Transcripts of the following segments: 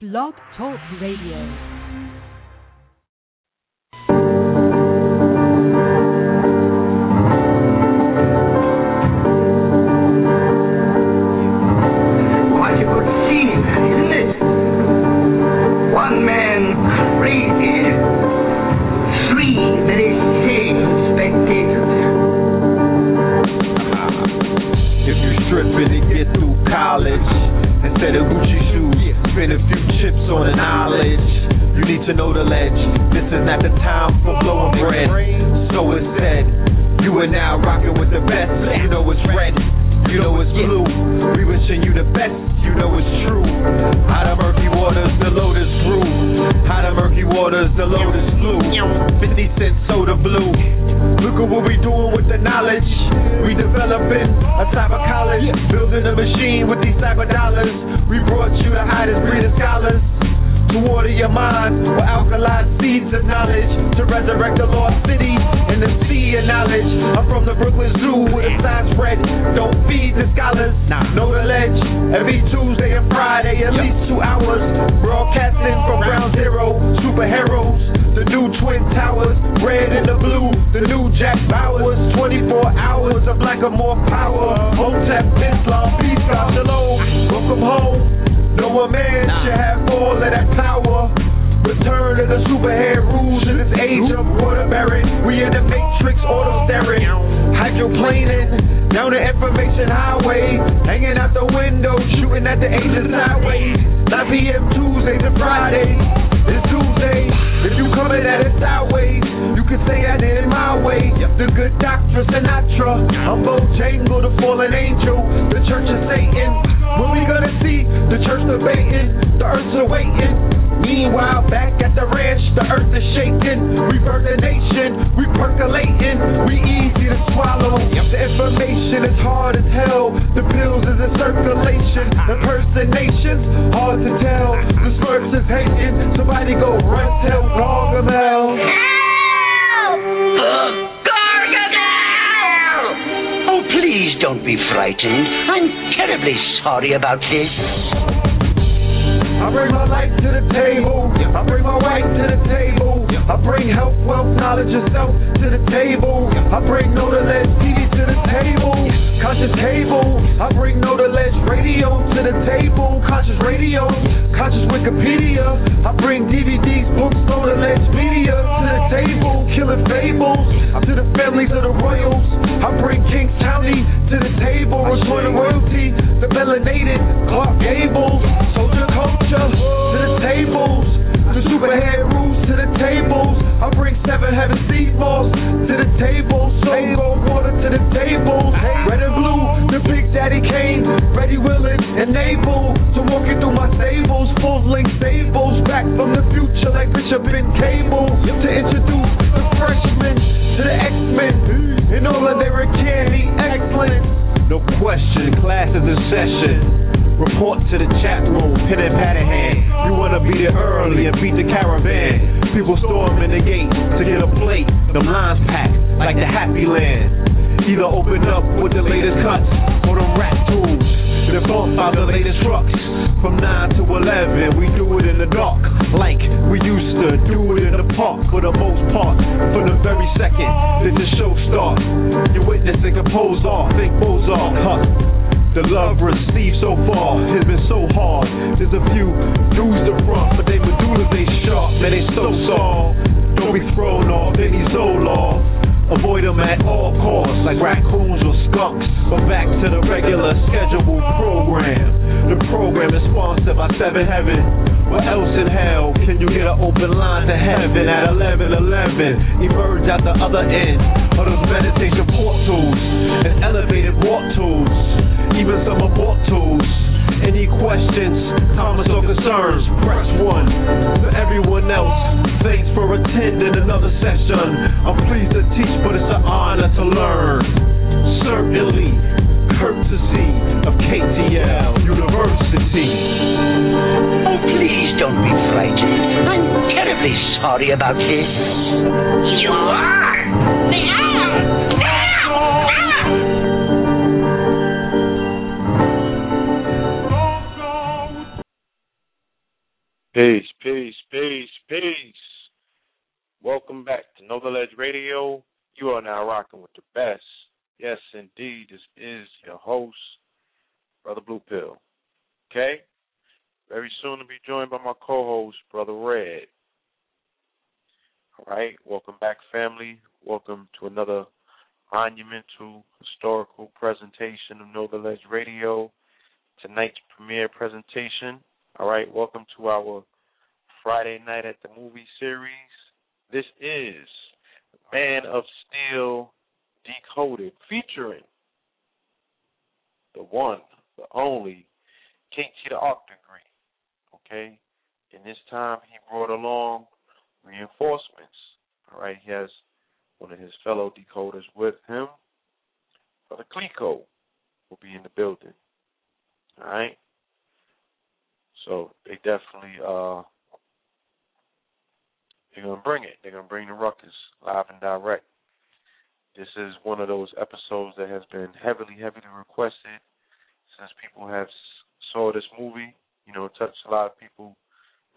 Blog Talk Radio.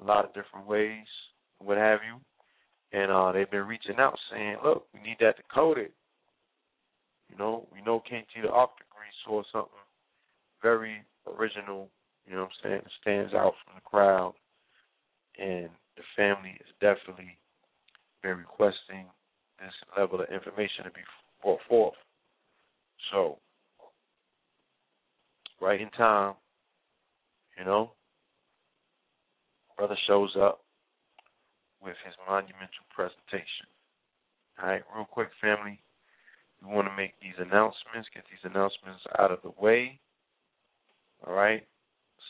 A lot of different ways, what have you. And uh they've been reaching out saying, Look, we need that decoded. You know, we know KT the Arch Degree saw something very original you know what I'm saying, it stands out from the crowd. And the family is definitely been requesting this level of information to be brought forth. So, right in time, you know, brother shows up with his monumental presentation. All right, real quick, family. We want to make these announcements, get these announcements out of the way. All right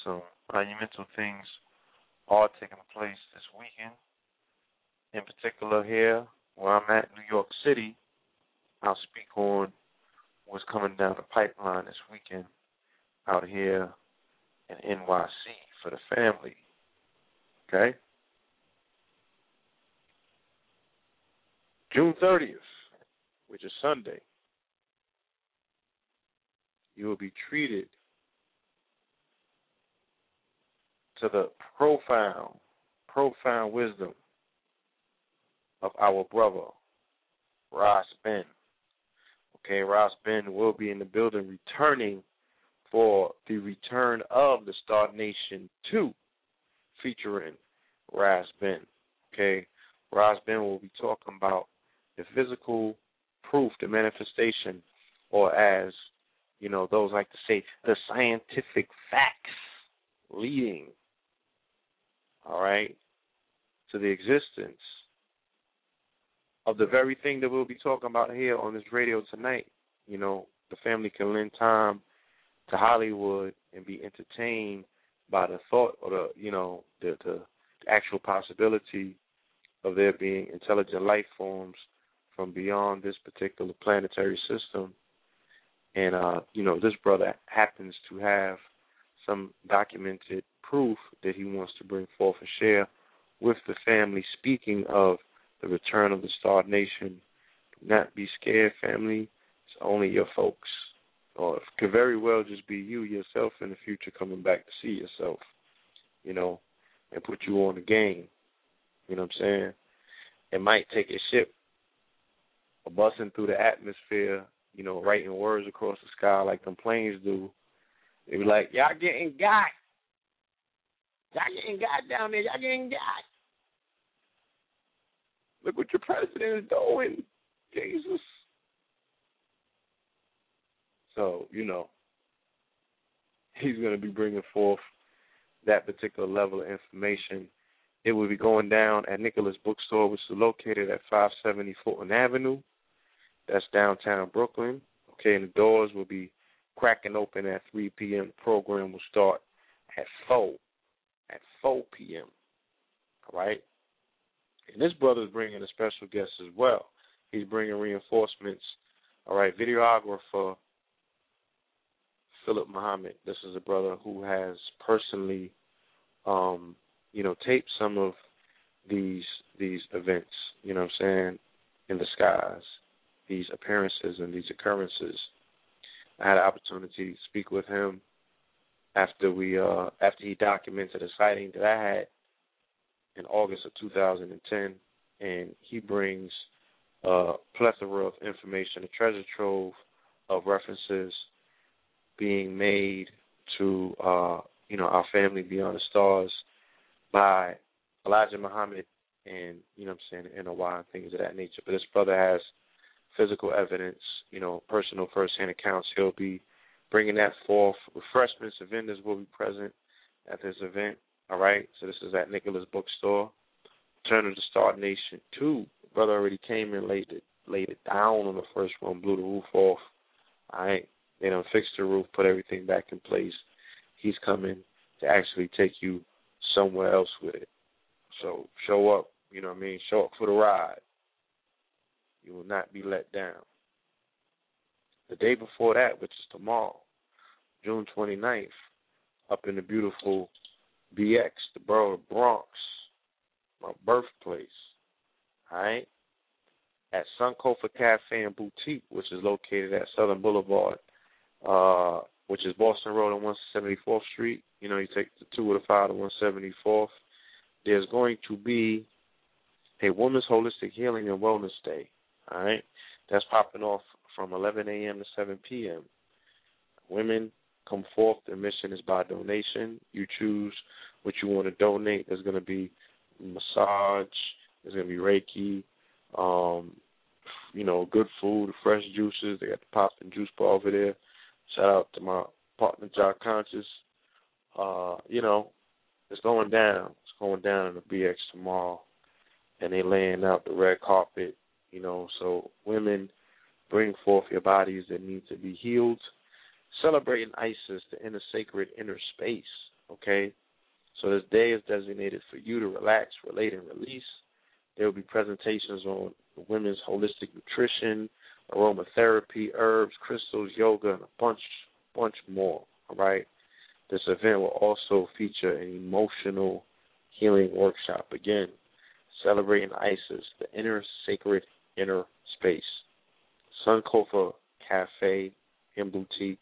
some monumental things are taking place this weekend. In particular, here where I'm at, New York City, I'll speak on what's coming down the pipeline this weekend out here in NYC for the family. Okay? June 30th, which is Sunday, you will be treated to the profound, profound wisdom of our brother, Ross Ben. Okay, Ross Ben will be in the building returning for the return of the Star Nation 2 featuring Ross Ben. Okay, Ross Ben will be talking about the physical proof, the manifestation, or as you know, those like to say, the scientific facts leading all right, to the existence of the very thing that we'll be talking about here on this radio tonight. You know, the family can lend time to Hollywood and be entertained by the thought or the you know the, the actual possibility of there being intelligent life forms from beyond this particular planetary system. And uh, you know, this brother happens to have some documented proof that he wants to bring forth and share with the family. Speaking of the return of the Star Nation, do not be scared, family. It's only your folks, or it could very well just be you yourself in the future coming back to see yourself, you know, and put you on the game. You know what I'm saying? It might take a ship busting through the atmosphere, you know, writing words across the sky like them planes do. They be like, y'all getting got. Y'all getting got down there. Y'all getting got. Look what your president is doing. Jesus. So, you know, he's going to be bringing forth that particular level of information. It will be going down at Nicholas Bookstore, which is located at 570 Fulton Avenue. That's downtown Brooklyn. Okay, and the doors will be cracking open at 3 p.m. The program will start at 4 at 4 p.m. All right? And this brother is bringing a special guest as well. He's bringing reinforcements. All right, videographer Philip Muhammad. This is a brother who has personally, um, you know, taped some of these these events. You know what I'm saying? In the skies, these appearances and these occurrences. I had an opportunity to speak with him after we uh after he documented a sighting that I had in August of 2010, and he brings a plethora of information, a treasure trove of references being made to uh, you know our family beyond the stars by Elijah Muhammad and you know what I'm saying and NOI and things of that nature. But this brother has physical evidence, you know, personal first-hand accounts. He'll be bringing that forth. Refreshments and vendors will be present at this event. All right, so this is at Nicholas Bookstore. Turn of the Star Nation two. Brother already came in laid it laid it down on the first one, blew the roof off. All right, they fixed the roof, put everything back in place. He's coming to actually take you somewhere else with it. So show up, you know what I mean? Show up for the ride. You will not be let down. The day before that, which is tomorrow, June 29th, up in the beautiful BX, the borough of Bronx, my birthplace. All right? At Sankofa Cafe and Boutique, which is located at Southern Boulevard, uh, which is Boston Road on 174th Street. You know, you take the two or the five to 174th. There's going to be a Women's Holistic Healing and Wellness Day. All right? That's popping off from 11 a.m. to 7 p.m. Women come forth. The mission is by donation. You choose what you want to donate. There's going to be massage. There's going to be Reiki. Um, you know, good food, fresh juices. They got the pop and juice bar over there. Shout out to my partner, Jock Conscious. Uh, you know, it's going down. It's going down in the BX tomorrow. And they laying out the red carpet, you know, so women bring forth your bodies that need to be healed. Celebrating Isis, the inner sacred inner space, okay? So this day is designated for you to relax, relate, and release. There will be presentations on women's holistic nutrition, aromatherapy, herbs, crystals, yoga, and a bunch, bunch more. All right. This event will also feature an emotional healing workshop. Again, celebrating Isis, the inner sacred inner space. Sankofa Cafe and Boutique,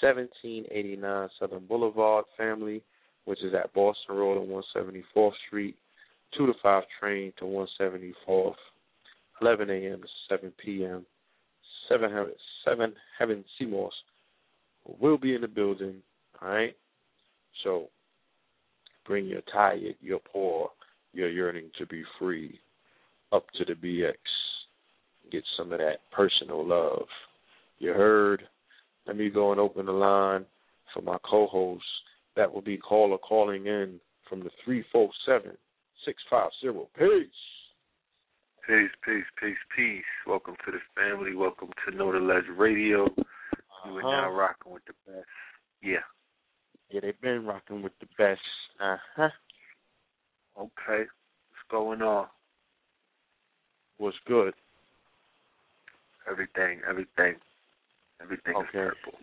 1789 Southern Boulevard, family which is at Boston Road and 174th Street, 2 to 5 train to 174th, 11 a.m. to 7 p.m. 7 Heaven, 7 Heaven Seymour's will be in the building, all right? So bring your tired, your poor, your yearning to be free up to the BX. Get some of that personal love. You heard? Let me go and open the line for my co host that will be caller calling in from the 347 650. Peace. Peace, peace, peace, peace. Welcome to the family. Welcome to Know the Ledge Radio. Uh-huh. You are now rocking with the best. Yeah. Yeah, they've been rocking with the best. Uh huh. Okay. What's going on? What's good? Everything, everything. Everything Okay. is purple.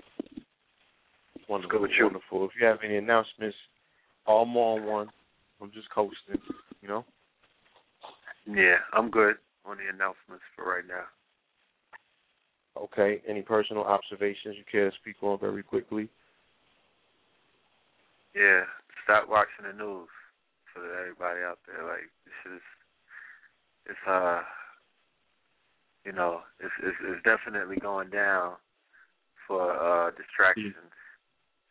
Wonderful, with you. wonderful. If you have any announcements, I'm on one. I'm just coasting, you know. Yeah, I'm good on the announcements for right now. Okay. Any personal observations you care to speak on very quickly? Yeah, stop watching the news for everybody out there. Like this is, it's uh, you know, it's it's, it's definitely going down for uh distractions.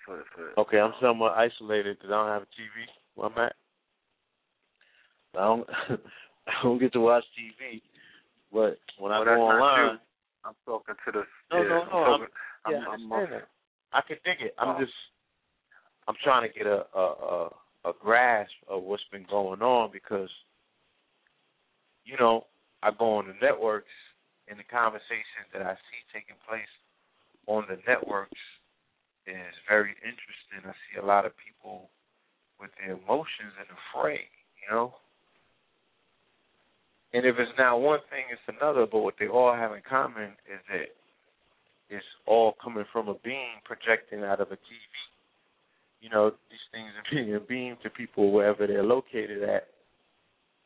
For for Okay, I'm somewhat isolated because I don't have a TV where I'm at. I don't, I don't get to watch TV, but when I go online. I'm talking to the No, yeah, no, I'm no, I'm- yeah, I'm, I I'm. I can dig it. I'm Oh. just, I'm trying to get a, a a a grasp of what's been going on because, you know, I go on the networks and the conversations that I see taking place on the networks is very interesting. I see a lot of people with their emotions in the fray, you know. And if it's not one thing, it's another. But what they all have in common is that it's all coming from a beam projecting out of a TV. You know, these things are being beamed to people wherever they're located at,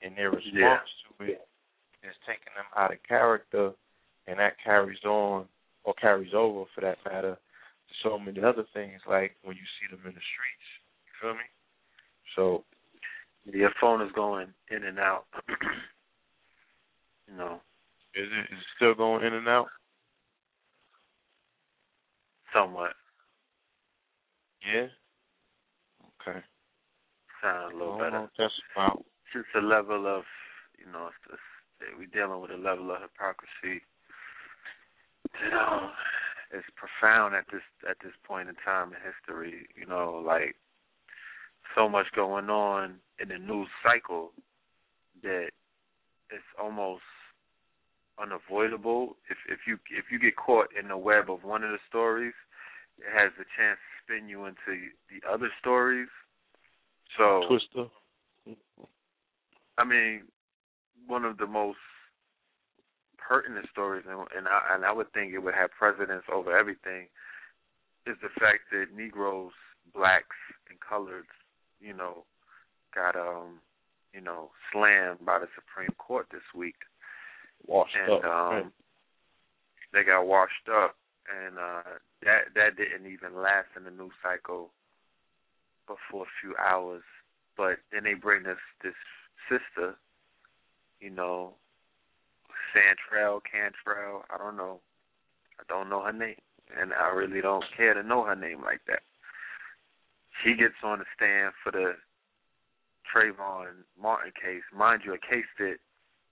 and their response to it is taking them out of character, and that carries on or carries over, for that matter, to so many other things. Like when you see them in the streets, you feel me? So Your phone is going in and out. you know. Is it is it still going in and out? Somewhat. Yeah. Okay. Sound a little better. know that's about. Since the level of, you know, it's, it's, we're dealing with a level of hypocrisy that um, is profound at this at this point in time in history. You know, like so much going on in the news cycle that it's almost unavoidable. If if you if you get caught in the web of one of the stories, it has the chance to spin you into the other stories. So Twister. I mean, one of the most pertinent stories, and and I, and I would think it would have precedence over everything, is the fact that Negroes, blacks, and coloreds, you know, got um, you know, slammed by the Supreme Court this week, Washed and up. um, right. they got washed up, and uh, that that didn't even last in the news cycle, but for a few hours. But then they bring this this sister, you know, Santrell, Cantrell, I don't know. I don't know her name. And I really don't care to know her name like that. She gets on the stand for the Trayvon Martin case. Mind you, a case that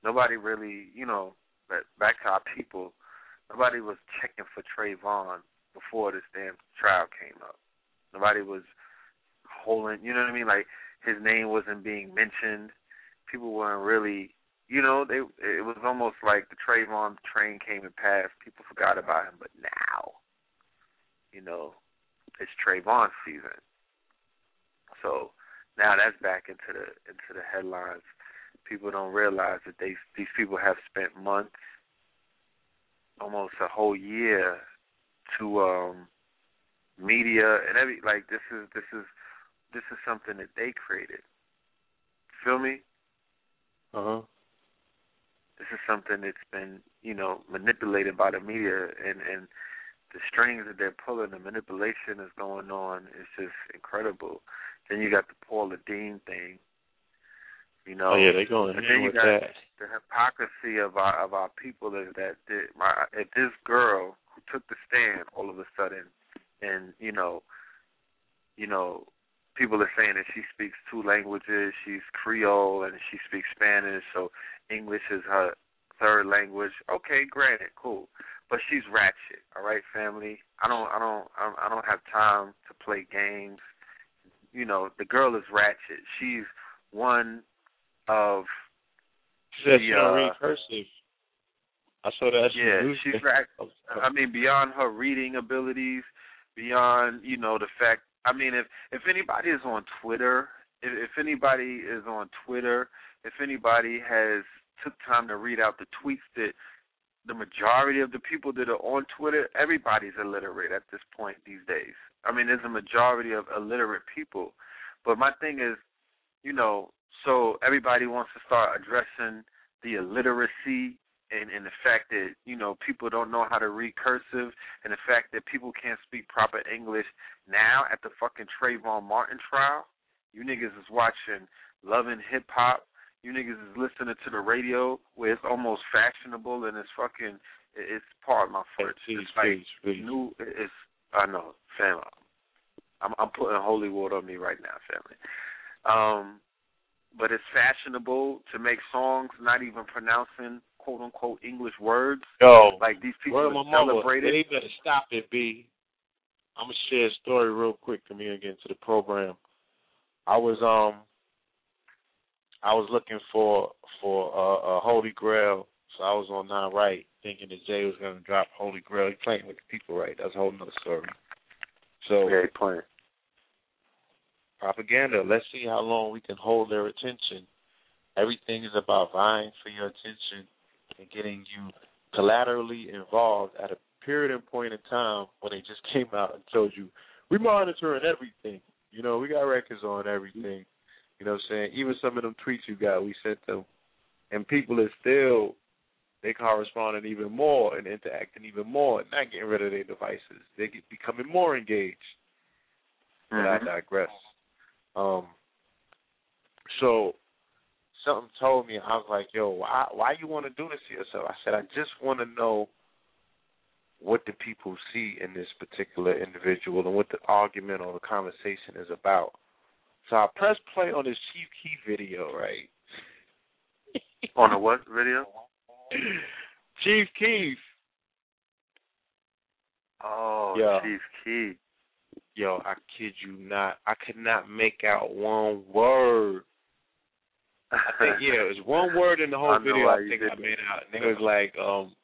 nobody really, you know, but back to our people, nobody was checking for Trayvon before this damn trial came up. Nobody was holding, you know what I mean? Like his name wasn't being mentioned. People weren't really, you know, they it was almost like the Trayvon train came and passed. People forgot about him, but now, you know, it's Trayvon season. So now that's back into the into the headlines. People don't realize that they these people have spent months, almost a whole year, to um media and every like this is this is this is something that they created. Feel me? Uh huh. This is something that's been, you know, manipulated by the media and and the strings that they're pulling, the manipulation that's going on is just incredible. Then you got the Paula Deen thing. You know, Oh yeah, they going and then you with got that. the hypocrisy of our of our people is that the, my, if this girl who took the stand all of a sudden, and you know, you know, people are saying that she speaks two languages. She's Creole and she speaks Spanish, so English is her third language. Okay, granted, cool, but she's ratchet. All right, family. I don't, I don't- I don't have time to play games. You know, the girl is ratchet. She's one of She said she the, uh, read cursive. I saw that. yeah, she's right. I mean, beyond her reading abilities, beyond you know the fact. I mean, if if anybody is on Twitter, if, if anybody is on Twitter, if anybody has took time to read out the tweets that the majority of the people that are on Twitter, everybody's illiterate at this point these days. I mean, there's a majority of illiterate people, but my thing is, you know, so everybody wants to start addressing the illiteracy and, and the fact that you know people don't know how to read cursive, and the fact that people can't speak proper English now at the fucking Trayvon Martin trial. You niggas is watching loving Hip Hop. You niggas is listening to the radio where it's almost fashionable and it's fucking. It's part of my French. It's like please. new. It's I know, family. I'm I'm putting holy water on me right now, family. Um, but it's fashionable to make songs not even pronouncing quote unquote English words. Yo, Like these people are mama. celebrated. They better stop it, B. I'm gonna share a story real quick. Come here again to the program. I was um, I was looking for for uh, a Holy Grail, so I was on Nine Right, thinking that Jay was gonna drop Holy Grail. He playing with the people, right? That's a whole nother story. So Yeah, playing. Propaganda. Let's see how long we can hold their attention. Everything is about vying for your attention and getting you collaterally involved at a period and point in time when they just came out and told you we monitoring everything. You know, we got records on everything. You know what I'm saying? Even some of them tweets you got, we sent them. And people are still they corresponding even more and interacting even more and not getting rid of their devices. They get becoming more engaged. But I mm-hmm. digress. Um, So something told me I was like, "Yo, why why you want to do this to yourself?" I said, "I just want to know what the people see in this particular individual and what the argument or the conversation is about." So I press play on this Chief Keef video, right? On a what video? Chief Keith. Oh, Yeah. Chief Keef. Yo, I kid you not. I could not make out one word. I think yeah, it was one word in the whole I video I think I made out. And it was like, um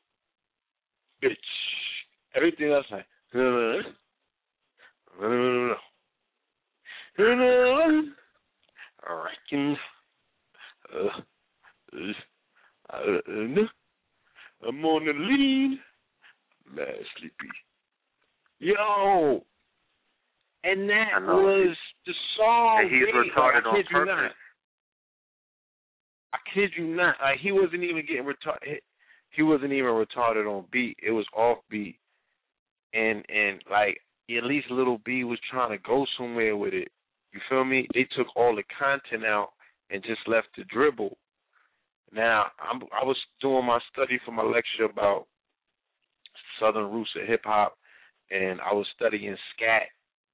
bitch. Everything else like I reckon uh, I'm on the lean. Mad sleepy. Yo and that was the song. and he's beat. retarded like, I on kid you not. I kid you not. Like he wasn't even getting retarded. He wasn't even retarded on beat. It was off beat, and and like at least Lil B was trying to go somewhere with it. You feel me? They took all the content out and just left the dribble. Now I'm I was doing my study for my lecture about southern roots of hip hop, and I was studying scat.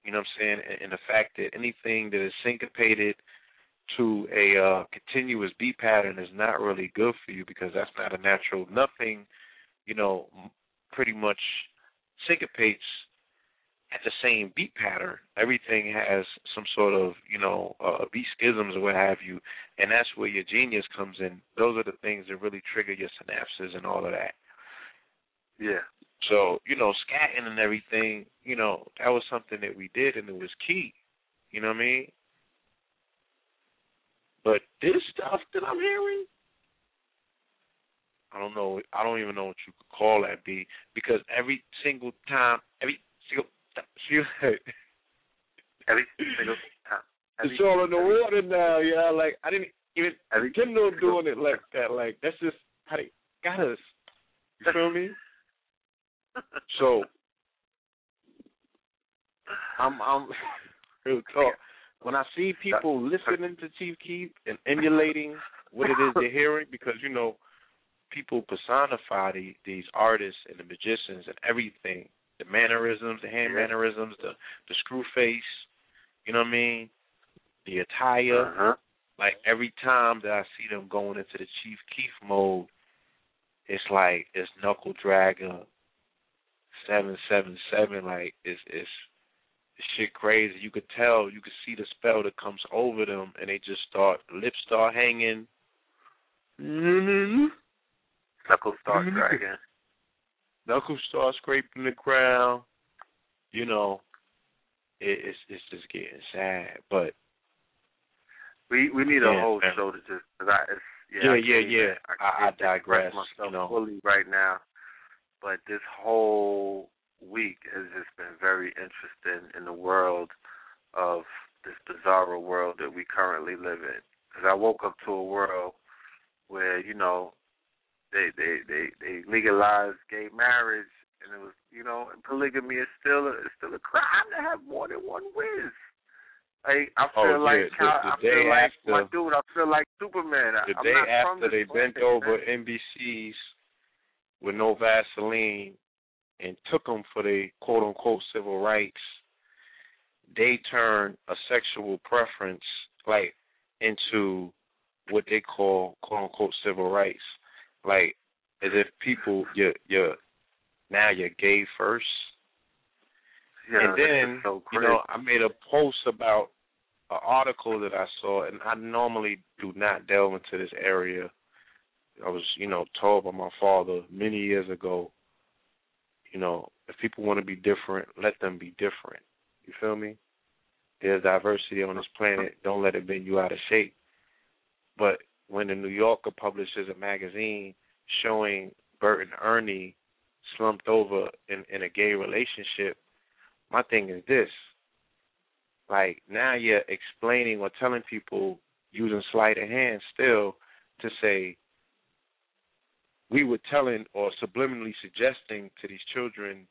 You know what I'm saying? And, and the fact that anything that is syncopated to a uh, continuous beat pattern is not really good for you because that's not a natural. Nothing, you know, pretty much syncopates at the same beat pattern. Everything has some sort of, you know, uh, beat schisms or what have you, and that's where your genius comes in. Those are the things that really trigger your synapses and all of that. Yeah. So, you know, scatting and everything, you know, that was something that we did and it was key. You know what I mean? But this stuff that I'm hearing, I don't know. I don't even know what you could call that B because every single time, every single time, Every single time. Every, it's all in the water now. Yeah, like I didn't even every, know doing it like that. Like that's just how they got us. You feel me? So I'm I'm real talk. When I see people listening to Chief Keef and emulating what it is they're hearing, because you know people personify the, these artists and the magicians and everything, the mannerisms, the hand mannerisms, the the screw face, you know what I mean, the attire. Uh-huh. Like every time that I see them going into the Chief Keef mode, it's like it's knuckle dragger, seven seven seven. Like it's it's shit crazy. You could tell, you could see the spell that comes over them, and they just start lips start hanging. Knuckle Star Mhm. Dragon. Knuckles start scraping the ground. You know, it, it's it's just getting sad. But We we need a whole man. show to just cause I it's, yeah Yeah, I yeah, yeah. I, I- I digress, myself you know. fully right now, but this whole week has just been very interesting in the world of this bizarre world that we currently live in. Because I woke up to a world where you know they they they they legalized gay marriage, and it was you know and polygamy is still a, it's still a crime to have more than one wiz. Like I Oh, feel yeah, like the- how- the I feel like after- my dude. I feel like Superman. I- the I'm day after they bent over. NBC's with no Vaseline and took them for their quote unquote civil rights, they turned a sexual preference like into what they call quote unquote civil rights. Like as if people you're you're now you're gay first. Yeah, and then so you know, I made a post about an article that I saw, and I normally do not delve into this area. I was, you know, told by my father many years ago, you know, if people want to be different, let them be different. You feel me? There's diversity on this planet. Don't let it bend you out of shape. But when the New Yorker publishes a magazine showing Bert and Ernie slumped over in, in a gay relationship, my thing is this. Like now you're explaining or telling people using sleight of hand still to say we were telling or subliminally suggesting to these children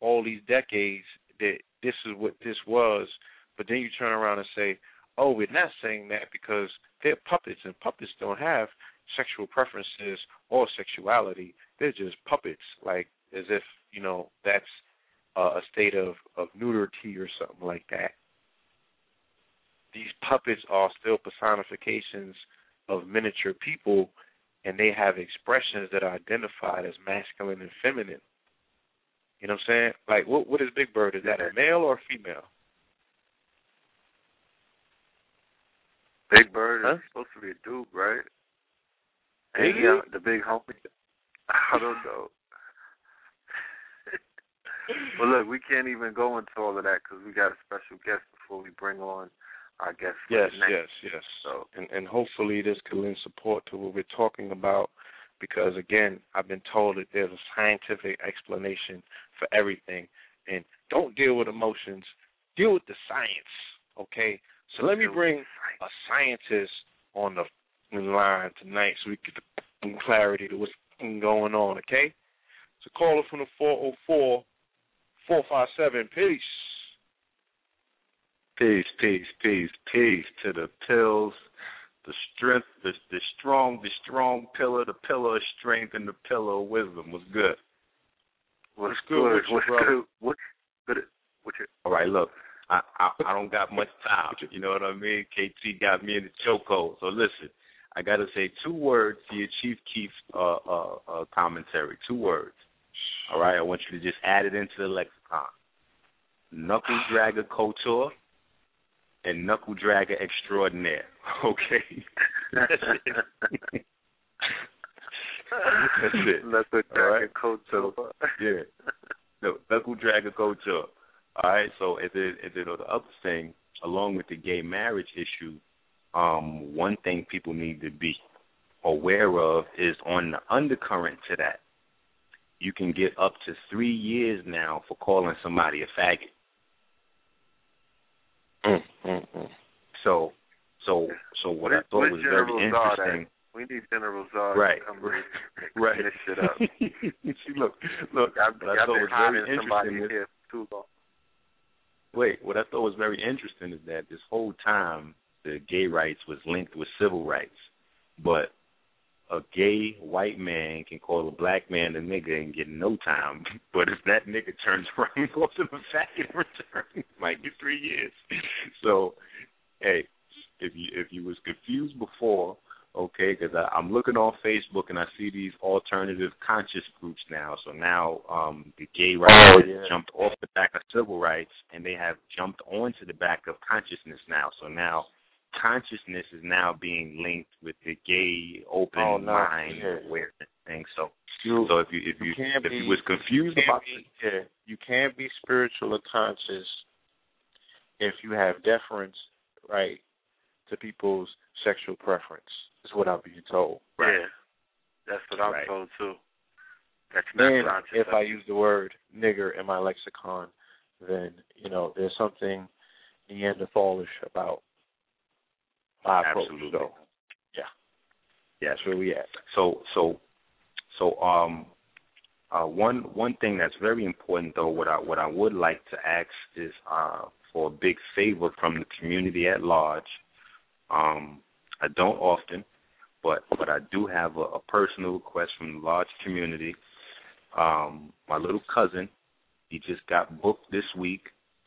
all these decades that this is what this was, but then you turn around and say, oh, we're not saying that because they're puppets, and puppets don't have sexual preferences or sexuality. They're just puppets, like as if you know that's uh, a state of of nudity or something like that. These puppets are still personifications of miniature people, and they have expressions that are identified as masculine and feminine. You know what I'm saying? Like, what what is Big Bird? Is that a male or a female? Big Bird Huh? is supposed to be a dude, right? And yeah, uh, the big homie. I don't know. well, look, we can't even go into all of that because we got a special guest before we bring on our guess. Yes, yes, yes. So and and hopefully this can lend support to what we're talking about because again I've been told that there's a scientific explanation for everything and don't deal with emotions deal with the science okay so let me bring a scientist on the line tonight so we can get clarity to what's going on okay so caller from the 404 457 peace Peace, peace, peace, peace to the pills, the strength, the the strong, the strong pillar, the pillar of strength, and the pillar of wisdom. Was good. what's good good? What's good? What's good? What's your All right, look, I, I I don't got much time. You know what I mean? KT got me in the chokehold. So listen, I got to say two words to your Chief Keef uh, uh, uh, commentary. Two words. All right, I want you to just add it into the lexicon. Knuckle dragger couture and knuckle dragger extraordinaire. Okay. That's it. That's it. Go All right. coat So yeah, no knuckle dragger culture. All right. So and then and then the other thing, along with the gay marriage issue, um, one thing people need to be aware of is on the undercurrent to that. You can get up to three years now for calling somebody a faggot. Mm, mm, mm. So, so, so what I thought was very Zod interesting. We need General Zod Right. to come Right. clean this shit up. See, look, look. I've, what I I've thought been was very interesting is here too long. Wait, what I thought was very interesting is that this whole time the gay rights was linked with civil rights, but a gay white man can call a black man a nigga and get no time, but if that nigga turns around and goes to the faggot in return, might get three years. So, hey, if you if you was confused before, okay, because I'm looking on Facebook and I see these alternative conscious groups now. So now um the gay rights Oh, yeah. jumped off the back of civil rights and they have jumped onto the back of consciousness now. So now consciousness is now being linked with the gay open Oh, no, mind yeah. awareness thing. So You- so if you if you, you can't if be you was confused you about be, yeah, you can't be spiritual or conscious if you have deference, right, to people's sexual preference. Is what I'm being told. Yeah, that's what I'm Right. told too. That's not And conscious. if I use the word nigger in my lexicon, then you know there's something Neanderthalish about approach. Absolutely. So, yeah, yes, that's where we at. So so so um uh one one thing that's very important though what I what I would like to ask is uh for a big favor from the community at large. Um I don't often, but but I do have a, a personal request from the large community. Um my little cousin, he just got booked this week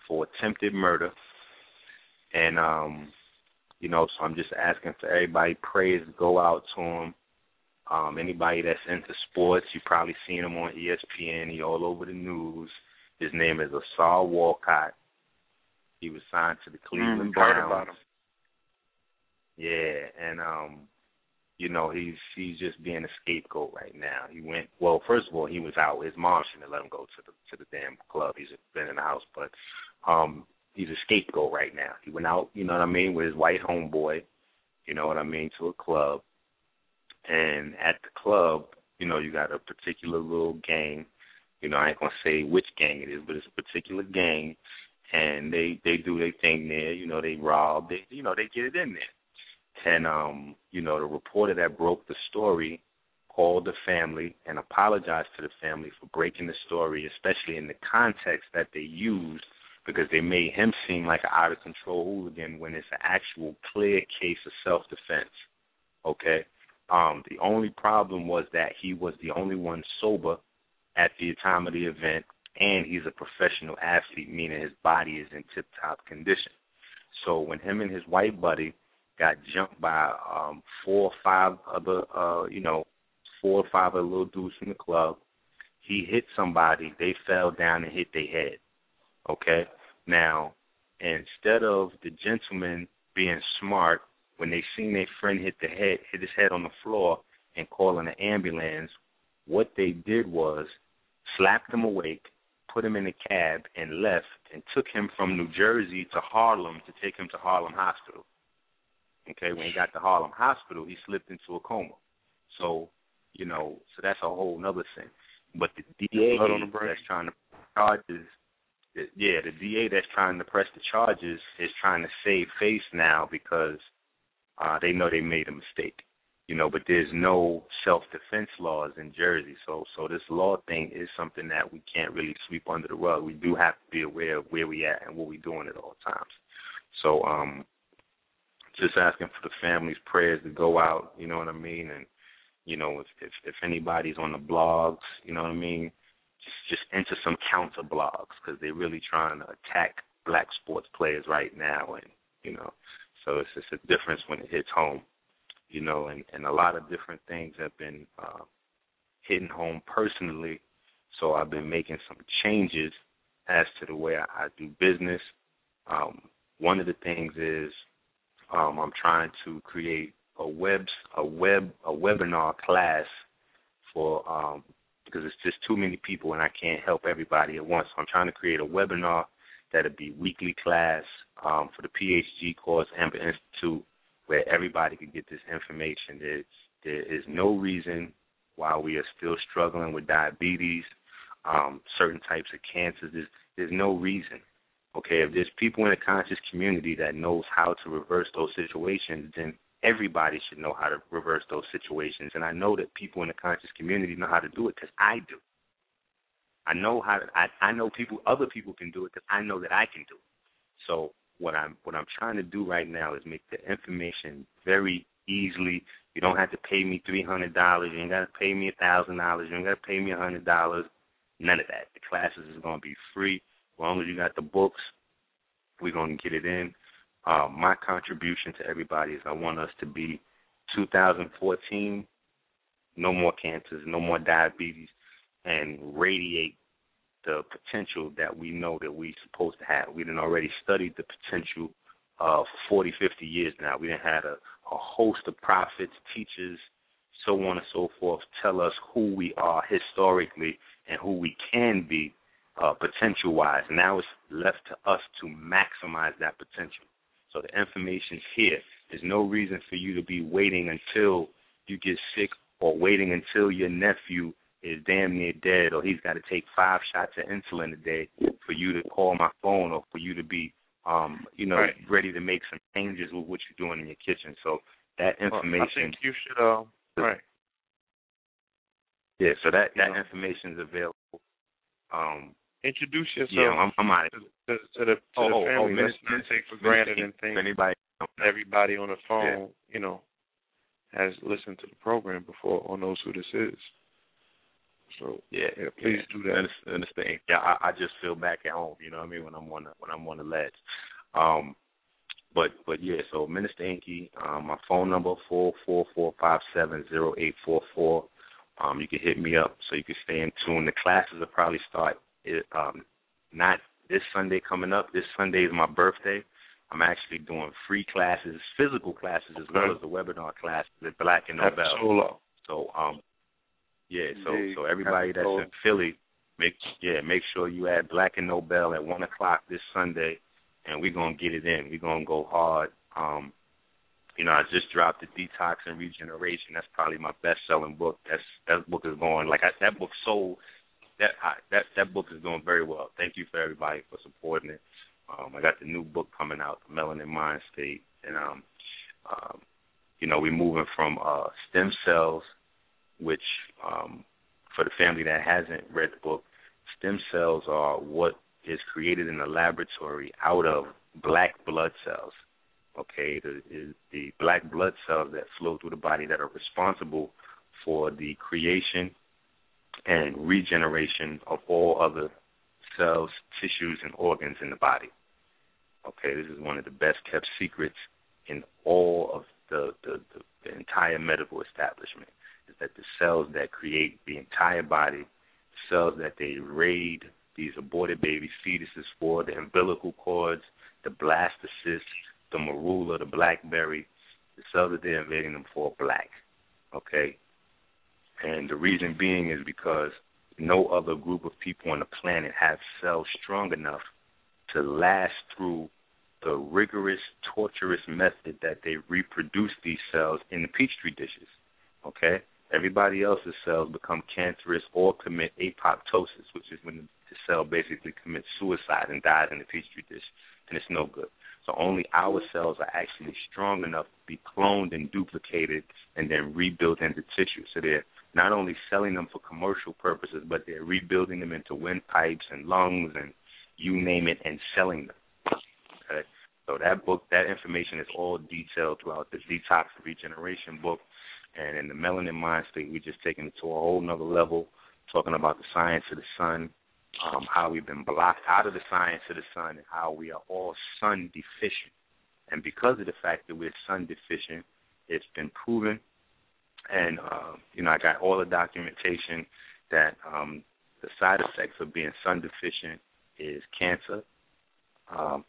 for attempted murder. And um you know, so I'm just asking for everybody prayers go out to him. Um, anybody that's into sports, you probably seen him on ESPN. He all over the news. His name is Ausar Walcott. He was signed to the Cleveland Mm, Browns. about him. Yeah, and um, you know, he's he's just being a scapegoat right now. He went well, first of all, he was out. His mom shouldn't have let him go to the to the damn club. He's been in the house, but um he's a scapegoat right now. He went out, you know what I mean, with his white homeboy, you know what I mean, to a club. And at the club, you know, you got a particular little gang. You know, I ain't gonna say which gang it is, but it's a particular gang and they they do their thing there, you know, they rob, they you know, they get it in there. And um, you know, the reporter that broke the story called the family and apologized to the family for breaking the story, especially in the context that they used because they made him seem like an out of control hooligan when it's an actual clear case of self defense. Okay. Um, the only problem was that he was the only one sober at the time of the event, and he's a professional athlete, meaning his body is in tip top condition. So when him and his white buddy got jumped by um four or five other uh, you know, four or five other little dudes from the club, he hit somebody, they fell down and hit their head. Okay? Now, instead of the gentleman being smart when they seen their friend hit the head hit his head on the floor and calling an ambulance, what they did was slapped him awake, put him in a cab and left and took him from New Jersey to Harlem to take him to Harlem Hospital. Okay, when he got to Harlem Hospital, he slipped into a coma. So, you know, so that's a whole other thing. But the DA that's trying to charges, yeah, the DA that's trying to press the charges is trying to save face now because uh they know they made a mistake you know, but there's no self defense laws in Jersey. So so this law thing is something that we can't really sweep under the rug. We do have to be aware of where we at and what we're doing at all times. So um just asking for the family's prayers to go out, you know what I mean, and you know, if if, if anybody's on the blogs, you know what I mean, just into some counter blogs because they're really trying to attack black sports players right now, and you know, so it's just a difference when it hits home you know, and, and a lot of different things have been uh, hitting home personally. So I've been making some changes as to the way I, I do business. Um, one of the things is um, I'm trying to create a web a web a webinar class for um, because it's just too many people and I can't help everybody at once. So I'm trying to create a webinar that'll be weekly class um, for the PhD course, Amber Institute where everybody can get this information. There, there is no reason why we are still struggling with diabetes, um, certain types of cancers. There's, there's no reason. Okay, if there's people in the conscious community that knows how to reverse those situations, then everybody should know how to reverse those situations. And I know that people in the conscious community know how to do it because I do. I know how to, I I know people other people can do it because I know that I can do it. So what I'm what I'm trying to do right now is make the information very easily. You don't have to pay me three hundred dollars. You ain't got to pay me a thousand dollars. You ain't got to pay me a hundred dollars. None of that. The classes is going to be free. As long as you got the books, we're going to get it in. Uh, my contribution to everybody is I want us to be 2014, no more cancers, no more diabetes, and radiate the potential that we know that we're supposed to have. We done already studied the potential uh, for 40, 50 years now. We done had a, a host of prophets, teachers, so on and so forth, tell us who we are historically and who we can be uh, potential wise. Now it's left to us to maximize that potential. So the information's here. There's no reason for you to be waiting until you get sick or waiting until your nephew is damn near dead or he's got to take five shots of insulin a day for you to call my phone or for you to be um you know right. ready to make some changes with what you're doing in your kitchen so that information well, I think you should uh right yeah so that that information is available um introduce yourself yeah I'm, I'm out to, to, to the to oh, the oh, family oh, let's not take for granted and think anybody everybody on the phone yeah. you know has listened to the program before or knows who this is so yeah, yeah please yeah. do that. Understand? Yeah, I, I just feel back at home. You know what I mean when I'm on the when I'm on the ledge. Um, but but yeah, so Minister Inky, um, my phone number four four four five seven zero eight four four. Um, you can hit me up so you can stay in tune. The classes will probably start um, not this Sunday coming up. This Sunday is my birthday. I'm actually doing free classes, physical classes as well as the webinar classes at Black and Nobel. So um yeah, so so everybody that's in Philly, make yeah, make sure you add Black and Nobel at one o'clock this Sunday, and we're gonna get it in. We're gonna go hard. Um, you know, I just dropped the Detox and Regeneration. That's probably my best selling book. That's that book is going like I, that book sold. That that that book is doing very well. Thank you for everybody for supporting it. Um, I got the new book coming out, The Melanin Mind State, and um, um, you know, we're moving from uh, stem cells which um, for the family that hasn't read the book, stem cells are what is created in the laboratory out of black blood cells. Okay, the the black blood cells that flow through the body that are responsible for the creation and regeneration of all other cells, tissues, and organs in the body. Okay, this is one of the best kept secrets in all of the, the, the, the entire medical establishment is that the cells that create the entire body, cells that they raid these aborted baby fetuses for, the umbilical cords, the blastocysts, the morula, the blackberry, the cells that they're invading them for black. Okay? And the reason being is because no other group of people on the planet have cells strong enough to last through the rigorous, torturous method that they reproduce these cells in the petri dishes. Okay? Everybody else's cells become cancerous or commit apoptosis, which is when the cell basically commits suicide and dies in the petri dish, and it's no good. So only our cells are actually strong enough to be cloned and duplicated and then rebuilt into tissue. So they're not only selling them for commercial purposes, but they're rebuilding them into windpipes and lungs and you name it and selling them. Okay. So that book, that information is all detailed throughout the Detox Regeneration book. And in the Melanin Mind State, we're just taking it to a whole nother level, talking about the science of the sun, um, how we've been blocked out of the science of the sun, and how we are all sun deficient. And because of the fact that we're sun deficient, it's been proven, and uh, you know I got all the documentation that um, the side effects of being sun deficient is cancer, um,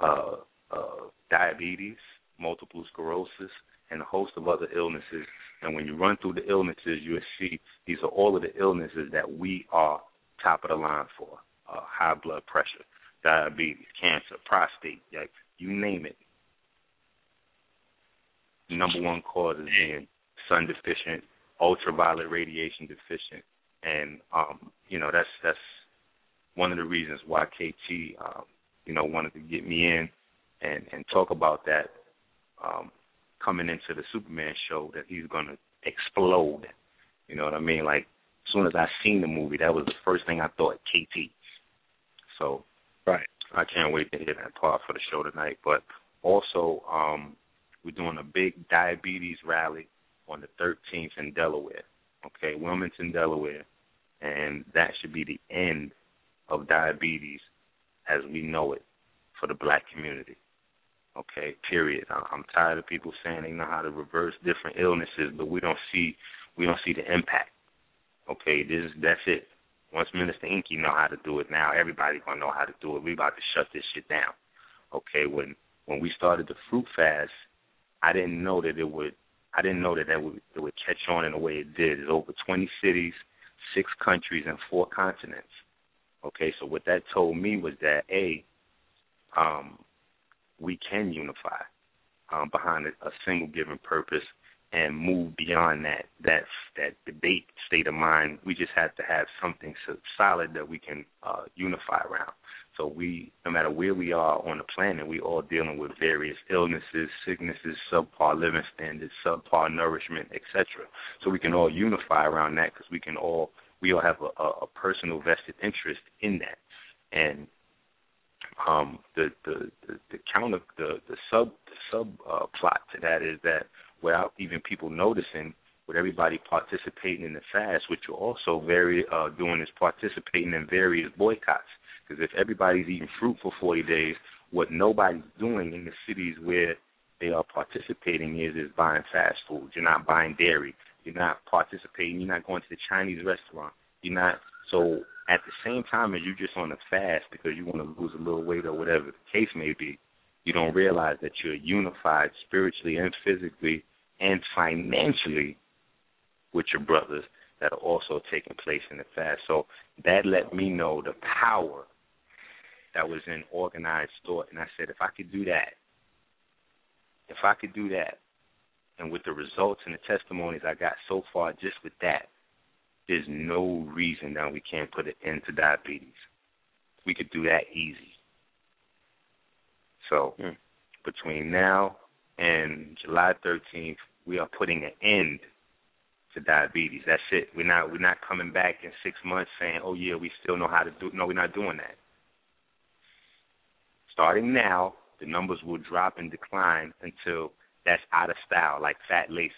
uh, uh, diabetes, multiple sclerosis, and a host of other illnesses. And when you run through the illnesses, you'll see these are all of the illnesses that we are top of the line for. Uh, high blood pressure, diabetes, cancer, prostate, like you name it. Number one cause is being sun deficient, ultraviolet radiation deficient, and um, you know that's that's one of the reasons why KT, um, you know, wanted to get me in and and talk about that um, coming into the Superman show that he's going to explode. You know what I mean? Like as soon as I seen the movie, that was the first thing I thought KT. So right, I can't wait to hear that part for the show tonight. But also, um, we're doing a big diabetes rally on the 13th in Delaware. Okay, Wilmington, Delaware, and that should be the end of diabetes as we know it for the black community. Okay, period. I'm tired of people saying they know how to reverse different illnesses, but we don't see we don't see the impact. Okay, this is that's it. Once Minister Inky know how to do it, now everybody gonna know how to do it. We about to shut this shit down. Okay, when when we started the fruit fast, I didn't know that it would. I didn't know that that would it would catch on in the way it did. It's over 20 cities, six countries, and four continents. Okay, so what that told me was that a, um, we can unify um, behind a, single given purpose and move beyond that that that debate state of mind. We just have to have something solid that we can uh, unify around. So we, no matter where we are on the planet, we all dealing with various illnesses, sicknesses, subpar living standards, subpar nourishment, etc. So we can all unify around that because we can all we all have a, a personal vested interest in that. And um, the, the the the counter the the sub the sub uh, plot to that is that without even people noticing, with everybody participating in the fast, what you're also very uh, doing is participating in various boycotts. Because if everybody's eating fruit for 40 days, what nobody's doing in the cities where they are participating is is buying fast food. You're not buying dairy. You're not participating. You're not going to the Chinese restaurant. You're not. So at the same time as you're just on a fast because you want to lose a little weight or whatever the case may be, you don't realize that you're unified spiritually and physically and financially with your brothers that are also taking place in the fast. So that let me know the power that was in organized thought. And I said, if I could do that, if I could do that, and with the results and the testimonies I got so far just with that, there's no reason that we can't put an end to diabetes. We could do that easy. So mm. between now and July 13th, we are putting an end to diabetes. That's it. We're not we're not coming back in six months saying, "Oh yeah, we still know how to do." No, we're not doing that. Starting now, the numbers will drop and decline until that's out of style, like fat laces.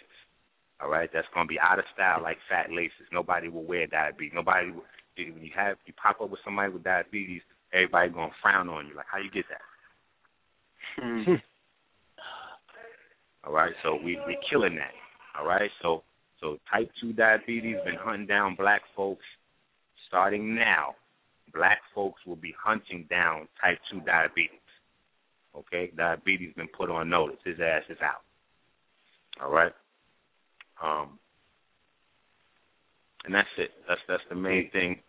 All right, that's gonna be out of style, like fat laces. Nobody will wear diabetes. Nobody. Will, when you have you pop up with somebody with diabetes, everybody gonna frown on you. Like, how you get that? Hmm. All right, so we we're killing that. All right, so so type two diabetes been hunting down black folks. Starting now, black folks will be hunting down type two diabetes. Okay, diabetes been put on notice. His ass is out. All right. Um, and that's it. That's that's the main thing.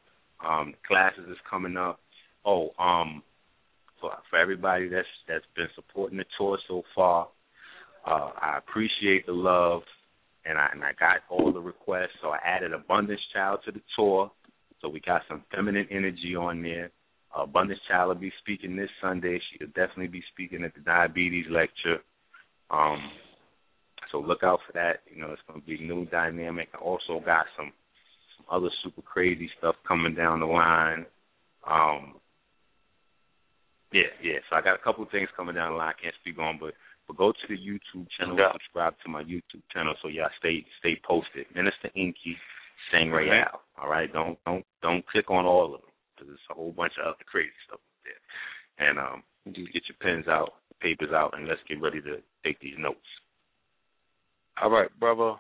Um, classes is coming up. Oh, um, for for everybody that's that's been supporting the tour so far, uh, I appreciate the love, and I and I got all the requests. So I added Abundance Child to the tour, so we got some feminine energy on there. Uh, Abundance Child will be speaking this Sunday. She'll definitely be speaking at the diabetes lecture. Um, so look out for that. You know, it's going to be new dynamic. I also got some some other super crazy stuff coming down the line. Um, yeah, yeah. So I got a couple of things coming down the line. I can't speak on, but but go to the YouTube channel, Yeah. subscribe to my YouTube channel, so y'all stay stay posted. Minister Inky, Sang Royale. All right, don't don't don't click on all of them because there's a whole bunch of other crazy stuff there. And um, just get your pens out, papers out, and let's get ready to take these notes. All right, brother.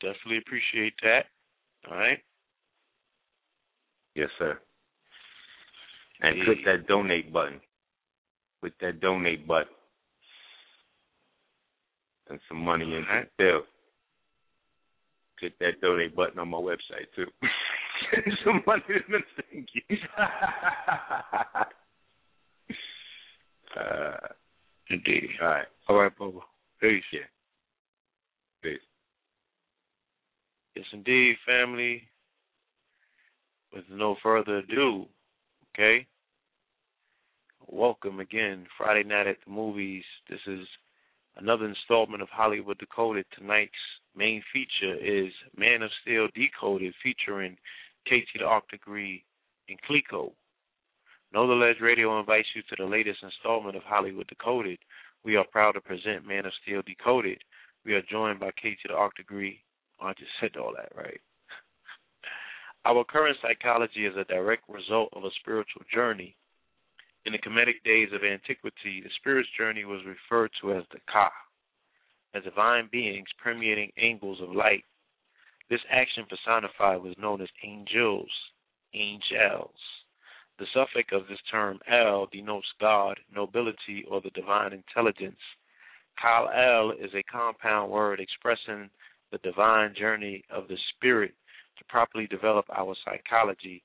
Definitely appreciate that. All right. Yes, sir. And Yeah. click that donate button. Click that donate button. And some money in Alright. the bill. Click that donate button on my website too. Send some money to Mr. Inky. uh, Indeed. all right. All right, brother. Peace. Yeah. Peace. Yes, indeed, family. With no further ado, okay? Welcome again, Friday night at the movies. This is another installment of Hollywood Decoded. Tonight's main feature is Man of Steel Decoded, featuring KT the Arch Degree and Clecquot. Know the Ledge Radio invites you to the latest installment of Hollywood Decoded. We are proud to present Man of Steel Decoded. We are joined by KT the Arch Degree. Oh, I just said all that, right? Our current psychology is a direct result of a spiritual journey. In the Kemetic days of antiquity, the spirit's journey was referred to as the Ka, as divine beings permeating angles of light. This action personified was known as angels, angels. The suffix of this term El denotes God, nobility, or the divine intelligence. Kal El is a compound word expressing the divine journey of the spirit to properly develop our psychology.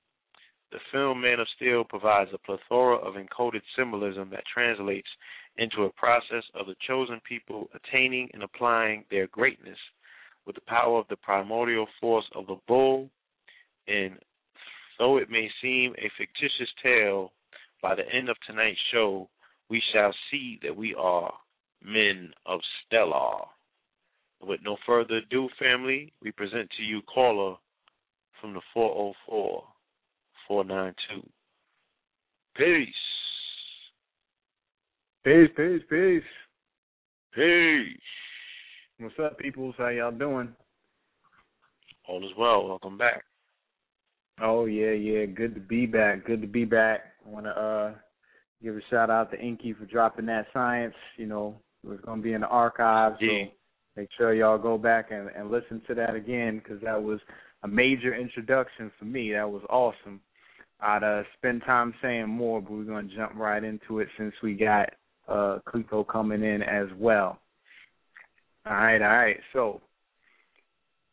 The film Man of Steel provides a plethora of encoded symbolism that translates into a process of the chosen people attaining and applying their greatness with the power of the primordial force of the bull. And though it may seem a fictitious tale, by the end of tonight's show, we shall see that we are men of Stellar. With no further ado, family, we present to you caller from the 404 492. Peace. Peace, peace, peace. Peace. What's up, peoples? How y'all doing? All is well. Welcome back. Oh yeah, yeah. Good to be back. Good to be back. I want to uh give a shout out to Inky for dropping that science. You know, it was gonna be in the archives, so Yeah. make sure y'all go back and, and listen to that again because that was a major introduction for me. That was awesome. I'd uh, spend time saying more, but we're gonna jump right into it since we got uh Clecquot coming in as well. All right, all right. So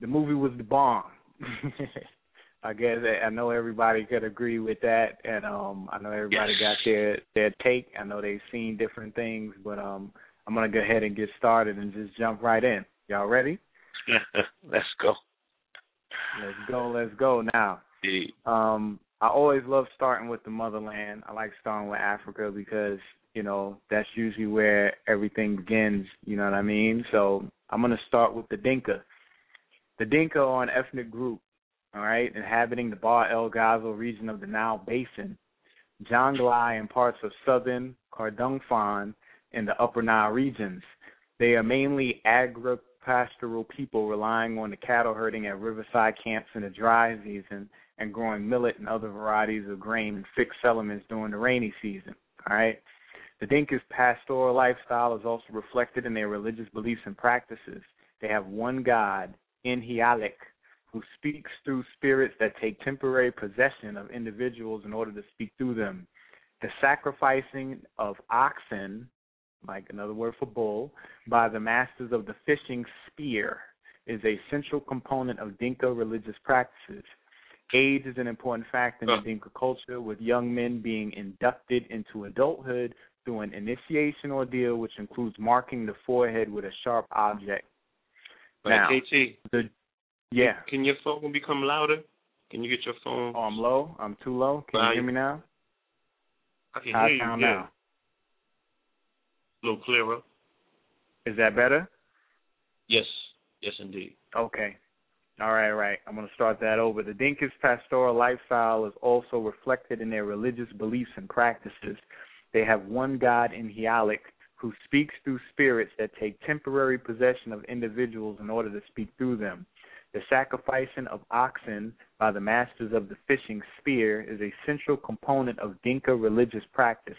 the movie was the bomb. I guess I know everybody could agree with that, and um, I know everybody Yes. got their their take. I know they've seen different things, but um, I'm gonna go ahead and get started and just jump right in. Y'all ready? Let's go. Let's go. Let's go now. Um, I always love starting with the motherland. I like starting with Africa because you know that's usually where everything begins. You know what I mean? So I'm gonna start with the Dinka. The Dinka are an ethnic group, all right, inhabiting the Bahr el Ghazal region of the Nile Basin. Jonglei, and parts of southern Kordofan in the Upper Nile regions. They are mainly agri-pastoral people relying on the cattle herding at riverside camps in the dry season and growing millet and other varieties of grain in fixed settlements during the rainy season. All right. The Dinka's pastoral lifestyle is also reflected in their religious beliefs and practices. They have one God, Nhialic, who speaks through spirits that take temporary possession of individuals in order to speak through them. The sacrificing of oxen, like another word for bull, by the masters of the fishing spear is a central component of Dinka religious practices. Age is an important factor in the Dinka culture, with young men being inducted into adulthood through an initiation ordeal, which includes marking the forehead with a sharp object. But now, KT, the yeah. Can your phone become louder? Can you get your phone? Oh, I'm low. I'm too low. Can you hear me now? I can hear you. yeah. now? A little clearer. Is that better? Yes. Yes, indeed. Okay. All right, right. I'm going to start that over. The Dinka's pastoral lifestyle is also reflected in their religious beliefs and practices. They have one God in Hialik who speaks through spirits that take temporary possession of individuals in order to speak through them. The sacrificing of oxen by the masters of the fishing spear is a central component of Dinka religious practice.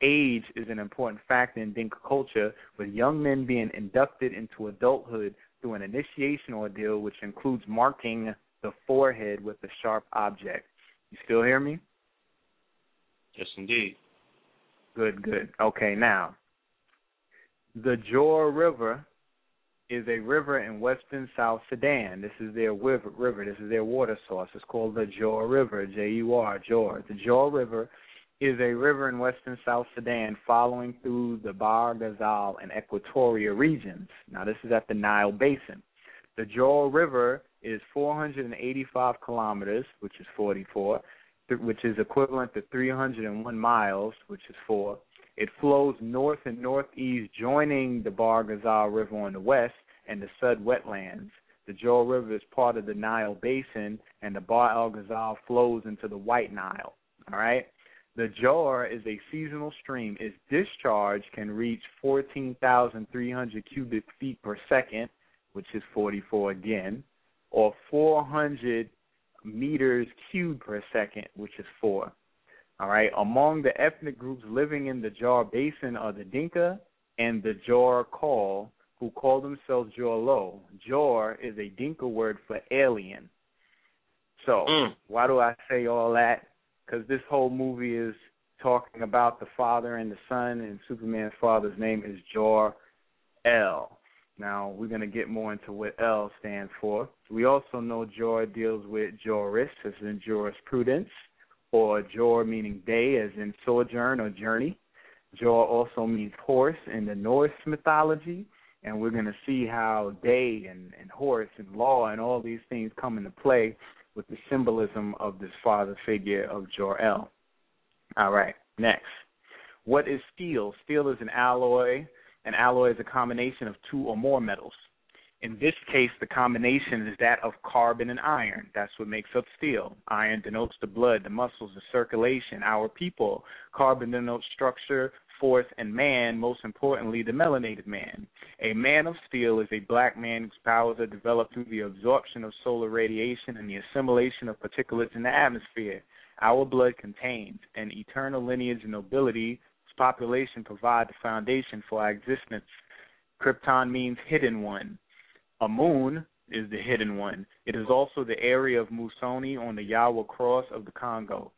Age is an important factor in Dinka culture, with young men being inducted into adulthood through an initiation ordeal, which includes marking the forehead with a sharp object. You still hear me? Yes, indeed. Good, good. Okay, now, the Jur River is a river in western South Sudan. This is their river. This is their water source. It's called the Jur River, J-U-R, Jur. The Jur River is a river in western South Sudan following through the Bahr Ghazal and Equatoria regions. Now, this is at the Nile Basin. The Jur River is 485 kilometers, which is 44, which is equivalent to 301 miles, which is 4. It flows north and northeast, joining the Bahr Ghazal River on the west and the Sud wetlands. The Jur River is part of the Nile Basin, and the Bahr el Ghazal flows into the White Nile. All right. The Jur is a seasonal stream. Its discharge can reach 14,300 cubic feet per second, which is 44 again, or 400 meters cubed per second, which is 4. All right. Among the ethnic groups living in the Jur Basin are the Dinka and the Jur Chol, who call themselves Jorlo. Jur is a Dinka word for alien. So, Mm. why do I say all that? Because this whole movie is talking about the father and the son, and Superman's father's name is Jor El. Now, we're going to get more into what L stands for. We also know Jor deals with Joris, as in jurisprudence, or Jor meaning day, as in sojourn or journey. Jor also means horse in the Norse mythology, and we're going to see how day and, and horse and law and all these things come into play with the symbolism of this father figure of Jor-El. All right, next. What is steel? Steel is an alloy. An alloy is a combination of two or more metals. In this case, the combination is that of carbon and iron. That's what makes up steel. Iron denotes the blood, the muscles, the circulation, our people. Carbon denotes structure, force, and man, most importantly, the melanated man. A man of steel is a black man whose powers are developed through the absorption of solar radiation and the assimilation of particulates in the atmosphere. Our blood contains an eternal lineage of nobility population provide the foundation for our existence. Krypton means hidden one. Amun is the hidden one. It is also the area of Musoni on the Yawa Cross of the Congo.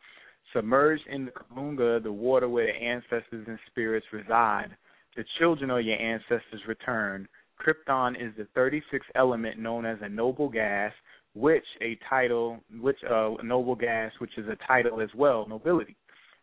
Submerged in the Kalunga, the water where the ancestors and spirits reside. The children of your ancestors return. Krypton is the 36th element known as a noble gas, which a title, which uh, a noble gas, which is a title as well, nobility.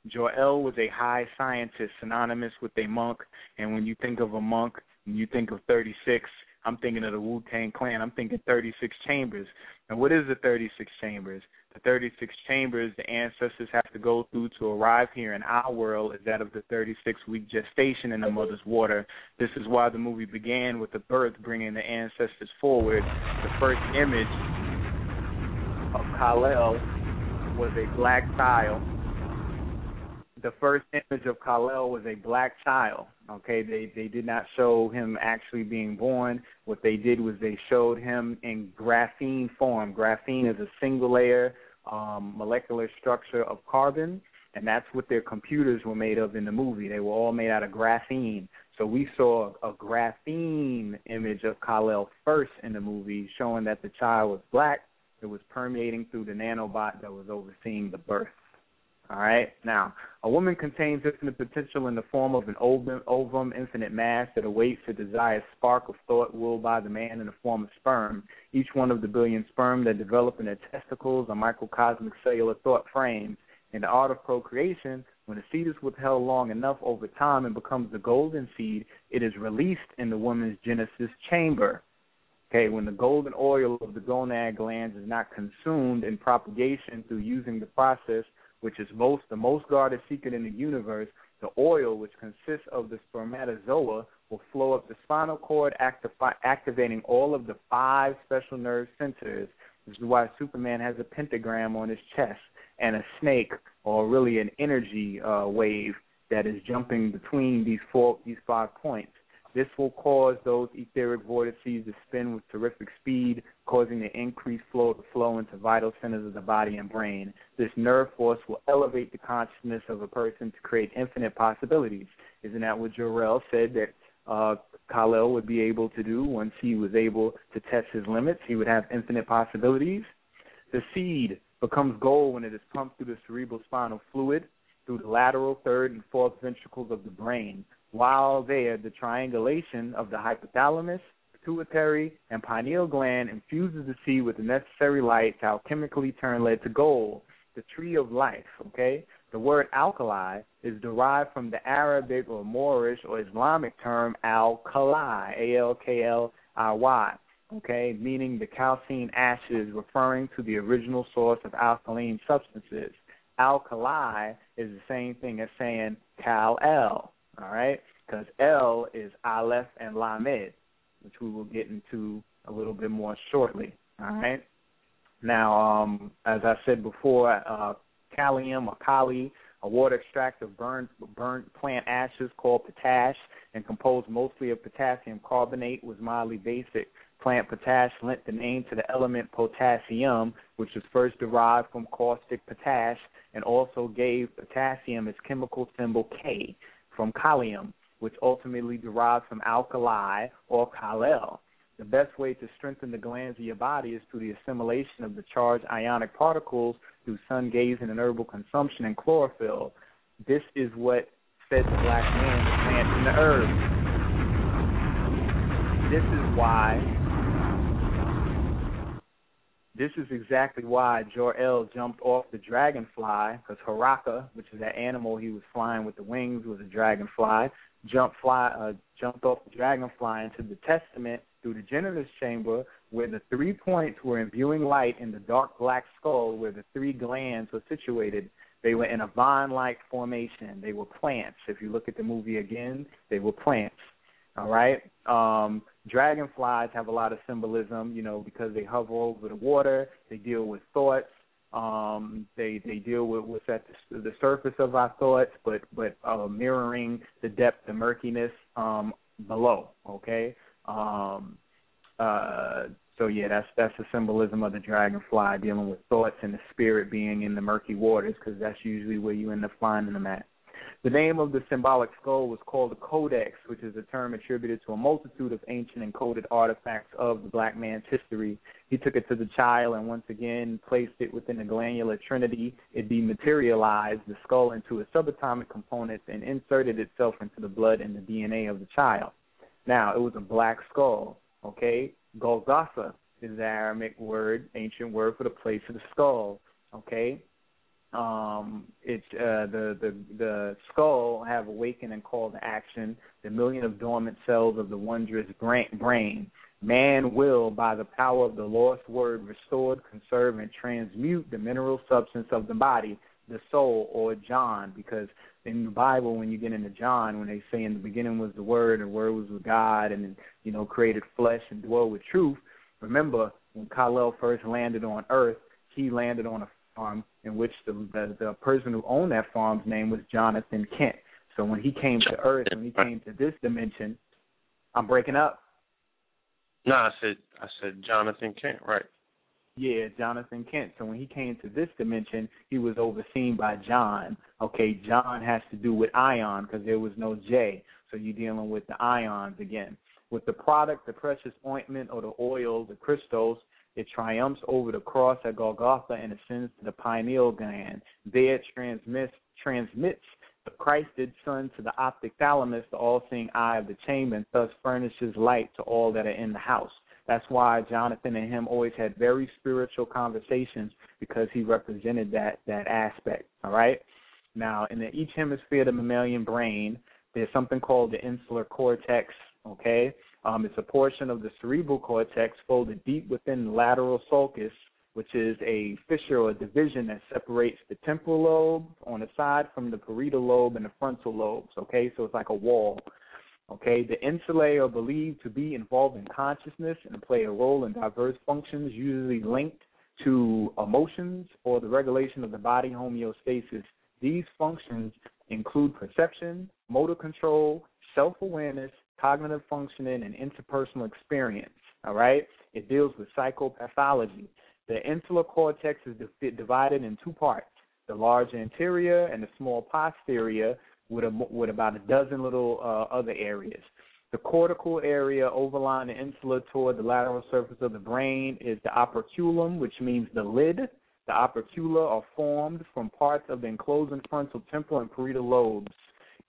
Jor-El was a high scientist, synonymous with a monk. And when you think of a monk, when you think of 36, I'm thinking of the Wu Tang Clan. I'm thinking 36 chambers. And what is the 36 chambers? The 36 chambers the ancestors have to go through to arrive here in our world is that of the 36 week gestation in the mother's water. This is why the movie began with the birth, bringing the ancestors forward. The first image of Kal-El was a black tile the first image of Kal-El was a black child. Okay, they they did not show him actually being born. What they did was they showed him in graphene form. Graphene is a single layer um, molecular structure of carbon, and that's what their computers were made of in the movie. They were all made out of graphene. So we saw a graphene image of Kal-El first in the movie, showing that the child was black. It was permeating through the nanobot that was overseeing the birth. All right. Now, a woman contains infinite potential in the form of an ovum, infinite mass that awaits a desired spark of thought willed by the man in the form of sperm. Each one of the billion sperm that develop in their testicles are microcosmic cellular thought frames. In the art of procreation, when a seed is withheld long enough over time and becomes the golden seed, it is released in the woman's genesis chamber. Okay, when the golden oil of the gonad glands is not consumed in propagation through using the process which is most the most guarded secret in the universe, the oil, which consists of the spermatozoa, will flow up the spinal cord, activi- activating all of the five special nerve centers. This is why Superman has a pentagram on his chest and a snake, or really an energy uh, wave that is jumping between these four, these five points. This will cause those etheric vortices to spin with terrific speed, causing the increased flow to flow into vital centers of the body and brain. This nerve force will elevate the consciousness of a person to create infinite possibilities. Isn't that what Jor-El said that uh, Kal-El would be able to do once he was able to test his limits? He would have infinite possibilities. The seed becomes gold when it is pumped through the cerebral spinal fluid, through the lateral, third, and fourth ventricles of the brain. While there, the triangulation of the hypothalamus, pituitary, and pineal gland infuses the seed with the necessary light to alchemically turn lead to gold, the tree of life, okay? The word alkali is derived from the Arabic or Moorish or Islamic term al-kali, A-L-K-L-I-Y, okay, meaning the calcine ashes referring to the original source of alkaline substances. Alkali is the same thing as saying Kal-El, all right? Because L is Aleph and Lamed, which we will get into a little bit more shortly, all right? Now, um, as I said before, uh, Kalium or Kali, a water extract of burned, burnt plant ashes called potash and composed mostly of potassium carbonate, was mildly basic. Plant potash lent the name to the element potassium, which was first derived from caustic potash and also gave potassium its chemical symbol K from kalium, which ultimately derives from alkali or Kal-El. The best way to strengthen the glands of your body is through the assimilation of the charged ionic particles through sun gazing and herbal consumption and chlorophyll. This is what fed the black man the plants and the herbs. This is why this is exactly why Jor-El jumped off the dragonfly, because Haraka, which is that animal he was flying with the wings, was a dragonfly. Jumped fly, uh, jumped off the dragonfly into the testament through the genesis chamber, where the three points were imbuing light in the dark black skull, where the three glands were situated. They were in a vine-like formation. They were plants. If you look at the movie again, they were plants. All right. Um, dragonflies have a lot of symbolism, you know, because they hover over the water. They deal with thoughts. Um, they they deal with what's at the, the surface of our thoughts, but but uh, mirroring the depth, the murkiness um, below. Okay. Um, uh, so yeah, that's that's the symbolism of the dragonfly dealing with thoughts and the spirit being in the murky waters, because that's usually where you end up finding them at. The name of the symbolic skull was called the Codex, which is a term attributed to a multitude of ancient encoded artifacts of the black man's history. He took it to the child and once again placed it within the glandular trinity. It dematerialized the skull into its subatomic components and inserted itself into the blood and the DNA of the child. Now, it was a black skull, okay? Golgotha is the Aramaic word, ancient word for the place of the skull, okay? Um it's uh the the the skull have awakened and called to action. The million of dormant cells of the wondrous brain. Man will by the power of the lost word restored conserve and transmute the mineral substance of the body the soul or john because in the bible when you get into john when they say in the beginning was the word and the word was with god and you know created flesh and dwelt with truth remember when kal-el first landed on earth he landed on a farm in which the, the the person who owned that farm's name was Jonathan Kent. So when he came to Earth, when he came to this dimension, I'm breaking up. No, I said I said Jonathan Kent, right? Yeah, Jonathan Kent. So when he came to this dimension, he was overseen by John. Okay, John has to do with ion because there was no J. So you're dealing with the ions again. With the product, the precious ointment or the oil, the crystals, it triumphs over the cross at Golgotha and ascends to the pineal gland. There it transmits, transmits the Christed Son to the optic thalamus, the all-seeing eye of the chamber, and thus furnishes light to all that are in the house. That's why Jonathan and him always had very spiritual conversations because he represented that that aspect. All right. Now, in the, each hemisphere of the mammalian brain, there's something called the insular cortex. Okay, um, it's a portion of the cerebral cortex folded deep within the lateral sulcus, which is a fissure or division that separates the temporal lobe on the side from the parietal lobe and the frontal lobes. Okay, so it's like a wall. Okay, the insulae are believed to be involved in consciousness and play a role in diverse functions, usually linked to emotions or the regulation of the body homeostasis. These functions include perception, motor control, self awareness, cognitive functioning, and interpersonal experience. All right, it deals with psychopathology. The insular cortex is divided in two parts the large anterior and the small posterior with a, with about a dozen little uh, other areas. The cortical area overlying the insula toward the lateral surface of the brain is the operculum, which means the lid. The opercula are formed from parts of the enclosing frontal, temporal, and parietal lobes.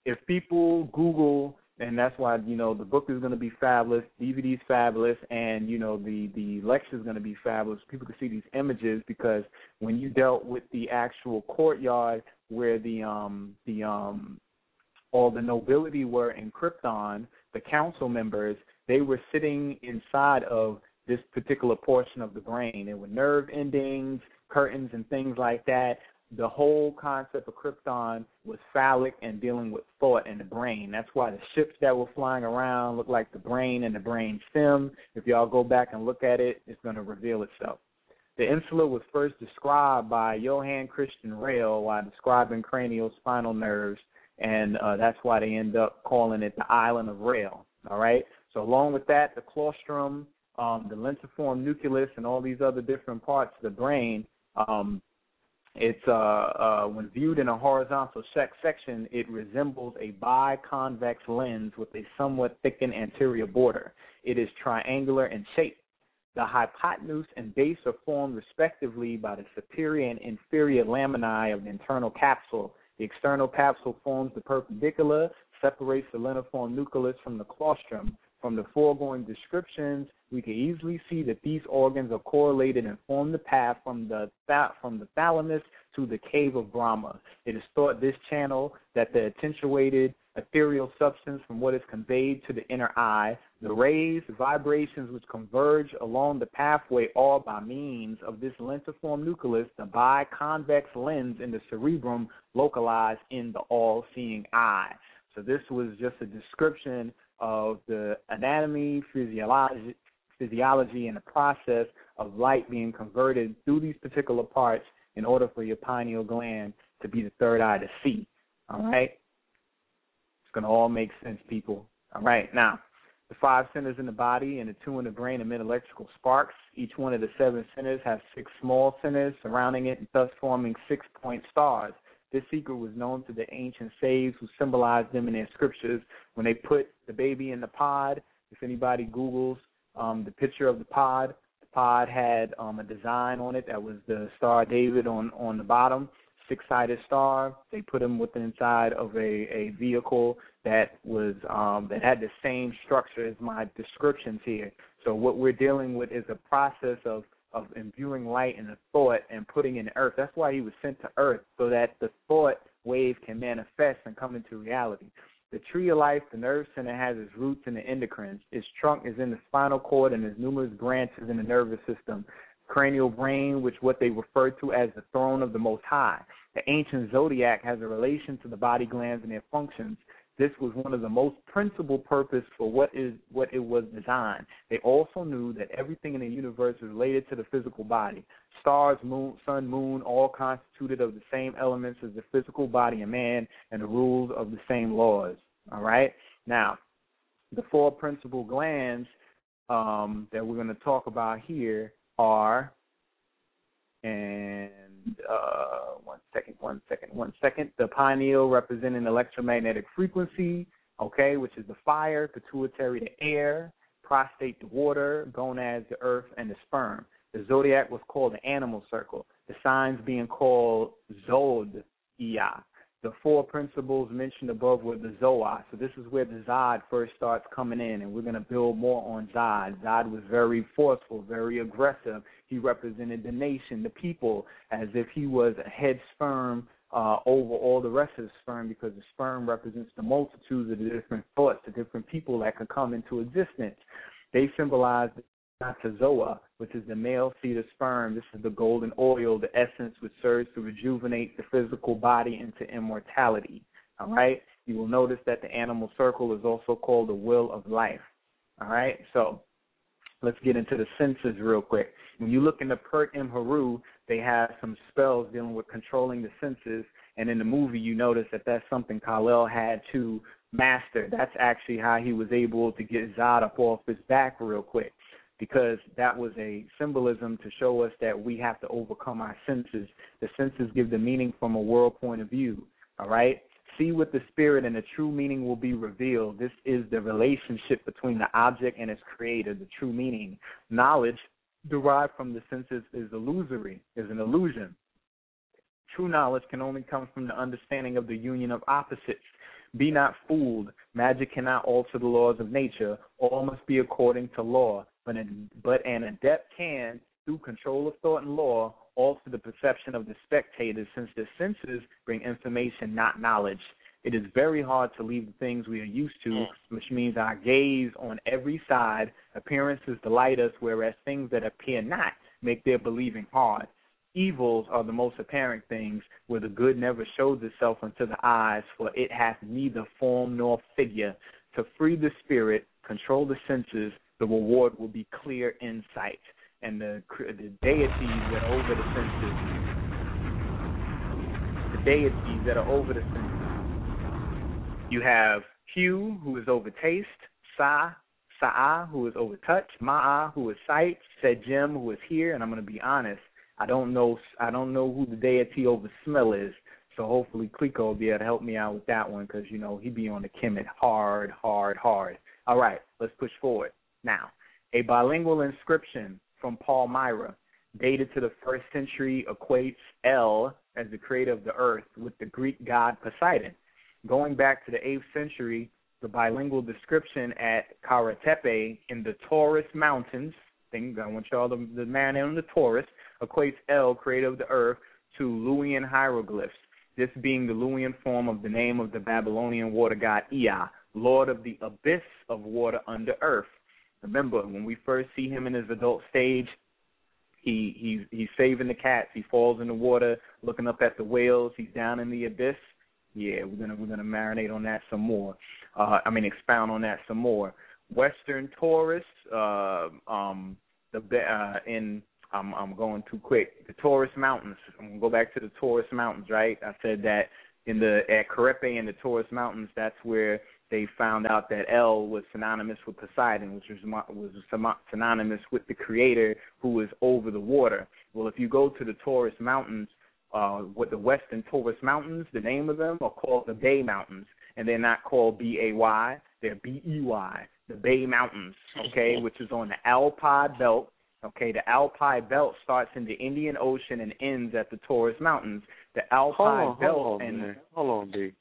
If people Google, and that's why you know the book is going to be fabulous, DVD is fabulous, and you know the the lecture is going to be fabulous. People can see these images because when you dealt with the actual courtyard where the um the um all the nobility were in Krypton, the council members, they were sitting inside of this particular portion of the brain. There were nerve endings, curtains, and things like that. The whole concept of Krypton was phallic and dealing with thought and the brain. That's why the ships that were flying around looked like the brain and the brain stem. If y'all go back and look at it, it's going to reveal itself. The insula was first described by Johann Christian Reil while describing cranial spinal nerves and uh, that's why they end up calling it the island of Reil. All right. So along with that, the claustrum, um, the lentiform nucleus, and all these other different parts of the brain, um, it's uh, uh, when viewed in a horizontal sec- section, it resembles a biconvex lens with a somewhat thickened anterior border. It is triangular in shape. The hypotenuse and base are formed respectively by the superior and inferior laminae of the internal capsule the external capsule forms the perpendicular, separates the lentiform nucleus from the claustrum. From the foregoing descriptions, we can easily see that these organs are correlated and form the path from the from the thalamus to the cave of Brahma. It is thought this channel that the attenuated ethereal substance from what is conveyed to the inner eye, the rays, vibrations which converge along the pathway all by means of this lentiform nucleus, the biconvex lens in the cerebrum localized in the all-seeing eye. So this was just a description of the anatomy, physiology, physiology, and the process of light being converted through these particular parts in order for your pineal gland to be the third eye to see. All right? It's going to all make sense, people. All right, now, the five centers in the body and the two in the brain emit electrical sparks. Each one of the seven centers has six small centers surrounding it, thus forming six point stars. This secret was known to the ancient sages who symbolized them in their scriptures when they put the baby in the pod. If anybody Googles um, the picture of the pod, the pod had um, a design on it that was the Star David on on the bottom six-sided star. They put him within inside of a, a vehicle that was um, that had the same structure as my descriptions here. So what we're dealing with is a process of of imbuing light in the thought and putting in the earth. That's why he was sent to earth so that the thought wave can manifest and come into reality. The tree of life, the nerve center, has its roots in the endocrines. Its trunk is in the spinal cord and there's numerous branches in the nervous system cranial brain, which what they refer to as the throne of the Most High. The ancient zodiac has a relation to the body glands and their functions. This was one of the most principal purpose for what is what it was designed. They also knew that everything in the universe is related to the physical body. Stars, moon, sun, moon, all constituted of the same elements as the physical body of man and the rules of the same laws. All right. Now, the four principal glands um, that we're going to talk about here are, and uh, one second, one second, one second. The pineal representing electromagnetic frequency, okay, which is the fire, pituitary the air, prostate the water, gonads the earth, and the sperm. The zodiac was called the animal circle. The signs being called zodiac. The four principles mentioned above were the Zoa. So this is where the Zod first starts coming in, and we're going to build more on Zod. Zod was very forceful, very aggressive. He represented the nation, the people, as if he was a head sperm uh, over all the rest of the sperm, because the sperm represents the multitudes of the different thoughts, the different people that could come into existence. They symbolize Zoa, which is the male seed of sperm. This is the golden oil, the essence which serves to rejuvenate the physical body into immortality. All right? You will notice that the animal circle is also called the will of life. All right? So let's get into the senses real quick. When you look in the Pert Imheru, they have some spells dealing with controlling the senses. And in the movie, you notice that that's something Kal-El had to master. That's actually how he was able to get Zod up off his back real quick because that was a symbolism to show us that we have to overcome our senses. The senses give the meaning from a world point of view. All right? See with the spirit and the true meaning will be revealed. This is the relationship between the object and its creator, the true meaning. Knowledge derived from the senses is illusory, is an illusion. True knowledge can only come from the understanding of the union of opposites. Be not fooled. Magic cannot alter the laws of nature. All must be according to law but an, but an adept can, through control of thought and law, alter the perception of the spectators since the senses bring information, not knowledge. It is very hard to leave the things we are used to, mm. which means our gaze on every side. Appearances delight us, whereas things that appear not make their believing hard. Evils are the most apparent things, where the good never shows itself unto the eyes, for it hath neither form nor figure. To free the spirit, control the senses, the reward will be clear insight. And the the deities that are over the senses, the deities that are over the senses. You have Hu, who is over taste, Sa, Sa'a, who is over touch, Ma'a, who is sight, Sejim, who is here. And I'm going to be honest, I don't know, I don't know who the deity over smell is. So hopefully Clecquot will be able to help me out with that one because you know he be on the Kemet hard, hard, hard. All right, let's push forward. Now, a bilingual inscription from Palmyra, dated to the first century, equates El as the creator of the earth with the Greek god Poseidon. Going back to the 8th century, the bilingual description at Kara Tepe in the Taurus Mountains, thing I want y'all to the man in the Taurus, equates El, creator of the earth, to Luwian hieroglyphs, this being the Luwian form of the name of the Babylonian water god Ea, lord of the abyss of water under earth. Remember, when we first see him in his adult stage, he he's he's saving the cats. He falls in the water, looking up at the whales. He's down in the abyss. Yeah, we're gonna we're gonna marinate on that some more. Uh, I mean, expound on that some more. Western Taurus, uh, um, the uh, in I'm I'm going too quick. The Taurus Mountains. I'm gonna go back to the Taurus Mountains, right? I said that in the at Carepe in the Taurus Mountains, that's where they found out that El was synonymous with Poseidon, which was was synonymous with the creator who was over the water. Well, if you go to the Taurus Mountains, uh, what the Western Taurus Mountains, the name of them are called the Bey Mountains, and they're not called B A Y, they're B E Y, the Bey Mountains, okay, which is on the Alpine Belt. Okay, the Alpine Belt starts in the Indian Ocean and ends at the Taurus Mountains. The Alpine hold on, Belt hold on, and man. hold on, D.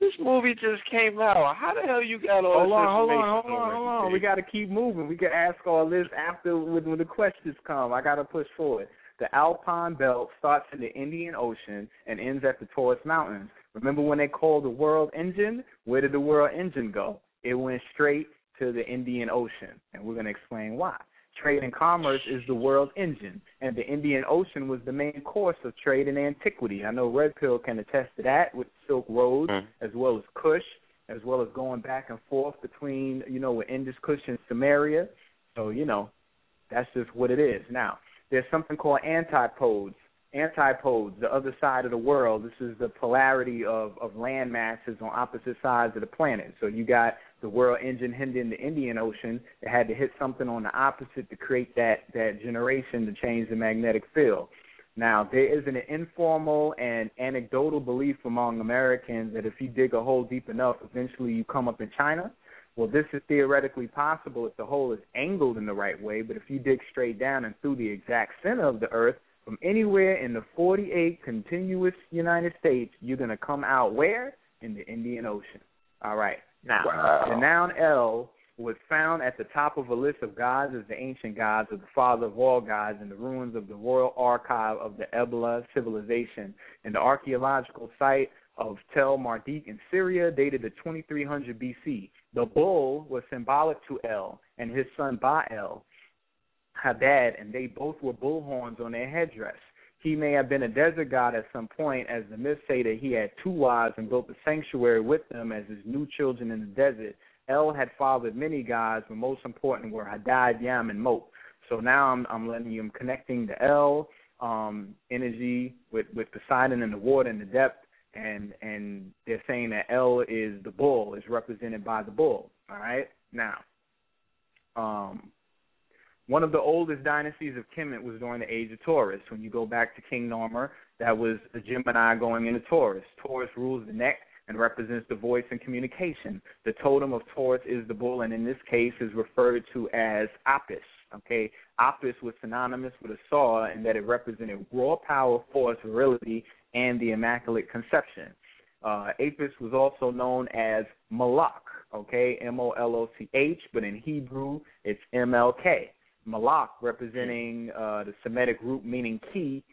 This movie just came out. How the hell you got all hold this on, hold on, hold on, hold on. We got to keep moving. We can ask all this after when, when the questions come. I got to push forward. The Alpine Belt starts in the Indian Ocean and ends at the Taurus Mountains. Remember when they called the world engine? Where did the world engine go? It went straight to the Indian Ocean, and we're going to explain why. Trade and commerce is the world engine, and the Indian Ocean was the main course of trade in antiquity. I know Red Pill can attest to that with Silk Road, Mhm. as well as Kush, as well as going back and forth between, you know, with Indus Kush and Samaria. So, you know, that's just what it is. Now, there's something called antipodes. Antipodes, the other side of the world. This is the polarity of, of land masses on opposite sides of the planet. So you got the world engine hitting the Indian Ocean. It had to hit something on the opposite to create that, that generation to change the magnetic field. Now, there is an informal and anecdotal belief among Americans that if you dig a hole deep enough, eventually you come up in China. Well, this is theoretically possible if the hole is angled in the right way, but if you dig straight down and through the exact center of the earth, from anywhere in the 48 continuous United States, you're going to come out where? In the Indian Ocean. All right. Now, Wow. the noun El was found at the top of a list of gods as the ancient gods of the father of all gods in the ruins of the Royal Archive of the Ebla civilization in the archaeological site of Tel Mardikh in Syria, dated to 2300 BC. The bull was symbolic to El and his son Baal, Hadad, and they both were bull horns on their headdress. He may have been a desert god at some point, as the myths say that he had two wives and built a sanctuary with them as his new children in the desert. El had fathered many gods, but most important were Hadad, Yam, and Mot. So now I'm I'm letting you I'm connecting the El um, energy with with Poseidon and the water and the depth, and and they're saying that El is the bull, is represented by the bull. All right, now, um, one of the oldest dynasties of Kemet was during the age of Taurus. When you go back to King Narmer, that was a Gemini going into Taurus. Taurus rules the neck and represents the voice and communication. The totem of Taurus is the bull, and in this case is referred to as Apis. Okay, Apis was synonymous with a saw in that it represented raw power, force, virility, and the Immaculate Conception. Uh, Apis was also known as Malak. Okay, M O L O C H, but in Hebrew it's M L K. Malak, representing uh, the Semitic root meaning key,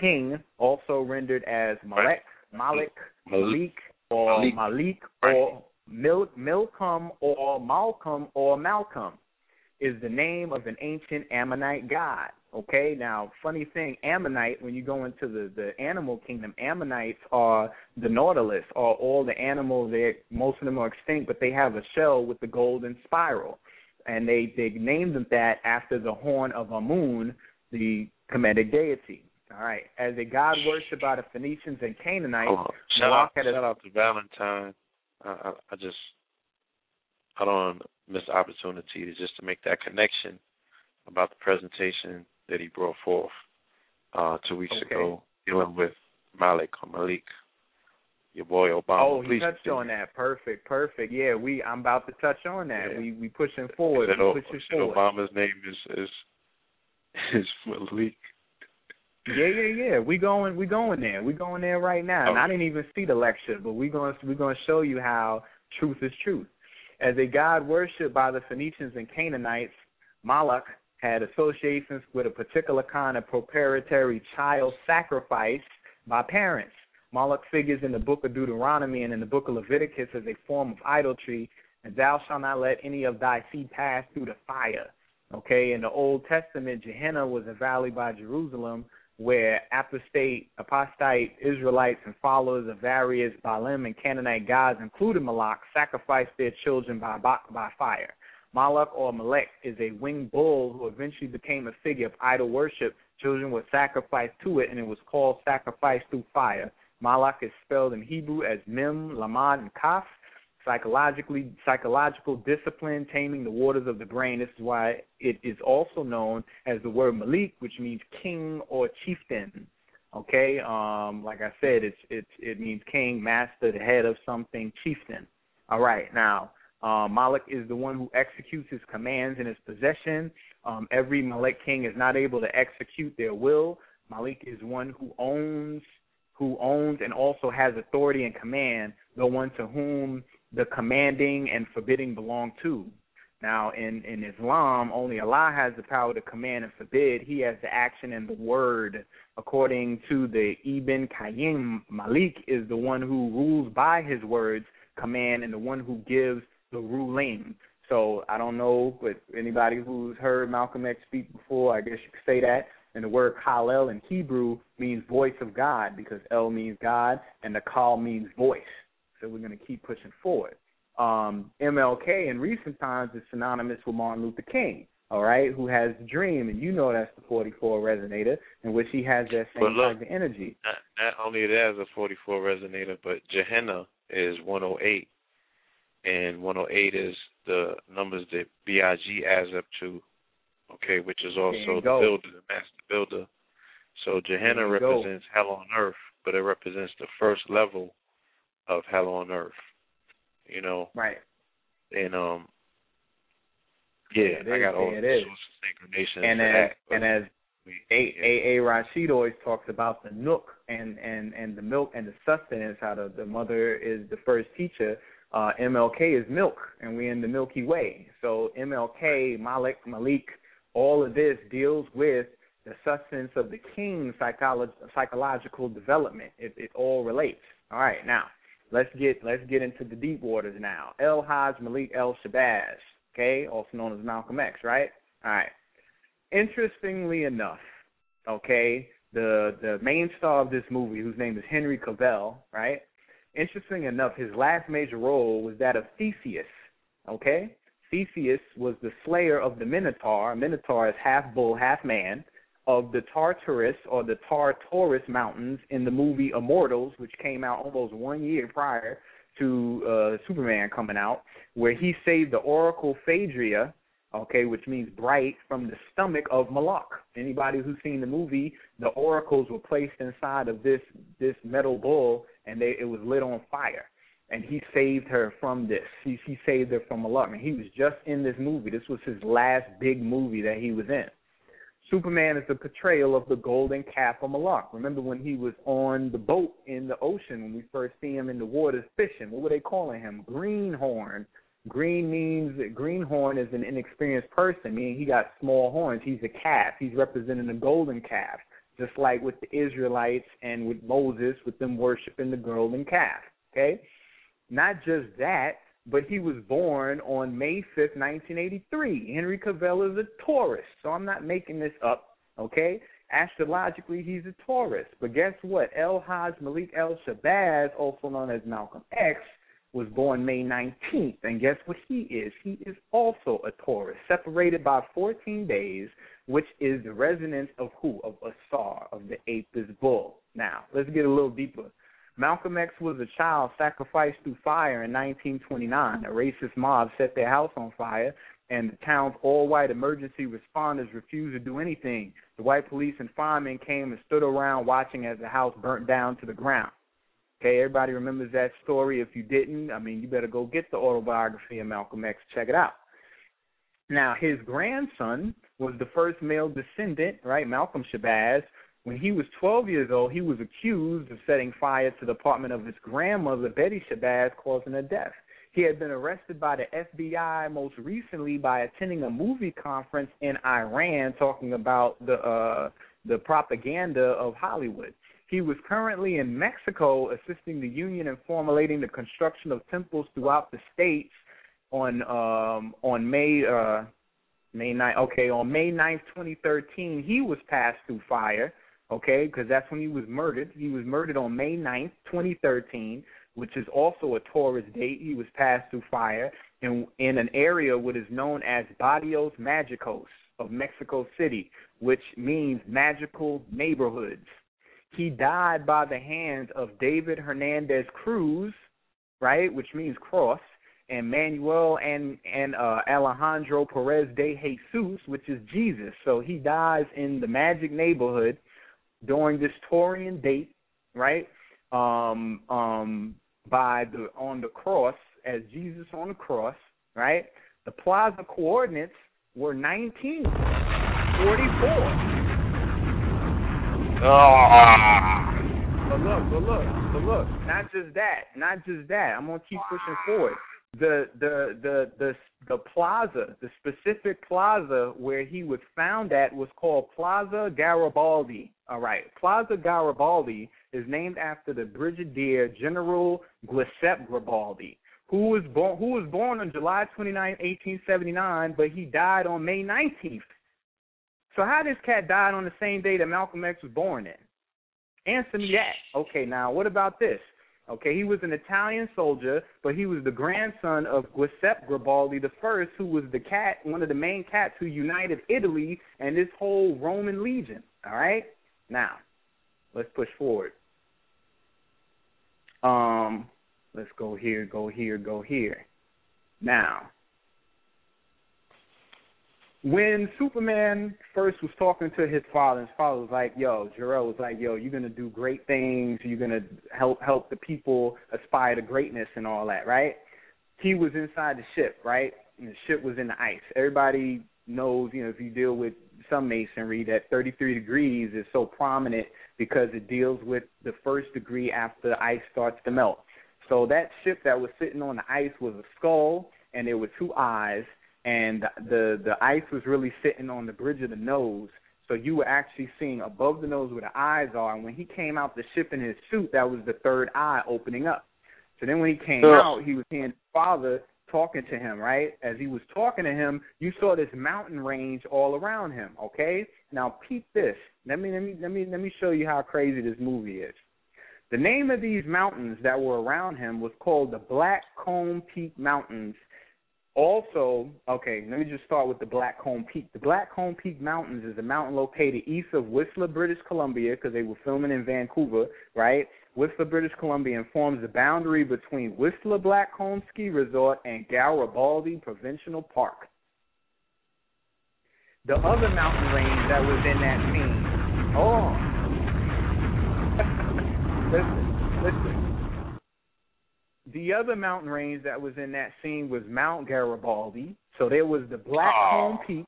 king, also rendered as Malek, Malik, Malik, or Malik. Or Mil- Milcom, or Malcolm, or Malcolm, is the name of an ancient Ammonite god. Okay, now funny thing, Ammonite. When you go into the the animal kingdom, Ammonites are the nautilus, are all the animals. They most of them are extinct, but they have a shell with the golden spiral and they they named them that after the horn of Amun, the Kemetic deity. All right, as a god worshipped by the Phoenicians and Canaanites, on. Shout Malak out, a out to Valentine. I, I, I just I don't want to miss the opportunity to just to make that connection about the presentation that he brought forth uh, two weeks Okay. ago dealing with Malik or Malik, your boy Obama. Oh, he Please touched continue. on that. Perfect, perfect. Yeah, we I'm about to touch on that. Yeah. We we pushing forward. We pushing forward. Obama's name is is is Malik. Yeah, yeah, yeah. We going we going there. We going there right now. And I didn't even see the lecture, but we going we're going to show you how truth is truth. As a god worshipped by the Phoenicians and Canaanites, Moloch had associations with a particular kind of proprietary child sacrifice by parents. Moloch figures in the book of Deuteronomy and in the book of Leviticus as a form of idolatry, and thou shalt not let any of thy seed pass through the fire. Okay, in the Old Testament, Gehenna was a valley by Jerusalem where apostate, apostate Israelites and followers of various Baalim and Canaanite gods, including Malak, sacrificed their children by, by, fire. Malak or Malek is a winged bull who eventually became a figure of idol worship. Children were sacrificed to it, and it was called sacrifice through fire. Malak is spelled in Hebrew as Mem, Lamed, and Kaf. Psychologically, psychological discipline, taming the waters of the brain. This is why it is also known as the word Malik, which means king or chieftain. Okay, um, like I said, it's it's it means king, master, the head of something, chieftain. All right, now uh, Malik is the one who executes his commands in his possession. Um, every Malik king is not able to execute their will. Malik is one who owns, who owns and also has authority and command, the one to whom the commanding and forbidding belong to. Now, in, in Islam, only Allah has the power to command and forbid. He has the action and the word. According to the Ibn Qayyim, Malik is the one who rules by his words, command, and the one who gives the ruling. So I don't know, but anybody who's heard Malcolm X speak before, I guess you could say that. And the word Kal-El in Hebrew means voice of God because El means God and the Kal means voice. So we're going to keep pushing forward. Um, MLK in recent times is synonymous with Martin Luther King, all right, who has the dream, and you know that's the 44 resonator, in which he has that same look, type of energy. Not, not only that is a 44 resonator, but Gehenna is 108, and 108 is the numbers that BIG adds up to, okay, which is also the builder, the master builder. So Gehenna you go. represents hell on earth, but it represents the first level of hell on earth. You know, Right. and um, yeah, There I got all it is. synchronization And as that. and as we- A A A Rashid always talks about the nook and and and the milk and the sustenance. How the the mother is the first teacher. Uh, MLK is milk, and we're in the Milky Way. So MLK, Malik, Malik, all of this deals with the sustenance of the king's psycholo- psychological development. It, it all relates. All right, now let's get let's get into the deep waters now. El Haj Malik El Shabazz, okay, also known as Malcolm X, right? All right. Interestingly enough, okay, the the main star of this movie, whose name is Henry Cavill, right? Interesting enough, his last major role was that of Theseus. Okay, Theseus was the slayer of the Minotaur. Minotaur is half bull, half man of the Tartarus or the Tartarus Mountains in the movie Immortals, which came out almost one year prior to uh, Superman coming out, where he saved the Oracle Phaedra, okay, which means bright, from the stomach of Malak. Anybody who's seen the movie, the oracles were placed inside of this this metal bull, and they it was lit on fire. And he saved her from this. He he saved her from. And he was just in this movie. This was his last big movie that he was in. Superman is a portrayal of the golden calf of Malak. Remember when he was on the boat in the ocean when we first see him in the waters fishing? What were they calling him? Greenhorn. Green means greenhorn is an inexperienced person, meaning he got small horns. He's a calf. He's representing the golden calf, just like with the Israelites and with Moses, with them worshiping the golden calf. Okay, not just that, but he was born on May fifth, nineteen eighty-three. Henry Cavill is a Taurus, so I'm not making this up. Okay, astrologically he's a Taurus, but guess what? El Haj Malik El Shabazz, also known as Malcolm X was born May 19th, and guess what he is? He is also a Taurus, separated by 14 days, which is the resonance of who? Of Asar, of the Apis bull. Now, let's get a little deeper. Malcolm X was a child sacrificed through fire in 1929. A racist mob set their house on fire, and the town's all-white emergency responders refused to do anything. The white police and firemen came and stood around watching as the house burnt down to the ground. Okay, everybody remembers that story. If you didn't, I mean, you better go get the autobiography of Malcolm X. Check it out. Now, his grandson was the first male descendant, right, Malcolm Shabazz. When he was 12 years old, he was accused of setting fire to the apartment of his grandmother, Betty Shabazz, causing her death. He had been arrested by the FBI most recently by attending a movie conference in Iran talking about the uh, the propaganda of Hollywood. He was currently in Mexico assisting the union in formulating the construction of temples throughout the states on um on May uh May 9 okay on May 9th 2013 he was passed through fire okay? Because that's when he was murdered. He was murdered on May 9th 2013 which is also a Taurus date. He was passed through fire in in an area what is known as Barrios Magicos of Mexico City which means magical neighborhoods. He died by the hands of David Hernandez Cruz, right, which means cross, and Manuel and and uh, Alejandro Perez de Jesus, which is Jesus. So he dies in the magic neighborhood during this Taurian date, right? Um, um, by the on the cross as Jesus on the cross, right? The plaza coordinates were 1944. But look, but look, but look. Not just that, not just that. I'm gonna keep pushing forward. The the the the the plaza, the specific plaza where he was found at was called Plaza Garibaldi. All right, Plaza Garibaldi is named after the Brigadier General Giuseppe Garibaldi, who was born who was born on July 29, 1879, but he died on May 19th. So how this cat died on the same day that Malcolm X was born in? Answer me that. Okay, now what about this? Okay, he was an Italian soldier, but he was the grandson of Giuseppe Garibaldi the first, who was the cat, one of the main cats who united Italy and this whole Roman legion. All right, now let's push forward. Um, let's go here, go here, go here. Now, when Superman first was talking to his father, his father was like, "Yo, Jor-El was like, yo, you're gonna do great things. You're gonna help help the people aspire to greatness and all that, right?" He was inside the ship, right? And the ship was in the ice. Everybody knows, you know, if you deal with some masonry, that 33 degrees is so prominent because it deals with the first degree after the ice starts to melt. So that ship that was sitting on the ice was a skull, and there were two eyes and the the ice was really sitting on the bridge of the nose. So you were actually seeing above the nose where the eyes are. And when he came out the ship in his suit, that was the third eye opening up. So then when he came out, he was seeing his father talking to him, right? As he was talking to him, you saw this mountain range all around him, okay? Now peep this. Let me let me let me let me show you how crazy this movie is. The name of these mountains that were around him was called the Black Comb Peak Mountains also, okay, let me just start with the Blackcomb Peak. The Blackcomb Peak Mountains is a mountain located east of Whistler, British Columbia, because they were filming in Vancouver, right? Whistler, British Columbia, and forms the boundary between Whistler Blackcomb Ski Resort and Garibaldi Provincial Park. The other mountain range that was in that scene, oh, listen, listen the other mountain range that was in that scene was Mount Garibaldi. So there was the Black oh. Peak,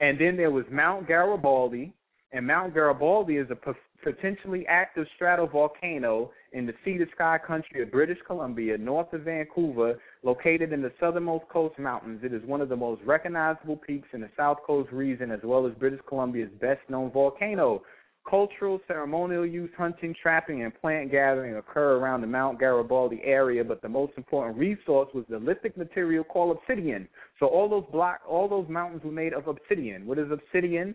and then there was Mount Garibaldi. And Mount Garibaldi is a p- potentially active stratovolcano in the sea to sky country of British Columbia, north of Vancouver, located in the southernmost coast mountains. It is one of the most recognizable peaks in the South Coast region, as well as British Columbia's best known volcano. Cultural, ceremonial use, hunting, trapping, and plant gathering occur around the Mount Garibaldi area, but the most important resource was the lithic material called obsidian. So all those block, all those mountains were made of obsidian. What is obsidian?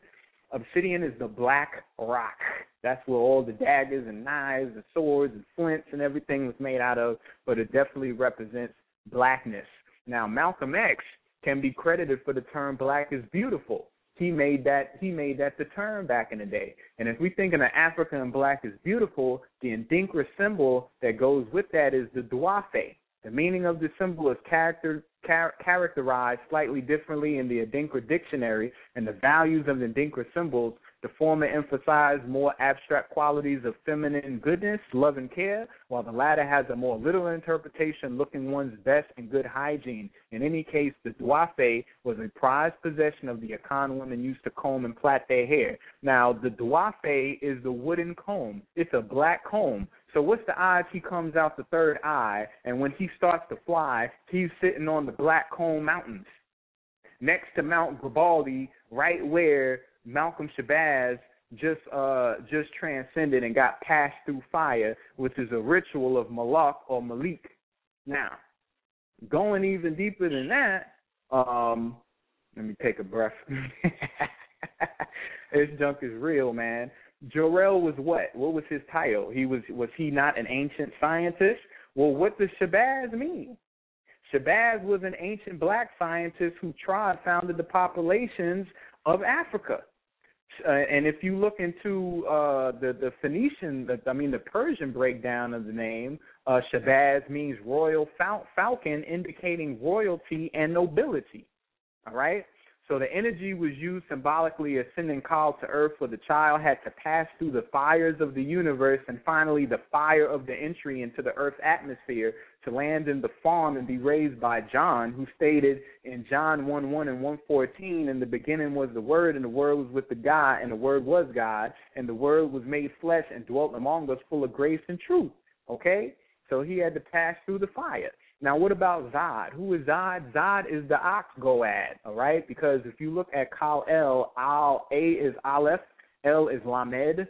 Obsidian is the black rock. That's where all the daggers and knives and swords and flints and everything was made out of, but it definitely represents blackness. Now, Malcolm X can be credited for the term black is beautiful he made that he made that the term back in the day. And if we think of Africa and black is beautiful, the Adinkra symbol that goes with that is the Duafe. The meaning of the symbol is character, char- characterized slightly differently in the Adinkra dictionary, and the values of the Adinkra symbols the former emphasized more abstract qualities of feminine goodness, love, and care, while the latter has a more literal interpretation looking one's best and good hygiene. In any case, the duafe was a prized possession of the Akan women used to comb and plait their hair. Now, the duafe is the wooden comb. It's a black comb. So what's the odds he comes out the third eye, and when he starts to fly, he's sitting on the Black Comb Mountains, next to Mount Garibaldi, right where Malcolm Shabazz just uh just transcended and got passed through fire, which is a ritual of Malak or Malik. Now, going even deeper than that, um, let me take a breath. this junk is real, man. Jor-El was what? What was his title? He was was he not an ancient scientist? Well, what does Shabazz mean? Shabazz was an ancient black scientist who tried founded the populations of Africa uh, and if you look into uh, the the Phoenician, the, I mean the Persian breakdown of the name, uh, Shabazz means royal fal- falcon, indicating royalty and nobility. All right. So the energy was used symbolically as sending call to earth for the child had to pass through the fires of the universe and finally the fire of the entry into the earth's atmosphere to land in the farm and be raised by John, who stated in John 1 1 and 114, in the beginning was the Word, and the Word was with the God, and the Word was God, and the Word was made flesh and dwelt among us full of grace and truth. Okay? So he had to pass through the fire. Now, what about Zod? Who is Zod? Zod is the ox goad, all right? Because if you look at Kal El, Al A is Aleph, El is Lamed.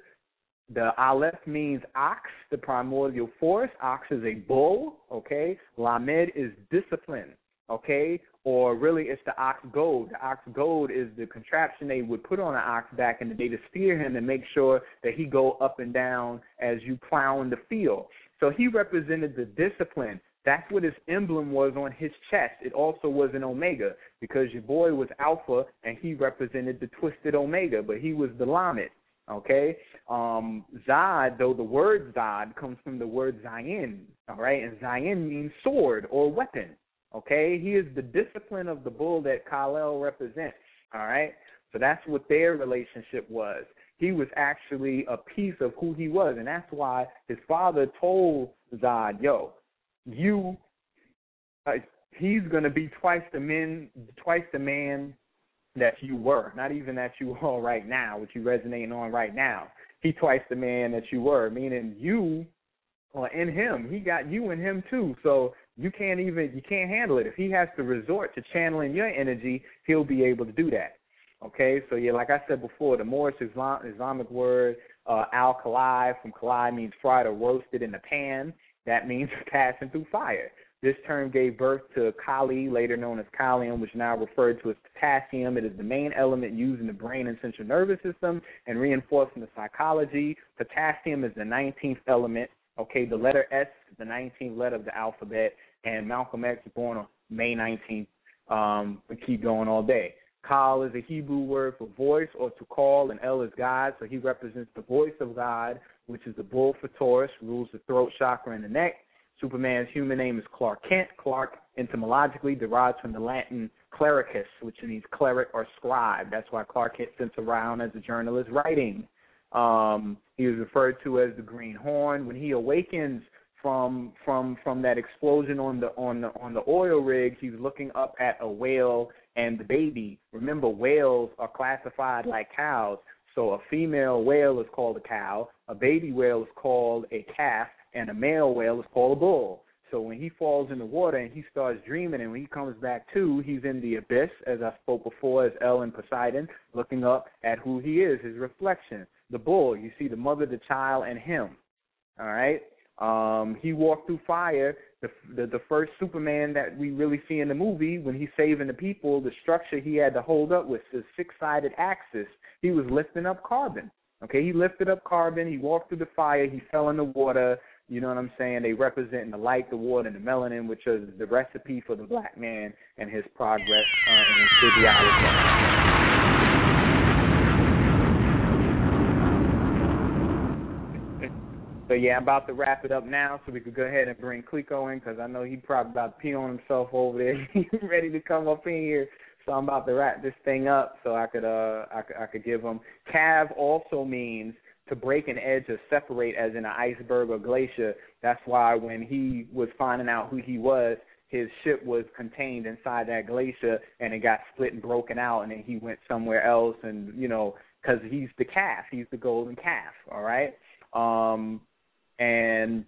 The Aleph means ox, the primordial force. Ox is a bull, okay? Lamed is discipline, okay? Or really, it's the ox goad. The ox goad is the contraption they would put on an ox back in the day to steer him and make sure that he go up and down as you plow in the field. So he represented the discipline. That's what his emblem was on his chest. It also was an omega because your boy was alpha and he represented the twisted omega, but he was the lamed. Okay, um, Zod, though the word Zod comes from the word Zion, all right, and Zion means sword or weapon. Okay, he is the discipline of the bull that Kal-El represents. All right, so that's what their relationship was. He was actually a piece of who he was, and that's why his father told Zod, "Yo, you, uh, he's to be twice the man, twice the man that you were, not even that you are right now, what you resonating on right now. He twice the man that you were, meaning you or in him. He got you in him too. So you can't even you can't handle it. If he has to resort to channeling your energy, he'll be able to do that. Okay, so yeah, like I said before, the Moorish Islam, Islamic word uh, al kali from kali means fried or roasted in the pan. That means passing through fire. This term gave birth to Kali, later known as Kalium, which now referred to as potassium. It is the main element used in the brain and central nervous system and reinforcing the psychology. Potassium is the 19th element. Okay, the letter S the 19th letter of the alphabet, and Malcolm X was born on May 19th. Um, we keep going all day. Kal is a Hebrew word for voice or to call, and El is God, so he represents the voice of God, which is the bull for Taurus, rules the throat chakra and the neck. Superman's human name is Clark Kent. Clark etymologically derives from the Latin clericus, which means cleric or scribe. That's why Clark Kent sits around as a journalist writing. Um, he was referred to as the Green Horn. When he awakens from from from that explosion on the on the on the oil rig, he's looking up at a whale and the baby. Remember, whales are classified like cows. So a female whale is called a cow, a baby whale is called a calf, and a male whale is called a bull. So when he falls in the water and he starts dreaming, and when he comes back to, he's in the abyss, as I spoke before, as El and Poseidon, looking up at who he is, his reflection. The bull, you see the mother, the child, and him. All right. Um, he walked through fire. The, the the first Superman that we really see in the movie, when he's saving the people, the structure he had to hold up was the six-sided axis. He was lifting up carbon. Okay, he lifted up carbon. He walked through the fire. He fell in the water. You know what I'm saying? They represent the light, the water, and the melanin, which is the recipe for the black man and his progress uh, in his physiology. So yeah, I'm about to wrap it up now, so we could go ahead and bring Clecquot in because I know he probably about to pee on himself over there. Ready to come up in here. So I'm about to wrap this thing up so I could uh I could, I could give him. Cav also means to break an edge or separate, as in an iceberg or glacier. That's why when he was finding out who he was, his ship was contained inside that glacier, and it got split and broken out, and then he went somewhere else, and you know, because he's the calf, he's the golden calf. All right. Um, and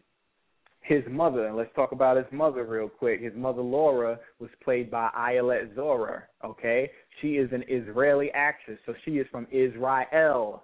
his mother, and let's talk about his mother real quick. His mother Laura was played by Ayelet Zurer. Okay, she is an Israeli actress, so she is from Israel.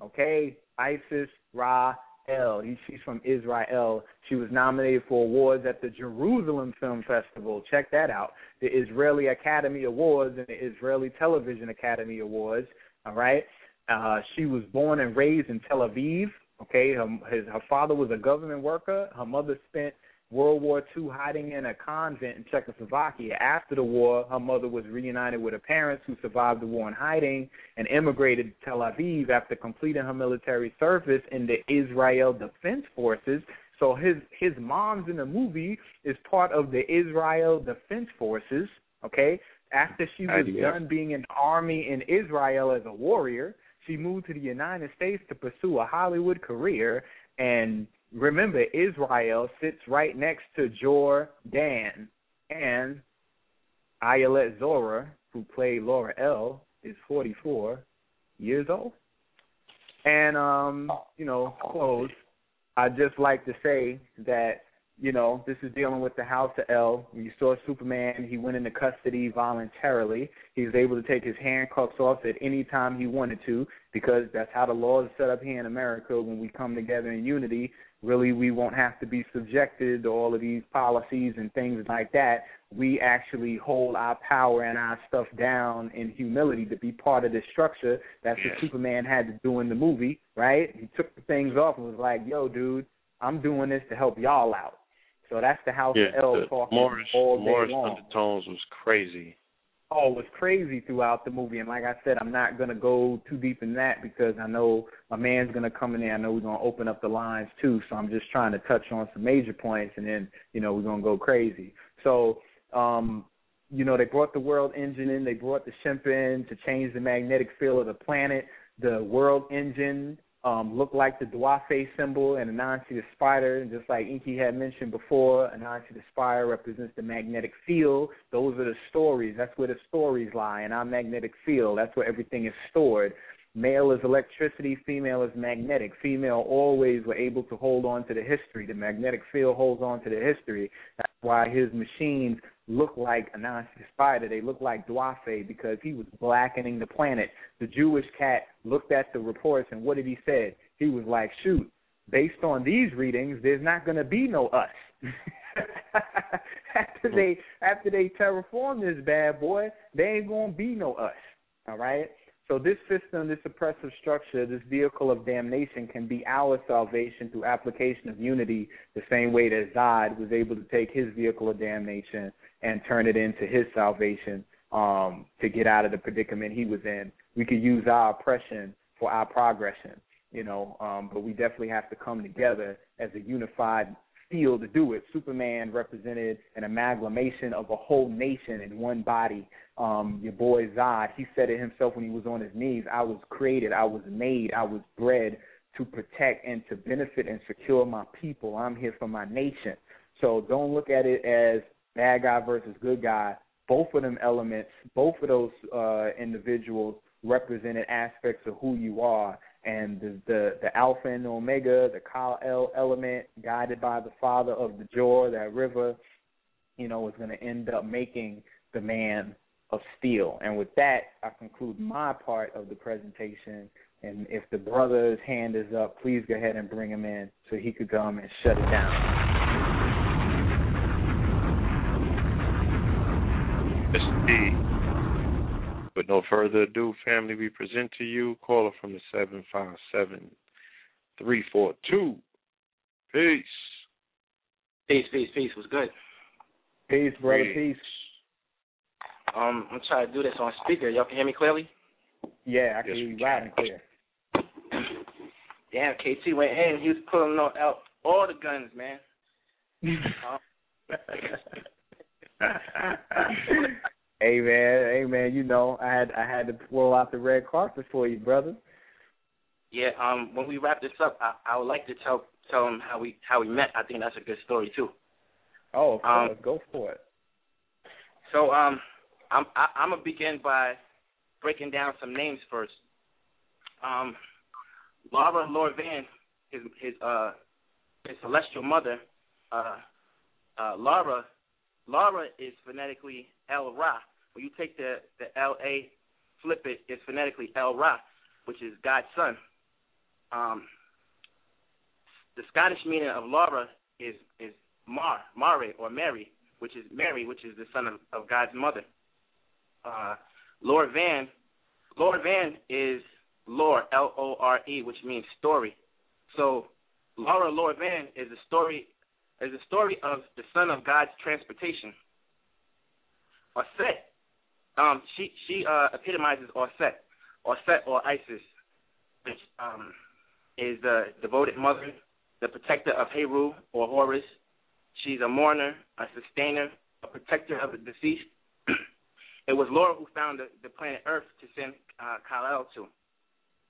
Okay, Isis Ra El. She's from Israel. She was nominated for awards at the Jerusalem Film Festival. Check that out. The Israeli Academy Awards and the Israeli Television Academy Awards. All right. Uh, she was born and raised in Tel Aviv. Okay, her his her father was a government worker. Her mother spent World War II hiding in a convent in Czechoslovakia. After the war, her mother was reunited with her parents who survived the war in hiding and immigrated to Tel Aviv after completing her military service in the Israel Defense Forces. So his his mom's in the movie is part of the Israel Defense Forces. Okay, after she was Idea. done being in the army in Israel as a warrior, she moved to the United States to pursue a Hollywood career. And remember, Israel sits right next to Jordan. And Ayelet Zurer, who played Laura L., is 44 years old. And, um, you know, close, I'd just like to say that you know, this is dealing with the House of El. You saw Superman, he went into custody voluntarily. He was able to take his handcuffs off at any time he wanted to because that's how the laws is set up here in America when we come together in unity. Really, we won't have to be subjected to all of these policies and things like that. We actually hold our power and our stuff down in humility to be part of this structure. That's Yes. what Superman had to do in the movie, right? He took the things off and was like, yo, dude, I'm doing this to help y'all out. So that's the House Yeah, of L the talking Morris, all day Morris long. undertones was crazy. It was crazy throughout the movie, and like I said, I'm not gonna go too deep in that because I know my man's gonna come in there. I know we're gonna open up the lines too, so I'm just trying to touch on some major points, and then you know we're gonna go crazy. So, um, you know, they brought the World Engine in, they brought the ship in to change the magnetic field of the planet. The World Engine um, looked like the Duafe symbol and Anansi the spider, and just like Inky had mentioned before, Anansi the spider represents the magnetic field. Those are the stories. That's where the stories lie in our magnetic field. That's where everything is stored. Male is electricity, female is magnetic. Female always were able to hold on to the history. The magnetic field holds on to the history. That's why his machines look like Anansi the spider. They look like Duafe because he was blackening the planet. The Jewish cat looked at the reports and what did he say? He was like, shoot, based on these readings, there's not going to be no us. after they after they terraform this bad boy, there ain't going to be no us. All right. So this system, this oppressive structure, this vehicle of damnation can be our salvation through application of unity, the same way that Zod was able to take his vehicle of damnation and turn it into his salvation um, to get out of the predicament he was in. We could use our oppression for our progression, you know, um, but we definitely have to come together as a unified field to do it. Superman represented an amalgamation of a whole nation in one body. Um, your boy Zod, he said it himself when he was on his knees. I was created, I was made, I was bred to protect and to benefit and secure my people. I'm here for my nation. So don't look at it as bad guy versus good guy. Both of them elements, both of those uh, individuals represented aspects of who you are. And the, the the alpha and the omega, the Kal El element, guided by the father of the Jur, that river, you know, is going to end up making the man of steel. And with that, I conclude my part of the presentation. And if the brother's hand is up, please go ahead and bring him in so he could come and shut it down. Yes, indeed. With no further ado, family, we present to you caller from the seven five seven three four two. Peace. Peace, peace, peace. What's good? Peace, brother. Peace. Peace. Um, I'm trying to do this on speaker. Y'all can hear me clearly? Yeah, I can Yes, hear you loud and clear. Damn, KT went in. He was pulling out out all the guns, man. Um, hey man, hey man, you know I had I had to pull out the red carpet for you, brother. yeah. Um, when we wrap this up, I, I would like to tell tell him how we how we met. I think that's a good story too. Oh, Um, go for it. So um, I'm I, I'm gonna begin by breaking down some names first. Um, Laura Lorvan, his his uh his celestial mother, uh, uh, Laura Laura is phonetically El Ra. When you take the the L A, flip it, it's phonetically El Ra, which is God's son. Um, the Scottish meaning of Laura is is Mar, Mare or Mary, which is Mary, which is the son of, of God's mother. Uh, Lord Van, Lord Van is Lore, L O R E, which means story. So Laura Lord Van is a story is a story of the son of God's transportation. Osset, um, she she uh, epitomizes Osset or Isis, which um, is the devoted mother, the protector of Heru or Horus. She's a mourner, a sustainer, a protector of the deceased. it was Laura who found the, the planet Earth to send uh, Kal-El to.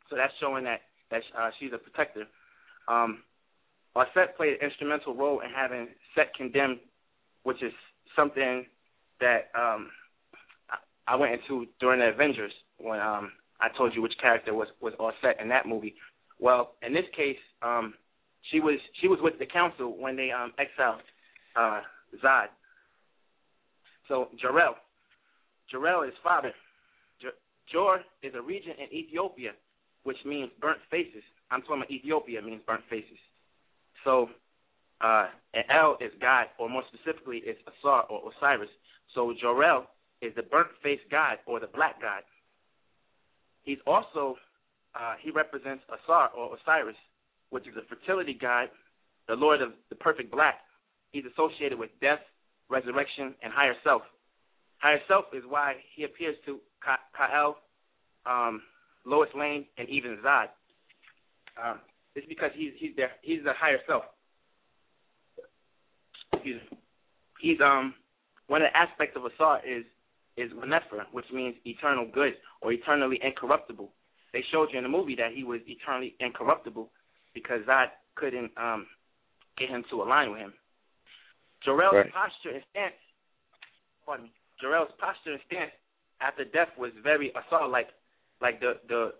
So that's showing that that uh, she's a protector. Um, Set played an instrumental role in having Set condemned, which is something that um, I, went into during the Avengers when um, I told you which character was was Set in that movie. Well, in this case, um, she was she was with the council when they um, exiled uh, Zod. So Jarel, Jarel is father. Jor is a region in Ethiopia, which means burnt faces. I'm talking about Ethiopia means burnt faces. So uh, El is God, or more specifically, it's Asar or Osiris. So Jorel is the burnt face god or the black god. He's also uh, he represents Asar or Osiris, which is a fertility god, the Lord of the perfect black. He's associated with death, resurrection, and higher self. Higher self is why he appears to Ka- Kael, um, Lois Lane, and even Zod. Um, it's because he's he's there. He's the higher self. Excuse me. He's um one of the aspects of Asar is is Manefer, which means eternal good or eternally incorruptible. They showed you in the movie that he was eternally incorruptible because Zod couldn't um get him to align with him. Jarrell's right. posture and stance pardon me. Jarrell's posture and stance after death was very Asar like like the the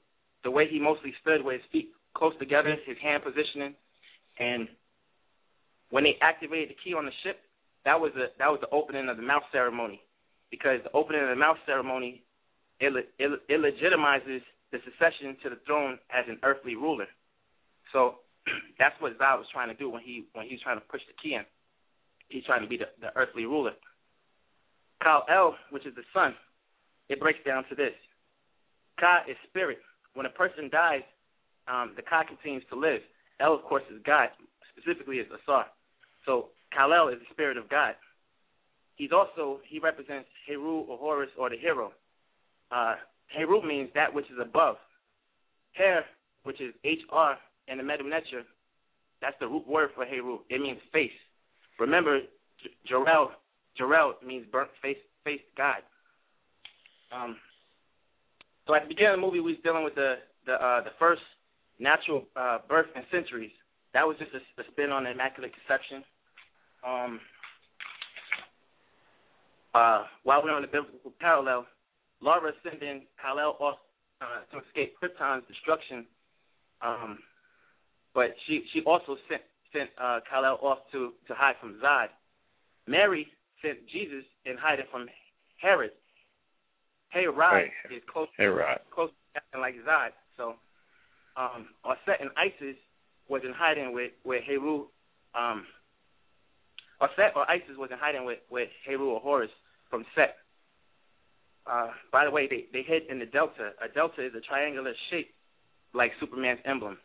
the way he mostly stood with his feet close together, his hand positioning, and when they activated the key on the ship, that was the that was the opening of the mouth ceremony, because the opening of the mouth ceremony it, it, it legitimizes the succession to the throne as an earthly ruler. So that's what Zod was trying to do when he when he was trying to push the key in. He's trying to be the, the earthly ruler. Kal El, which is the sun, it breaks down to this. Ka is spirit. When a person dies, um, the Ka continues to live. El, of course, is God, specifically is Asar. So Kal-El is the spirit of God. He's also he represents Heru or Horus or the hero. Uh, Heru means that which is above. Her, which is H R in the Medu that's the root word for Heru. It means face. Remember, Jor-El Jor-El means burnt face face God. Um, so at the beginning of the movie, we was dealing with the the uh, the first natural uh, birth in centuries. That was just a, a spin on Immaculate Conception. Um, uh, while we're on the biblical parallel, Lara sending Kal-El off uh, to escape Krypton's destruction, um, but she she also sent sent uh, Kal-El off to to hide from Zod. Mary sent Jesus in hiding from Herod. Herod right. is close Herod. close to like Zod. So um, Aset and Isis was in hiding with with Heru um, or Set or Isis was in hiding with with Heru or Horus from Set. Uh, by the way, they they hid in the delta. A delta is a triangular shape like Superman's emblem.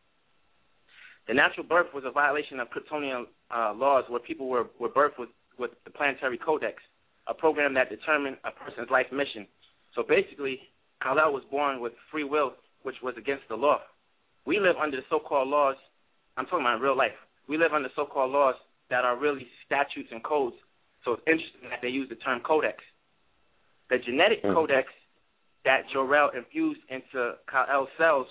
The natural birth was a violation of Kryptonian uh, laws where people were, were birthed with, with the planetary codex, a program that determined a person's life mission. So basically, Kal-El was born with free will, which was against the law. We live under the so-called laws. I'm talking about in real life. We live under so-called laws that are really statutes and codes. So it's interesting that they use the term codex. The genetic mm. codex that Jor-El infused into Kal-El cells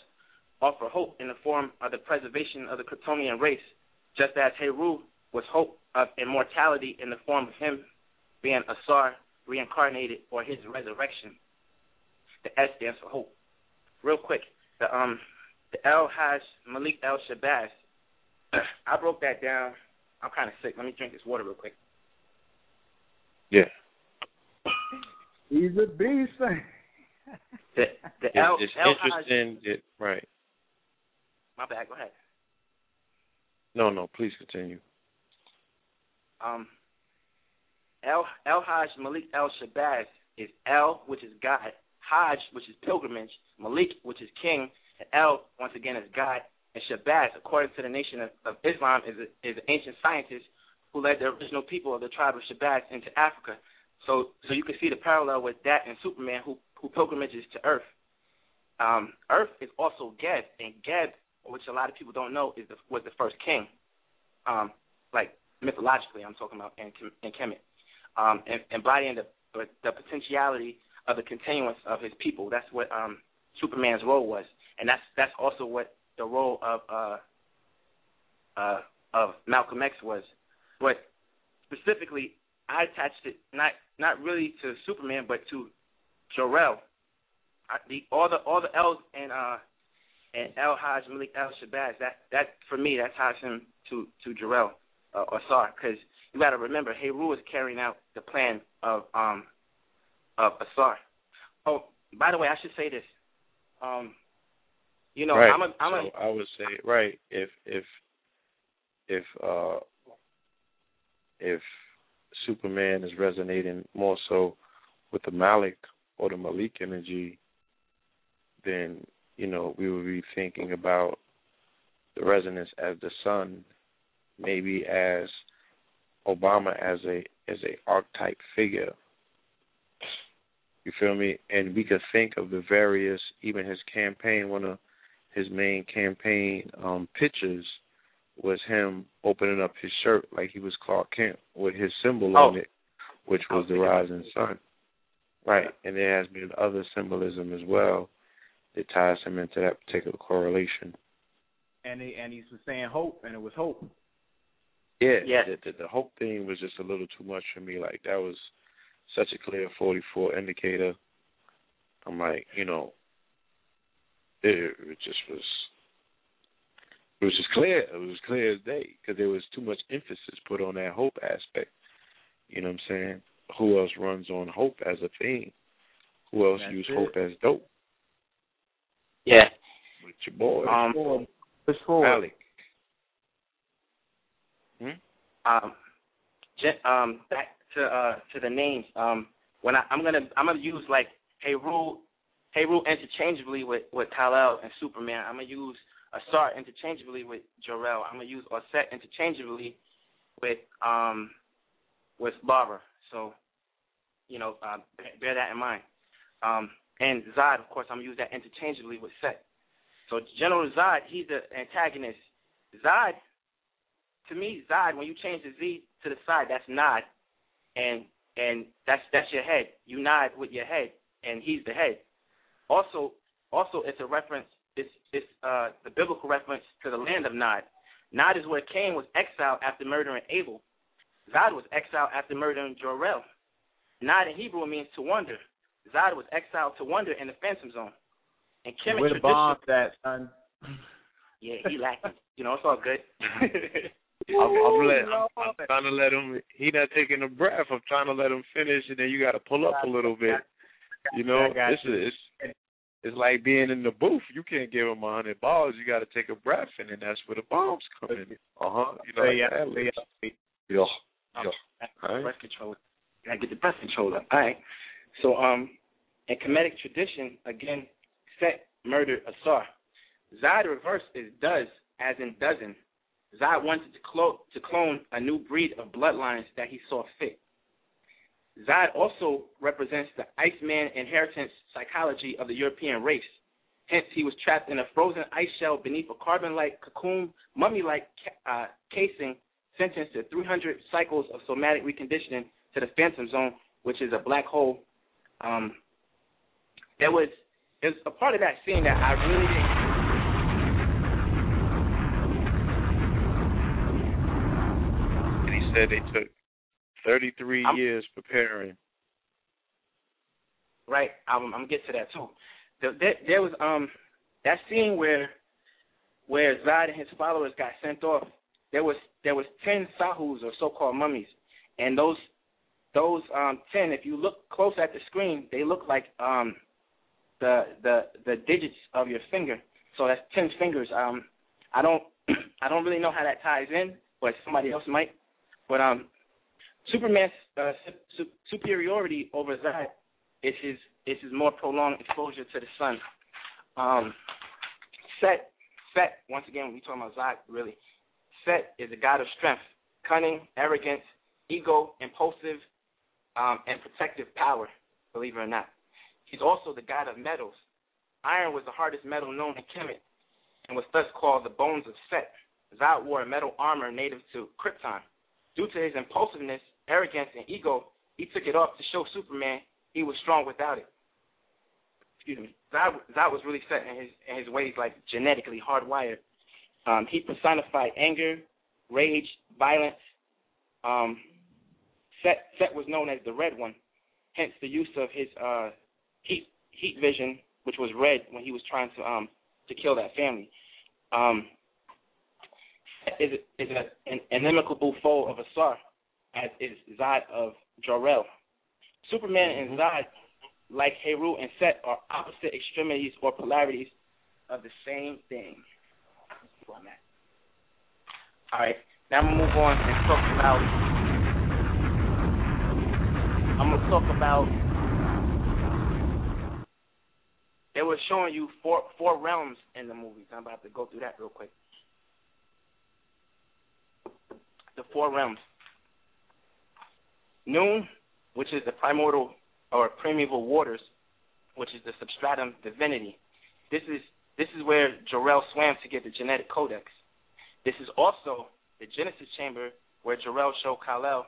offer hope in the form of the preservation of the Kryptonian race, just as Heru was hope of immortality in the form of him being Asar reincarnated or his resurrection. The S stands for hope. Real quick, the um the El Hajj Malik El Shabazz. I broke that down I'm kind of sick. Let me drink this water real quick. Yeah. He's a beast. the the it's, El, it's El interesting. Hajj, it, right. My bad. Go ahead. No, no. Please continue. Um. El El Hajj Malik El Shabazz is El, which is God, Hajj, which is pilgrimage, Malik, which is king, and El once again is God, and Shabazz, according to the Nation of, of Islam, is, a, is an ancient scientist who led the original people of the tribe of Shabazz into Africa. So, so you can see the parallel with that and Superman, who who pilgrimages to Earth. Um, Earth is also Geb, and Geb, which a lot of people don't know, is the, was the first king. Um, like mythologically, I'm talking about in in Kemet, um, and embodying the the potentiality of the continuance of his people. That's what um, Superman's role was, and that's that's also what the role of uh, uh, of Malcolm X was, but specifically, I attached it not not really to Superman, but to Jor-El. the all the all the L's and uh and El Hajj Malik El Shabazz. That that for me that ties him to to Jor-El uh, or Sar because you got to remember, Heru is carrying out the plan of um of Asar. Oh, by the way, I should say this. Um, you know, right. I'm a, I'm so a, I would say right if if if uh if Superman is resonating more so with the Malik or the Malik energy, then you know we would be thinking about the resonance as the sun, maybe as Obama as a as a archetype figure. You feel me? And we could think of the various, even his campaign, one of his main campaign um pictures was him opening up his shirt like he was Clark Kent with his symbol Oh. on it, which was the rising sun. Right. And there has been other symbolism as well that ties him into that particular correlation. And he and he was saying hope, and it was hope. Yeah, Yeah. The, the, the hope thing was just a little too much for me. Like that was such a clear 44 indicator. I'm like, you know, it, it just was. It was just clear. It was clear as day because there was too much emphasis put on that hope aspect. You know what I'm saying? Who else runs on hope as a thing? Who else That's use it. hope as dope? yeah. With your boy, Um, Push forward. Malik. um, gen- um, back to uh to the names. Um, when I, I'm gonna I'm gonna use like Heru, Heru interchangeably with with Kal-El and Superman. I'm gonna use Asar interchangeably with Jor-El. I'm gonna use Osset interchangeably with um with Lara. So, you know, uh, bear that in mind. Um, and Zod, of course, I'm gonna use that interchangeably with Set. So General Zod, he's the antagonist. Zod to me, Zod, when you change the Z to the side, that's nod, and and that's that's your head. You nod with your head, and he's the head. Also, also, it's a reference. It's it's uh the biblical reference to the land of Nod. Nod is where Cain was exiled after murdering Abel. Zod was exiled after murdering Jor-El. Nod in Hebrew means to wander. Zod was exiled to wander in the Phantom Zone. And Kemet Where the tradition. bombs at, son? Yeah, he lacking. you know, it's all good. I'm, I'm, let, I'm, I'm trying to let him. He not taking a breath. I'm trying to let him finish, and then you got to pull up a little bit. You know, I this is it's, it's like being in the booth. You can't give him a hundred balls. You got to take a breath, and then that's where the bombs come in. Uh huh. You know, like yeah, yeah. Yo, right. breath control. Gotta get the breath control up. All right. So um, in Kemetic tradition, again, Set murdered Asar. Zod reverse is does, as in dozen. Zod wanted to, clo- to clone a new breed of bloodlines that he saw fit. Zod also represents the Iceman inheritance psychology of the European race. Hence, he was trapped in a frozen ice shell beneath a carbon-like cocoon, mummy-like uh, casing, sentenced to 300 cycles of somatic reconditioning to the phantom zone, which is a black hole. Um, there was a part of that scene that I really didn't. And he said they took 33 I'm- years preparing. Right, I'm, I'm gonna get to that too. There, there, there was um that scene where where Zod and his followers got sent off. There was there was ten sahus or so-called mummies, and those those um ten, if you look close at the screen, they look like um the the the digits of your finger. So that's ten fingers. Um, I don't I don't really know how that ties in, but somebody else might. But um, Superman's uh, su- su- superiority over Zod is his is his more prolonged exposure to the sun. Um, Set Set once again we talking about Zod really. Set is a god of strength, cunning, arrogance, ego, impulsive, um, and protective power. Believe it or not, he's also the god of metals. Iron was the hardest metal known in Kemet, and was thus called the bones of Set. Zod wore a metal armor native to Krypton. Due to his impulsiveness, arrogance, and ego, he took it off to show Superman he was strong without it. Excuse me. Zod, Zod was really set in his in his ways, like genetically hardwired. Um, he personified anger, rage, violence. Um, Set Set was known as the Red One, hence the use of his uh, heat heat vision, which was red when he was trying to um to kill that family. Um, is is a, an inimical foe of Asar. as is Zod of Jor-El. Superman Mm-hmm. and Zod, like Heru and Set, are opposite extremities or polarities of the same thing. That's I'm at. All right, now I'm gonna move on and talk about. I'm gonna talk about. They were showing you four four realms in the movies. I'm about to go through that real quick. The four realms. Nun, which is the primordial or primeval waters, which is the substratum divinity. This is this is where Jor-El swam to get the genetic codex. This is also the Genesis chamber where Jor-El showed Kal-El,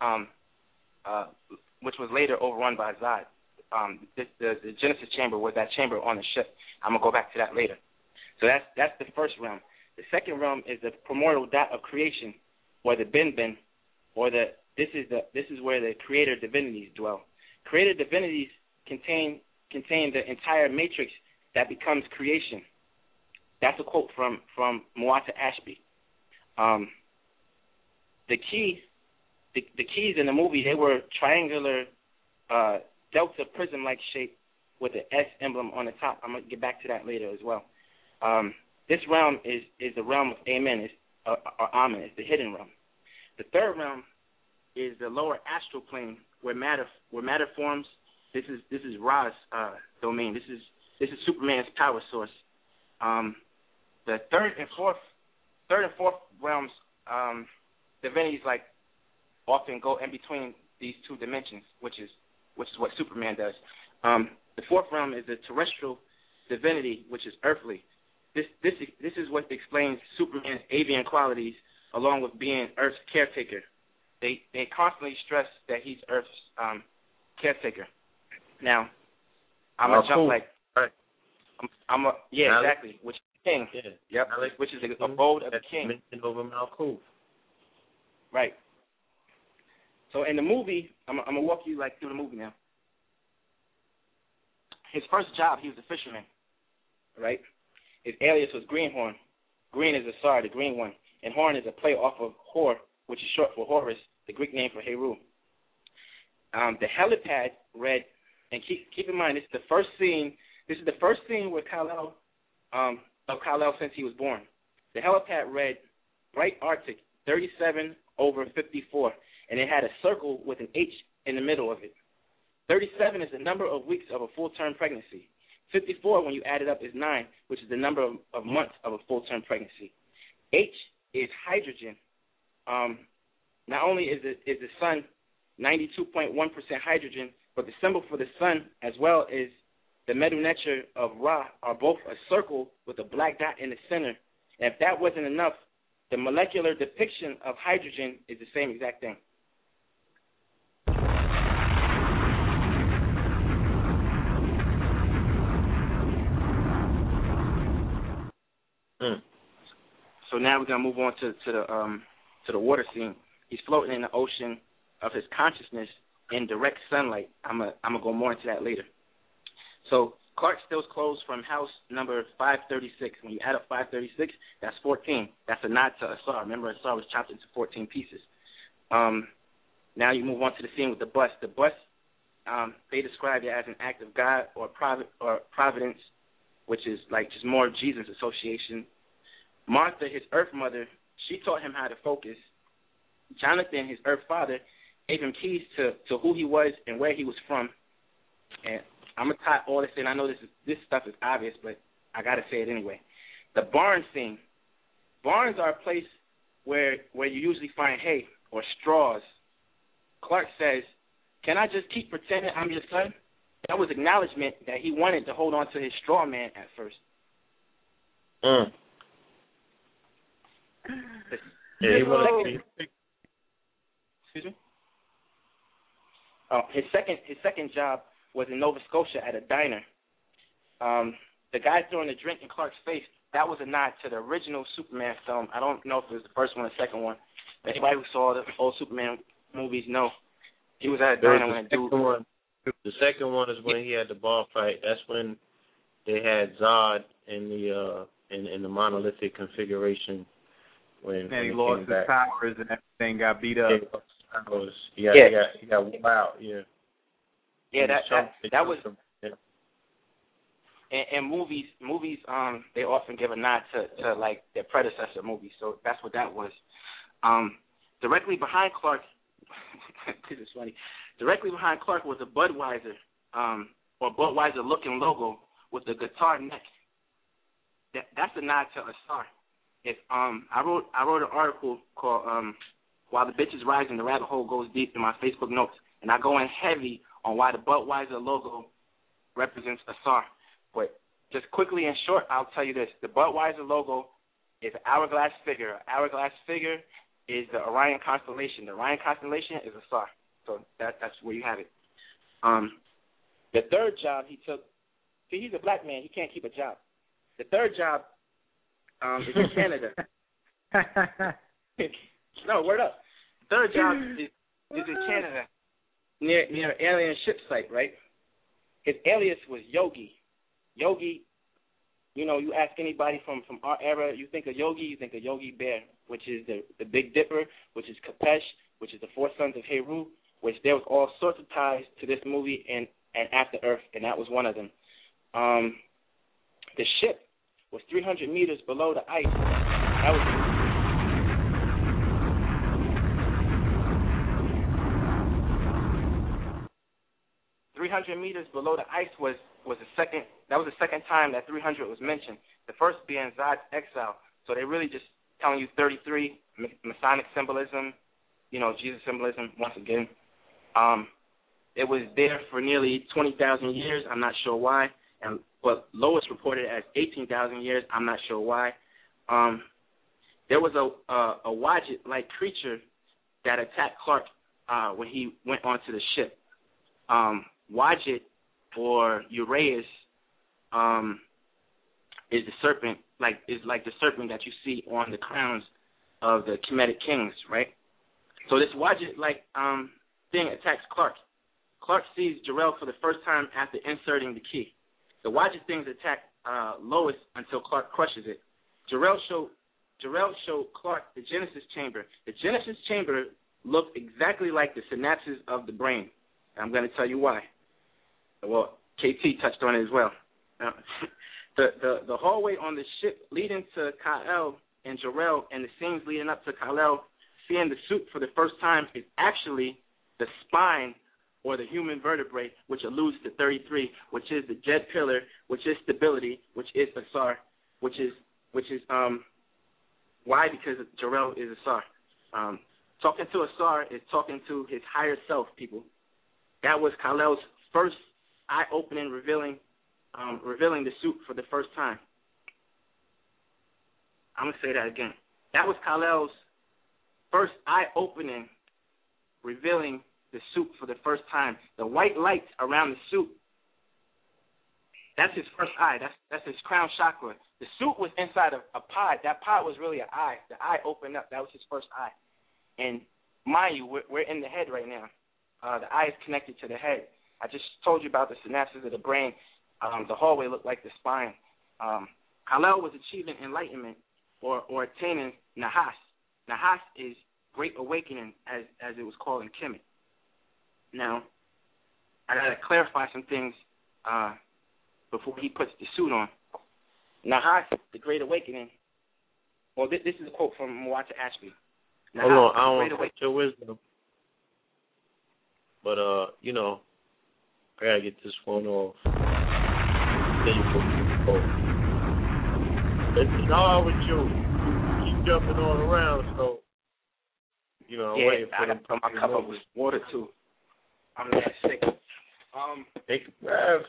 um, uh, which was later overrun by Zod. Um, this, the, the Genesis chamber was that chamber on the ship. I'm gonna go back to that later. So that's that's the first realm. The second realm is the primordial dot of creation, or the Bin, or the this is the this is where the creator divinities dwell. Creator divinities contain contain the entire matrix that becomes creation. That's a quote from from Muata Ashby. Um, the key, the, the keys in the movie, they were triangular, uh, delta prism-like shape with the S emblem on the top. I'm gonna get back to that later as well. Um, this realm is is the realm of Amen, is uh, or Amen, is the hidden realm. The third realm is the lower astral plane where matter where matter forms. This is this is Ra's uh, domain. This is this is Superman's power source. Um, the third and fourth third and fourth realms, um, divinities like often go in between these two dimensions, which is which is what Superman does. Um, the fourth realm is the terrestrial divinity, which is earthly. This this this is what explains Superman's avian qualities, along with being Earth's caretaker. They they constantly stress that he's Earth's um, caretaker. Now, I'm Oh, gonna jump cool. like Right. I'm, I'm a yeah Now, exactly, which is king. Yeah. Yep, I like which is the Mhm. abode of the king. mentioned over Malkuth. Right. So in the movie, I'm, I'm gonna walk you like through the movie now. His first job, he was a fisherman, right? His alias was Greenhorn. Green is a star, the green one, and Horn is a play off of Hor, which is short for Horus, the Greek name for Heru. Um, the helipad read, and keep keep in mind, this is the first scene. This is the first scene with Kal-El, um, of Kal-El since he was born. The helipad read, Bright Arctic, 37 over 54, and it had a circle with an H in the middle of it. 37 is the number of weeks of a full-term pregnancy. 54, when you add it up, is 9, which is the number of, of months of a full-term pregnancy. H is hydrogen. Um, not only is, the sun 92.1% hydrogen, but the symbol for the sun, as well is the nature of Ra, are both a circle with a black dot in the center. And if that wasn't enough, the molecular depiction of hydrogen is the same exact thing. So now we're gonna move on to, to the um to the water scene. He's floating in the ocean of his consciousness in direct sunlight. I'm a, I'm gonna go more into that later. So Clark steals clothes from house number 536. When you add up 536, that's 14. That's a nod to Asar. Remember, Asar was chopped into 14 pieces. Um, now you move on to the scene with the bus. The bus, um, they describe it as an act of God or private or providence, which is like just more Jesus association. Martha, his earth mother, she taught him how to focus. Jonathan, his earth father, gave him keys to, to who he was and where he was from. And I'm gonna tie all this in. I know this is, this stuff is obvious, but I gotta say it anyway. The barn scene. Barns are a place where where you usually find hay or straws. Clark says, "Can I just keep pretending I'm your son?" That was acknowledgement that he wanted to hold on to his straw man at first. Mm. Excuse me. Oh, his second his second job was in Nova Scotia at a diner. Um, the guy throwing the drink in Clark's face. That was a nod to the original Superman film. I don't know if it was the first one or the second one. But anybody who saw the old Superman movies know he was at a diner when a the dude. one. The second one is when he had the ball fight. That's when they had Zod in the uh in, in the monolithic configuration when, And when he he lost came his back. powers and everything got beat up. Yeah, he was- he got, Yeah. he got he got wild. Yeah. Yeah, that Trump- that, that was Trump- yeah. in, in movies. Movies, um, they often give a nod to to like their predecessor movies. So that's what that was. Um, directly behind Clark, this is funny. Directly behind Clark was a Budweiser, um, or Budweiser looking logo with a guitar neck. That that's a nod to a star. If um, I wrote I wrote an article called um, "While the Bitches Rising, the Rabbit Hole Goes Deep" in my Facebook notes, and I go in heavy on why the Budweiser logo represents a star. But just quickly and short, I'll tell you this: the Budweiser logo is an hourglass figure. An hourglass figure is the Orion constellation. The Orion constellation is a star. So that that's where you have it. Um, the third job he took. See, he's a black man. He can't keep a job. The third job um, is in Canada. no, word up. Third job is, is in Canada, near near an alien ship site, right? His alias was Yogi. Yogi, you know, you ask anybody from from our era, you think of Yogi, you think of Yogi Bear, which is the the Big Dipper, which is Khepesh, which is the four sons of Heru, which there was all sorts of ties to this movie and and After Earth, and that was one of them. Um, the ship was 300 meters below the ice. That was 300 meters below the ice was was the second. That was the second time that 300 was mentioned. The first being Zod's exile. So they're really just telling you 33 Masonic symbolism, you know, Jesus symbolism once again. Um, it was there for nearly 20,000 years. I'm not sure why, and but Lois reported as 18,000 years. I'm not sure why. Um, there was a a, a Wadjet-like creature that attacked Clark uh, when he went onto the ship. Um, Wadjet or Uraeus um, is the serpent, like is like the serpent that you see on the crowns of the Kemetic kings, right? So this Wadjet-like um, thing attacks Clark. Clark sees Jor-El for the first time after inserting the key. The Wadjet things attack uh, Lois until Clark crushes it. Jor-El showed Jor-El showed Clark the Genesis chamber. The Genesis chamber looked exactly like the synapses of the brain. I'm going to tell you why. Well, KT touched on it as well. Uh, the, the the hallway on the ship leading to Kyle and Jor-El and the scenes leading up to Kyle seeing the suit for the first time is actually the spine or the human vertebrae, which alludes to 33, which is the Djed pillar, which is stability, which is Asar, which is which is um why because Jor-El is Asar. Um, talking to Asar is talking to his higher self, people. That was Kal-El's first eye-opening, revealing, um, revealing the suit for the first time. I'm gonna say that again. That was Kal-El's first eye-opening, revealing the suit for the first time. The white lights around the suit. That's his first eye. That's that's his crown chakra. The suit was inside of a pod. That pod was really an eye. The eye opened up. That was his first eye. And mind you, we're, we're in the head right now. Uh, the eye is connected to the head. I just told you about the synapses of the brain. Um, the hallway looked like the spine. Um, Kal-El was achieving enlightenment or, or attaining Nahas. Nahas is great awakening, as as it was called in Kemet. Now, I gotta clarify some things uh, before he puts the suit on. Nahas, the Great Awakening. Well, this, this is a quote from Muata Ashby. Hold on, I don't want to your wisdom. But uh, you know, I gotta get this one off. Then you put it off. It's hard with you. You keep jumping all around, so you know, I'm yeah, waiting for I them gotta fill my to cup come up with water too. I'm that sick. Um, Take a breath.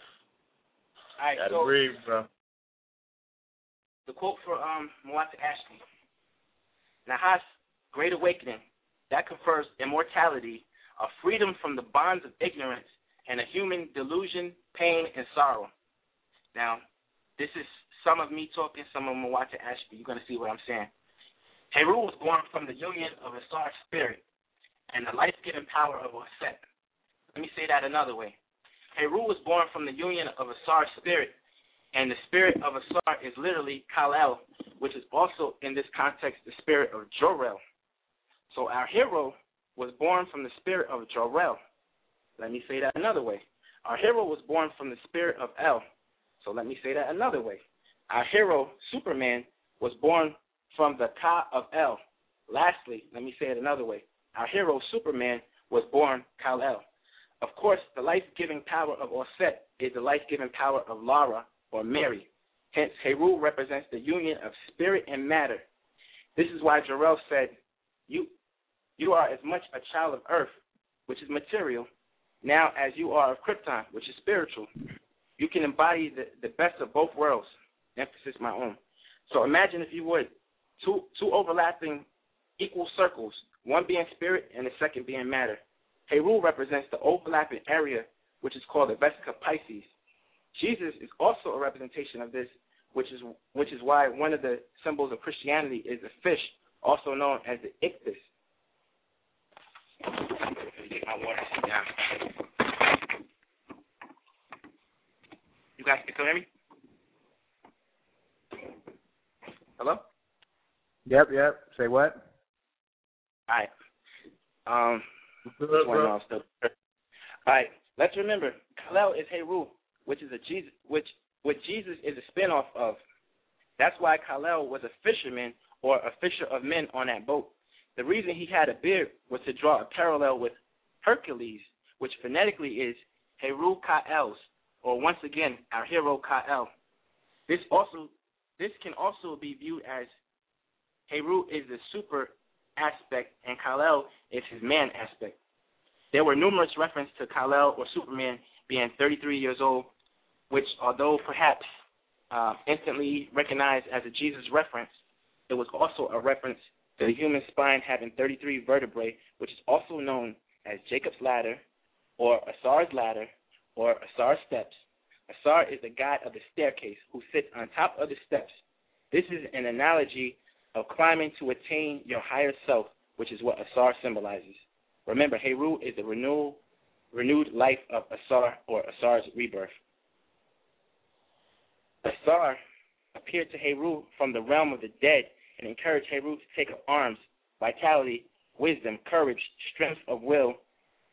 all right, Gotta so breathe, bro. the quote for um Muata Ashby. Nahas, Great Awakening, that confers immortality, a freedom from the bonds of ignorance, and a human delusion, pain, and sorrow. Now, this is some of me talking, some of Muata Ashby. You're going to see what I'm saying. Heru was born from the union of a star spirit and the life-giving power of Set. Let me say that another way. Heru was born from the union of a star spirit And the spirit of Asar is literally Kal-El, which is also in this context the spirit of Jor-El. So our hero was born from the spirit of Jor-El. Let me say that another way. Our hero was born from the spirit of El. So let me say that another way. Our hero, Superman, was born from the Ka of El. Lastly, let me say it another way. Our hero, Superman, was born Kal-El. Of course, the life-giving power of Osset is the life-giving power of Lara or Mary. Hence, Heru represents the union of spirit and matter. This is why Jor-El said, "You, you are as much a child of Earth, which is material, now as you are of Krypton, which is spiritual. You can embody the, the best of both worlds." Emphasis my own. So imagine, if you would, two two overlapping equal circles, one being spirit and the second being matter. Heru represents the overlapping area, which is called the Vesica Piscis. Jesus is also a representation of this, which is which is why one of the symbols of Christianity is a fish, also known as the ichthys. Get my water down. You guys can hear me? Hello? Yep, yep. Say what? All right. Um, All right. Let's remember, Kal-El is Heru, which is a Jesus, which which Jesus is a spinoff of. That's why Kal-El was a fisherman or a fisher of men on that boat. The reason he had a beard was to draw a parallel with Hercules, which phonetically is Heru Ka-Els, or once again, our hero Ka-El. This also this can also be viewed as Heru is the super aspect and Kal-El is his man aspect. There were numerous references to Kal-El or Superman being 33 years old, which, although perhaps uh, instantly recognized as a Jesus reference, it was also a reference to the human spine having 33 vertebrae, which is also known as Jacob's ladder, or Asar's ladder, or Asar's steps. Asar is the god of the staircase who sits on top of the steps. This is an analogy of climbing to attain your higher self, which is what Asar symbolizes. Remember, Heru is the renewal, renewed life of Asar or Asar's rebirth. Asar appeared to Heru from the realm of the dead and encouraged Heru to take up arms, vitality, wisdom, courage, strength of will,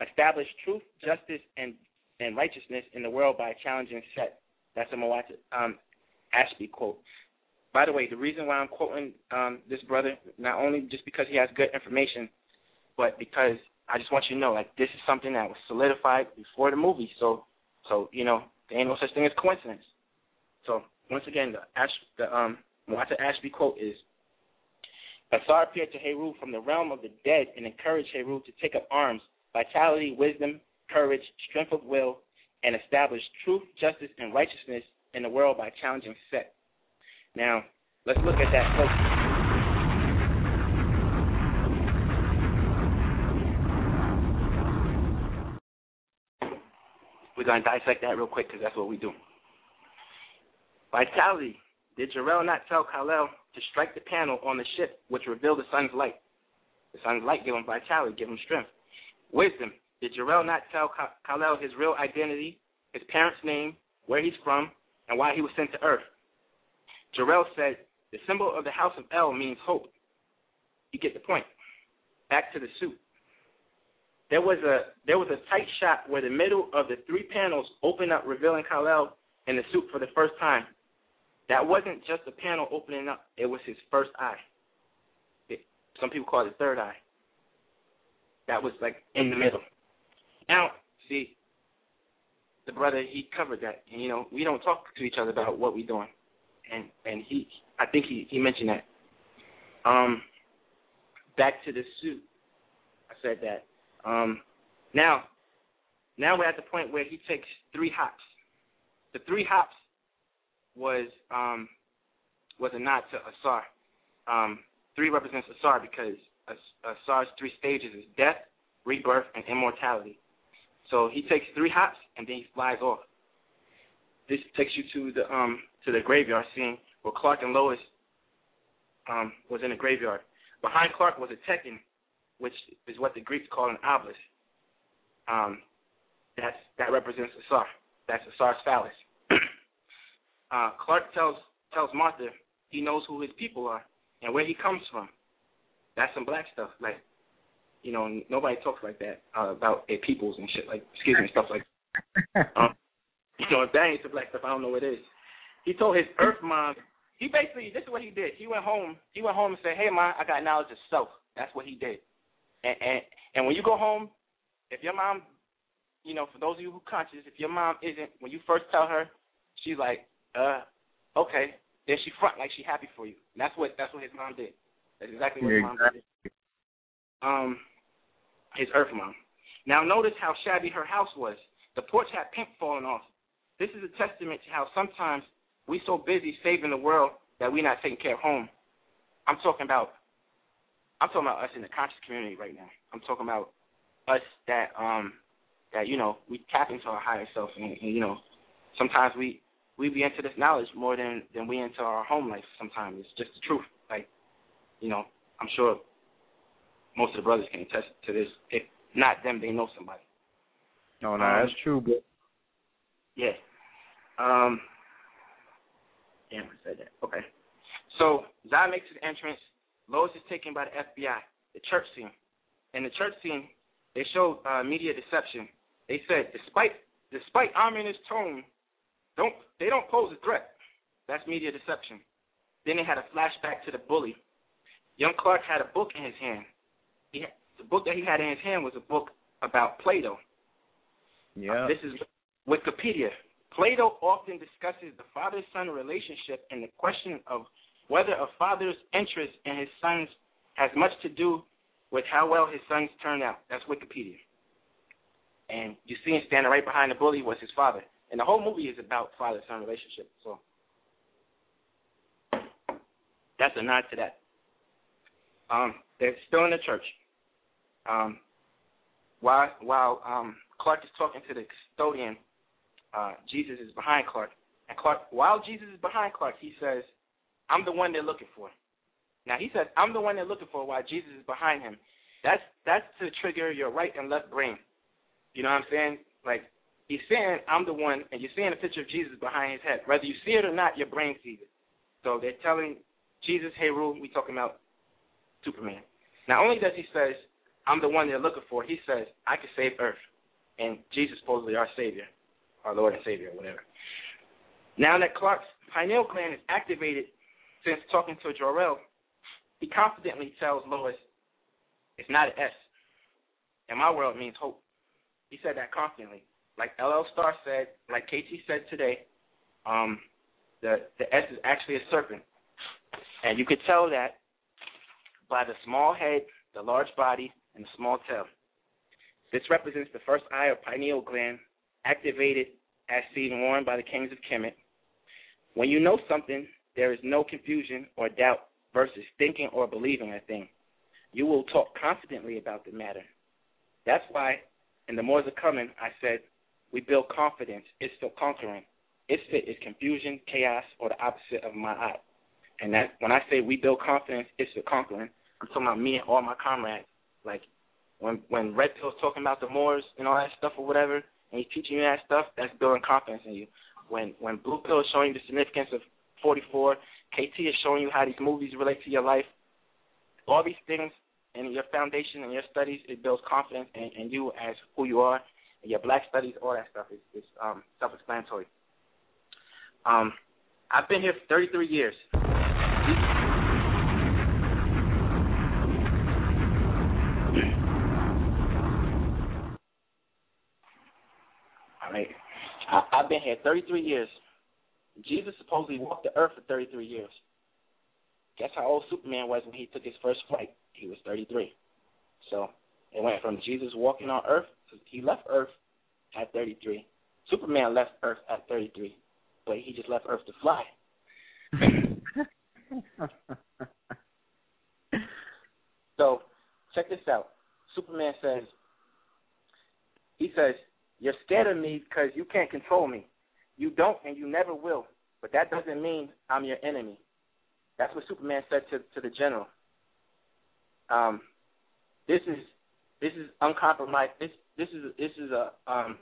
establish truth, justice, and, and righteousness in the world by challenging Set. That's a Muata um, Ashby quote. By the way, the reason why I'm quoting um, this brother, not only just because he has good information, but because I just want you to know, like this is something that was solidified before the movie. So, so you know, there ain't no such thing as coincidence. So once again, the Ash, the um, Muata Ashby quote is: Asar appeared to Heru from the realm of the dead and encouraged Heru to take up arms, vitality, wisdom, courage, strength of will, and establish truth, justice, and righteousness in the world by challenging Set. Now, let's look at that closely. We're going to dissect that real quick because that's what we do. Vitality. Did Jor-El not tell Kal-El to strike the panel on the ship which revealed the sun's light? The sun's light give him vitality, give him strength. Wisdom. Did Jor-El not tell Kal-El his real identity, his parents' name, where he's from, and why he was sent to Earth? Jor-El said, the symbol of the house of El means hope. You get the point. Back to the suit. There was a there was a tight shot where the middle of the three panels opened up, revealing Kal-El in the suit for the first time. That wasn't just a panel opening up; it was his first eye. It, some people call it the third eye. That was like in the middle. Now, see, the brother he covered that, and you know we don't talk to each other about what we're doing and and he I think he he mentioned that. Um, back to the suit. I said that. Um, now, now we're at the point where he takes three hops. The three hops was um was a nod to Asar. Um, three represents Asar because Asar's three stages is death, rebirth, and immortality. So he takes three hops and then he flies off. This takes you to the um to the graveyard scene where Clark and Lois um, was in the graveyard. Behind Clark was a Tekhen, which is what the Greeks call an obelisk. Um, that's that represents a Asar. That's Asar's phallus. uh, Clark tells tells Martha he knows who his people are and where he comes from. That's some black stuff. Like, you know, nobody talks like that uh, about their peoples and shit. Like, excuse me, stuff like. um, you know, if that ain't some black stuff, I don't know what it is. He told his Earth mom. He basically, this is what he did. He went home. He went home and said, "Hey, mom, I got knowledge of self." That's what he did. And and and when you go home, if your mom, you know, for those of you who are conscious, if your mom isn't, when you first tell her, she's like, uh, okay. Then she front like she happy for you. And that's what that's what his mom did. That's exactly what his mom did. Um, his Earth mom. Now notice how shabby her house was. The porch had paint falling off. This is a testament to how sometimes we so busy saving the world that we're not taking care of home. I'm talking about I'm talking about us in the conscious community right now. I'm talking about us that um that you know we tap into our higher self and, and you know sometimes we we be into this knowledge more than than we into our home life. Sometimes it's just the truth. Like you know I'm sure most of the brothers can attest to this. If not them, they know somebody. No, no, Um, that's true, but Yeah. Um. Damn, I said that. Okay. So Zai makes his entrance. Lois is taken by the FBI. The church scene. In the church scene, they showed uh, media deception. They said, despite despite ominous tone, don't they don't pose a threat. That's media deception. Then they had a flashback to the bully. Young Clark had a book in his hand. He had, the book that he had in his hand was a book about Plato. yeah, This is Wikipedia. Plato often discusses the father-son relationship and the question of whether a father's interest in his sons has much to do with how well his sons turn out. That's Wikipedia. And you see him standing right behind the bully was his father. And the whole movie is about father-son relationship. So that's a nod to that. Um, they're still in the church. Um, while while um, Clark is talking to the custodian, uh, Jesus is behind Clark. And Clark, while Jesus is behind Clark, he says, "I'm the one they're looking for." Now he says, "I'm the one they're looking for," while Jesus is behind him. That's that's to trigger your right and left brain. You know what I'm saying? Like he's saying, "I'm the one," and you're seeing a picture of Jesus behind his head. Whether you see it or not, your brain sees it. So they're telling Jesus, "Hey, rule." We talking about Superman. Not only does he says, "I'm the one they're looking for," he says, "I can save Earth," and Jesus supposedly our Savior, our Lord and Savior, whatever. Now that Clark's pineal gland is activated since talking to Jor-El, he confidently tells Lois, "It's not an S. In my world, it means hope." He said that confidently, like LL Star said, like KT said today. Um, the the S is actually a serpent, and you could tell that by the small head, the large body, and the small tail. This represents the first eye or pineal gland activated as seen worn by the kings of Kemet. When you know something, there is no confusion or doubt versus thinking or believing a thing. You will talk confidently about the matter. That's why in the Moors are coming, I said, we build confidence, it's still conquering. Its fit is confusion, chaos, or the opposite of my eye. And that when I say we build confidence, it's for conquering, I'm talking about me and all my comrades. Like when when Red Pill's talking about the Moors and all that stuff or whatever, and he's teaching you that stuff, that's building confidence in you. When when Blue Pill is showing you the significance of 44, KT is showing you how these movies relate to your life. All these things in your foundation and your studies, it builds confidence in, in you as who you are. And your black studies, all that stuff is, is um, self-explanatory. Um, I've been here for 33 years. Right. I, I've been here 33 years. Jesus supposedly walked the earth for 33 years. Guess how old Superman was when he took his first flight? He was 33. So it went from Jesus walking on earth, he left earth at 33. Superman left earth at 33, but he just left earth to fly. So check this out. Superman says, he says, you're scared of me because you can't control me. You don't and you never will. But that doesn't mean I'm your enemy. That's what Superman said to to the general. Um, this is this is uncompromised. This this is this is a um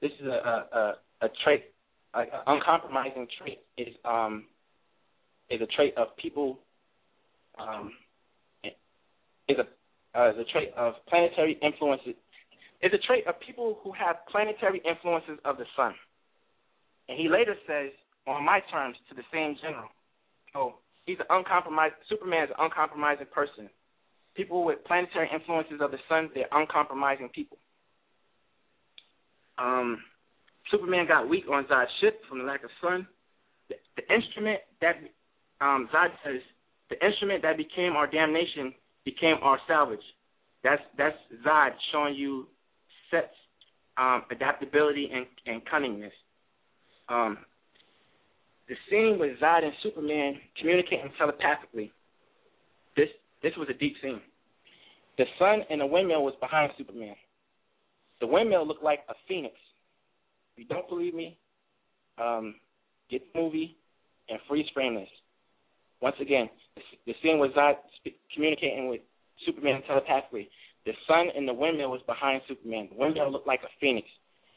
this is a a, a, a trait an uncompromising trait is um is a trait of people um is a uh, is a trait of planetary influences is a trait of people who have planetary influences of the sun. And he later says, on my terms, to the same general. So he's an uncompromised Superman is an uncompromising person. People with planetary influences of the sun, they're uncompromising people. Um, Superman got weak on Zod's ship from the lack of sun. The, the instrument that um, Zod says, the instrument that became our damnation became our salvage. That's that's Zod showing you Set's um, adaptability and, and cunningness. Um, the scene with Zod and Superman communicating telepathically. This this was a deep scene. The sun and the windmill was behind Superman. The windmill looked like a phoenix. If you don't believe me, um, get the movie and freeze frame this. Once again, the, scene with Zod communicating with Superman telepathically. The sun in the windmill was behind Superman. The windmill looked like a phoenix.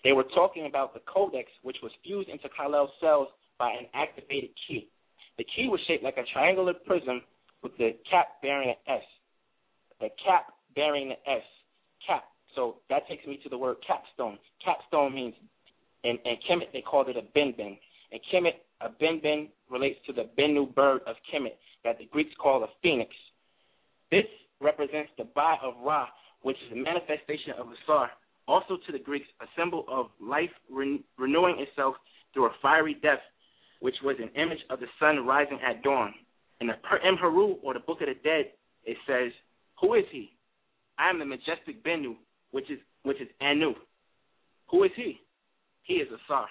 They were talking about the codex, which was fused into Kal-El's cells by an activated key. The key was shaped like a triangular prism with the cap bearing an S. The cap bearing the S. Cap. So that takes me to the word capstone. Capstone means, in, in Kemet, they called it a benben. In Kemet, a benben relates to the Bennu bird of Kemet that the Greeks call a phoenix. This represents the Ba of Ra, which is a manifestation of Asar. Also to the Greeks, a symbol of life re- renewing itself through a fiery death, which was an image of the sun rising at dawn. In the Per or the Book of the Dead, it says, Who is he? I am the majestic Bennu, which is which is Anu. Who is he? He is Asar.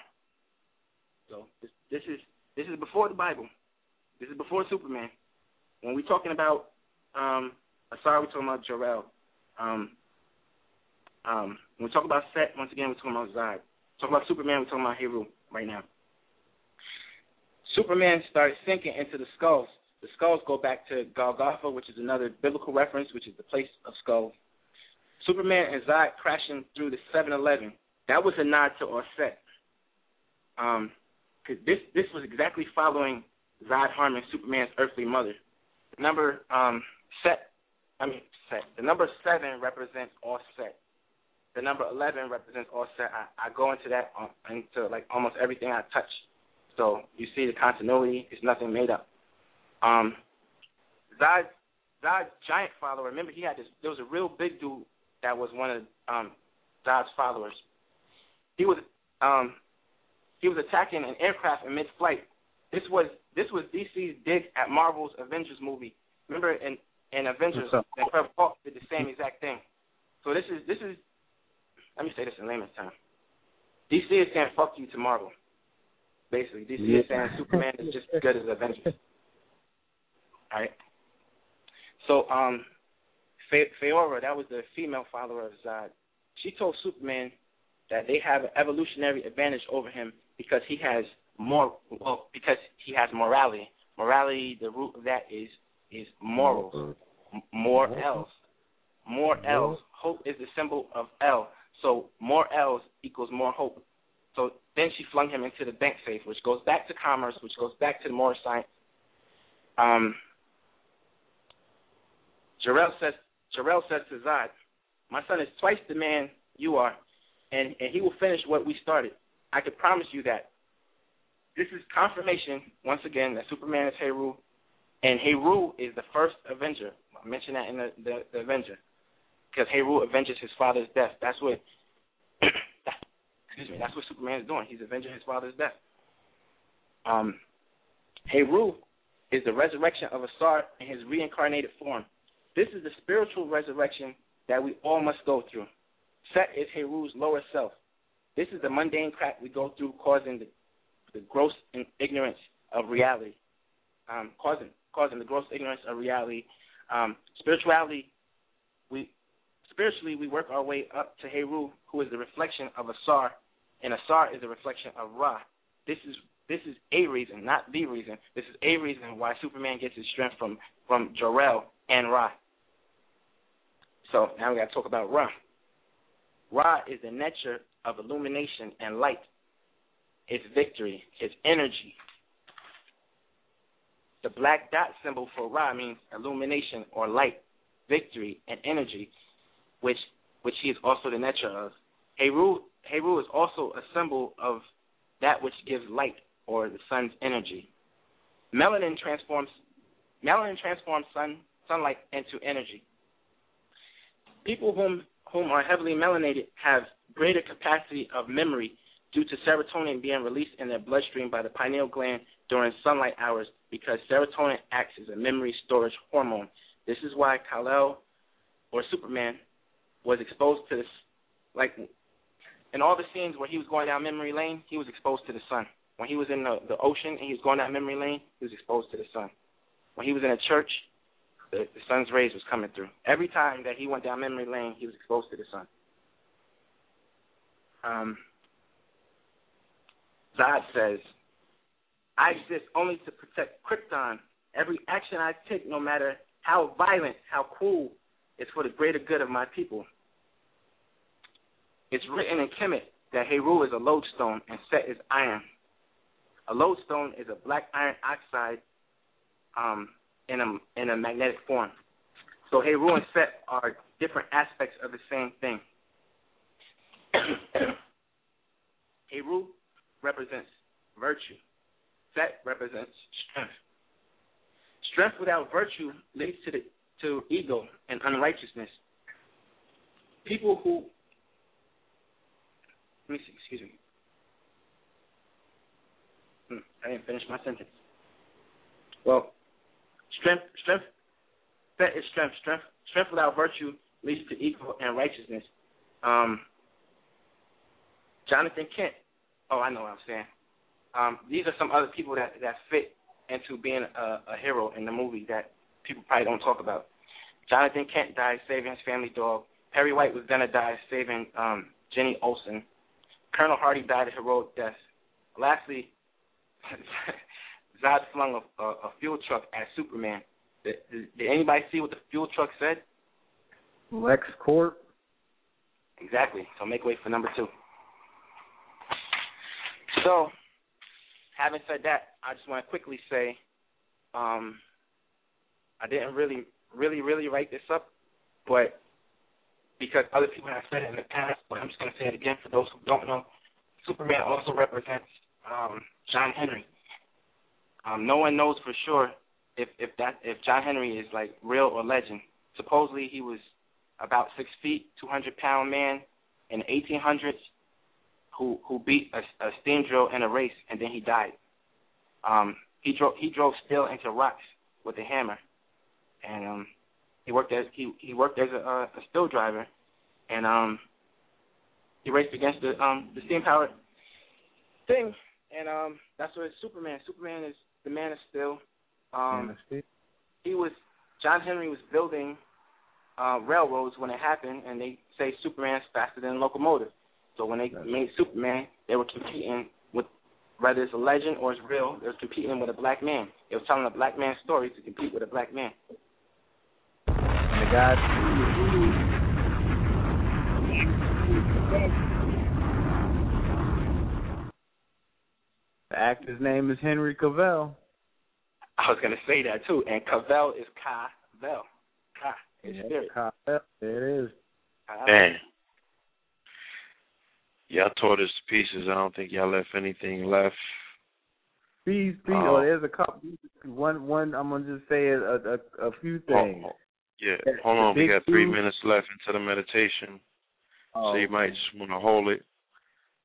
So this, this is this is before the Bible. This is before Superman. When we're talking about um, Asar, we're talking about Jor-El. Um, um, when we talk about Set, once again, we're talking about Zod. Talk about Superman, we're talking about Heru right now. Superman started sinking into the skulls. The skulls go back to Golgotha, which is another biblical reference, which is the place of skulls. Superman and Zod crashing through the 7-Eleven. That was a nod to Auset. Um, cause this this was exactly following Zod harming Superman's earthly mother. Number um, Set I mean, set. The number seven represents offset. The number eleven represents offset. I, I go into that um, into like almost everything I touch. So you see the continuity. It's nothing made up. Um, Zod, Zod's giant follower. Remember, he had this. There was a real big dude that was one of um, Zod's followers. He was um, he was attacking an aircraft in mid-flight. This was this was DC's dig at Marvel's Avengers movie. Remember in and Avengers and Incredible Hulk did the same exact thing. So this is this is let me say this in layman's terms. DC is saying fuck you to Marvel. Basically, DC yeah. is saying Superman is just as good as Avengers. All right. So um, Fe- Faora, that was the female follower of Zod. She told Superman that they have an evolutionary advantage over him because he has more well because he has morality. Morality, the root of that is is morals. More L's. More L's. Hope is the symbol of L. So more L's equals more hope. So then she flung him into the bank safe, which goes back to commerce, which goes back to the more science. Um, Jor-El says, Jor-El says to Zod, my son is twice the man you are, and, and he will finish what we started. I can promise you that. This is confirmation, once again, that Superman is Heru, and Heru is the first Avenger. I mentioned that in the, the, the Avenger. Because Heru avenges his father's death. That's what excuse me, that's what Superman is doing. He's avenging his father's death. Um Heru is the resurrection of Asar in his reincarnated form. This is the spiritual resurrection that we all must go through. Set is Heru's lower self. This is the mundane crap we go through, causing the, the gross ignorance of reality, um, causing causing the gross ignorance of reality. Um, spirituality, we spiritually we work our way up to Heru, who is the reflection of Asar, and Asar is the reflection of Ra. This is this is a reason, not the reason. This is a reason why Superman gets his strength from from Jor-El and Ra. So now we got to talk about Ra. Ra is the nature of illumination and light. It's victory, It's energy. The black dot symbol for Ra means illumination or light, victory, and energy, which which he is also the netra of. Heru, Heru is also a symbol of that which gives light or the sun's energy. Melanin transforms melanin transforms sun sunlight into energy. People whom whom are heavily melanated have greater capacity of memory due to serotonin being released in their bloodstream by the pineal gland during sunlight hours because serotonin acts as a memory storage hormone. This is why Kal-El or Superman was exposed to this, like in all the scenes where he was going down memory lane, he was exposed to the sun. When he was in the, the ocean and he was going down memory lane, he was exposed to the sun. When he was in a church, the, the sun's rays was coming through. Every time that he went down memory lane, he was exposed to the sun. Um, Zod says, I exist only to protect Krypton. Every action I take, no matter how violent, how cruel, is for the greater good of my people. It's written in Kemet that Heru is a lodestone and Set is iron. A lodestone is a black iron oxide um, in a in a magnetic form. So Heru and Set are different aspects of the same thing. Heru represents virtue. Set represents strength. Strength without virtue leads to the to ego and unrighteousness. People who let me see, excuse me. Hmm, I didn't finish my sentence. Well, strength, strength, that is strength. Strength, strength without virtue leads to ego and righteousness. Um, Jonathan Kent. Oh, I know what I'm saying. Um, these are some other people that that fit into being a, a hero in the movie that people probably don't talk about. Jonathan Kent died saving his family dog. Perry White was gonna die saving um, Jenny Olsen. Colonel Hardy died a heroic death. Lastly, Zod flung a, a, a fuel truck at Superman. Did, did, did anybody see what the fuel truck said? Lex Corp. Exactly. So make way for number two. So, having said that, I just want to quickly say, um, I didn't really, really, really write this up, but because other people have said it in the past, but I'm just going to say it again for those who don't know. Superman also represents um, John Henry. Um, no one knows for sure if if that if John Henry is like real or legend. Supposedly he was about six feet, two hundred pound man in the 1800s who who beat a, a steam drill in a race and then he died. Um, he drove he drove steel into rocks with a hammer, and um, he worked as he he worked as a, a steel driver, and um, he raced against the um the steam powered thing, and um that's what Superman. Superman is the man of steel. Um, he was John Henry was building uh, railroads when it happened, and they say Superman's faster than a locomotive. So when they made Superman, they were competing with whether it's a legend or it's real. They were competing with a black man. They were telling a black man's story to compete with a black man. And the guy. The actor's name is Henry Cavill. I was gonna say that too. And Cavell is Ka-Vel. Ka is yeah, spirit. Cavill. There it is. Man. Y'all tore this to pieces. I don't think y'all left anything left. Please, please. Oh. Oh, there's a couple. One, one. I'm gonna just say a a, a few things. Oh, yeah, hold on. We got three two- minutes left into the meditation, Oh, so you might just want to hold it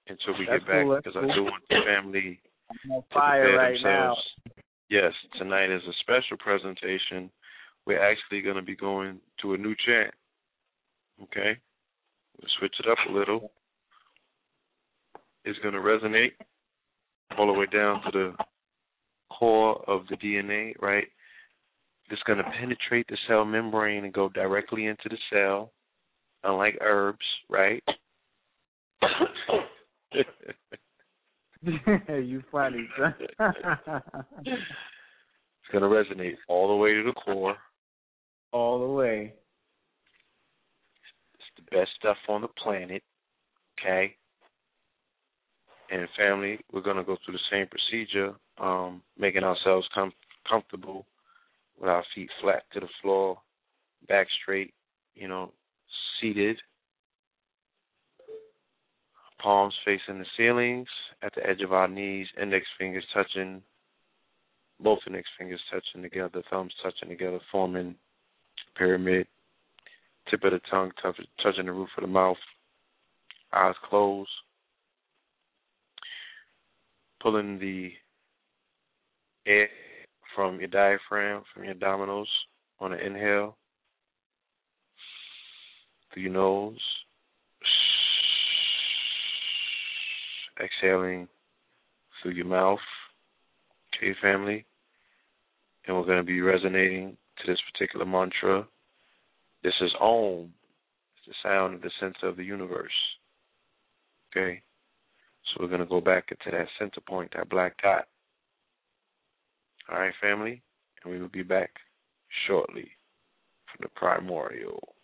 until we That's get back cool, that's because I do want the family I'm on to prepare right now. themselves. Yes, tonight is a special presentation. We're actually going to be going to a new chant. Okay, we'll switch it up a little. It's going to resonate all the way down to the core of the DNA, right? It's going to penetrate the cell membrane and go directly into the cell, unlike herbs, right? you funny, son. It's going to resonate all the way to the core. All the way. It's the best stuff on the planet. Okay. And family, we're going to go through the same procedure, um, making ourselves com- comfortable with our feet flat to the floor, back straight, you know, seated, palms facing the ceilings, at the edge of our knees, index fingers touching, both index fingers touching together, thumbs touching together, forming pyramid, tip of the tongue touch, touching the roof of the mouth, eyes closed, pulling the air from your diaphragm, from your abdominals on an inhale through your nose, exhaling through your mouth. Okay, family? And we're going to be resonating to this particular mantra. This is Om. It's the sound of the center of the universe. Okay? So we're going to go back into that center point, that black dot. All right, family? And we will be back shortly from the primordial.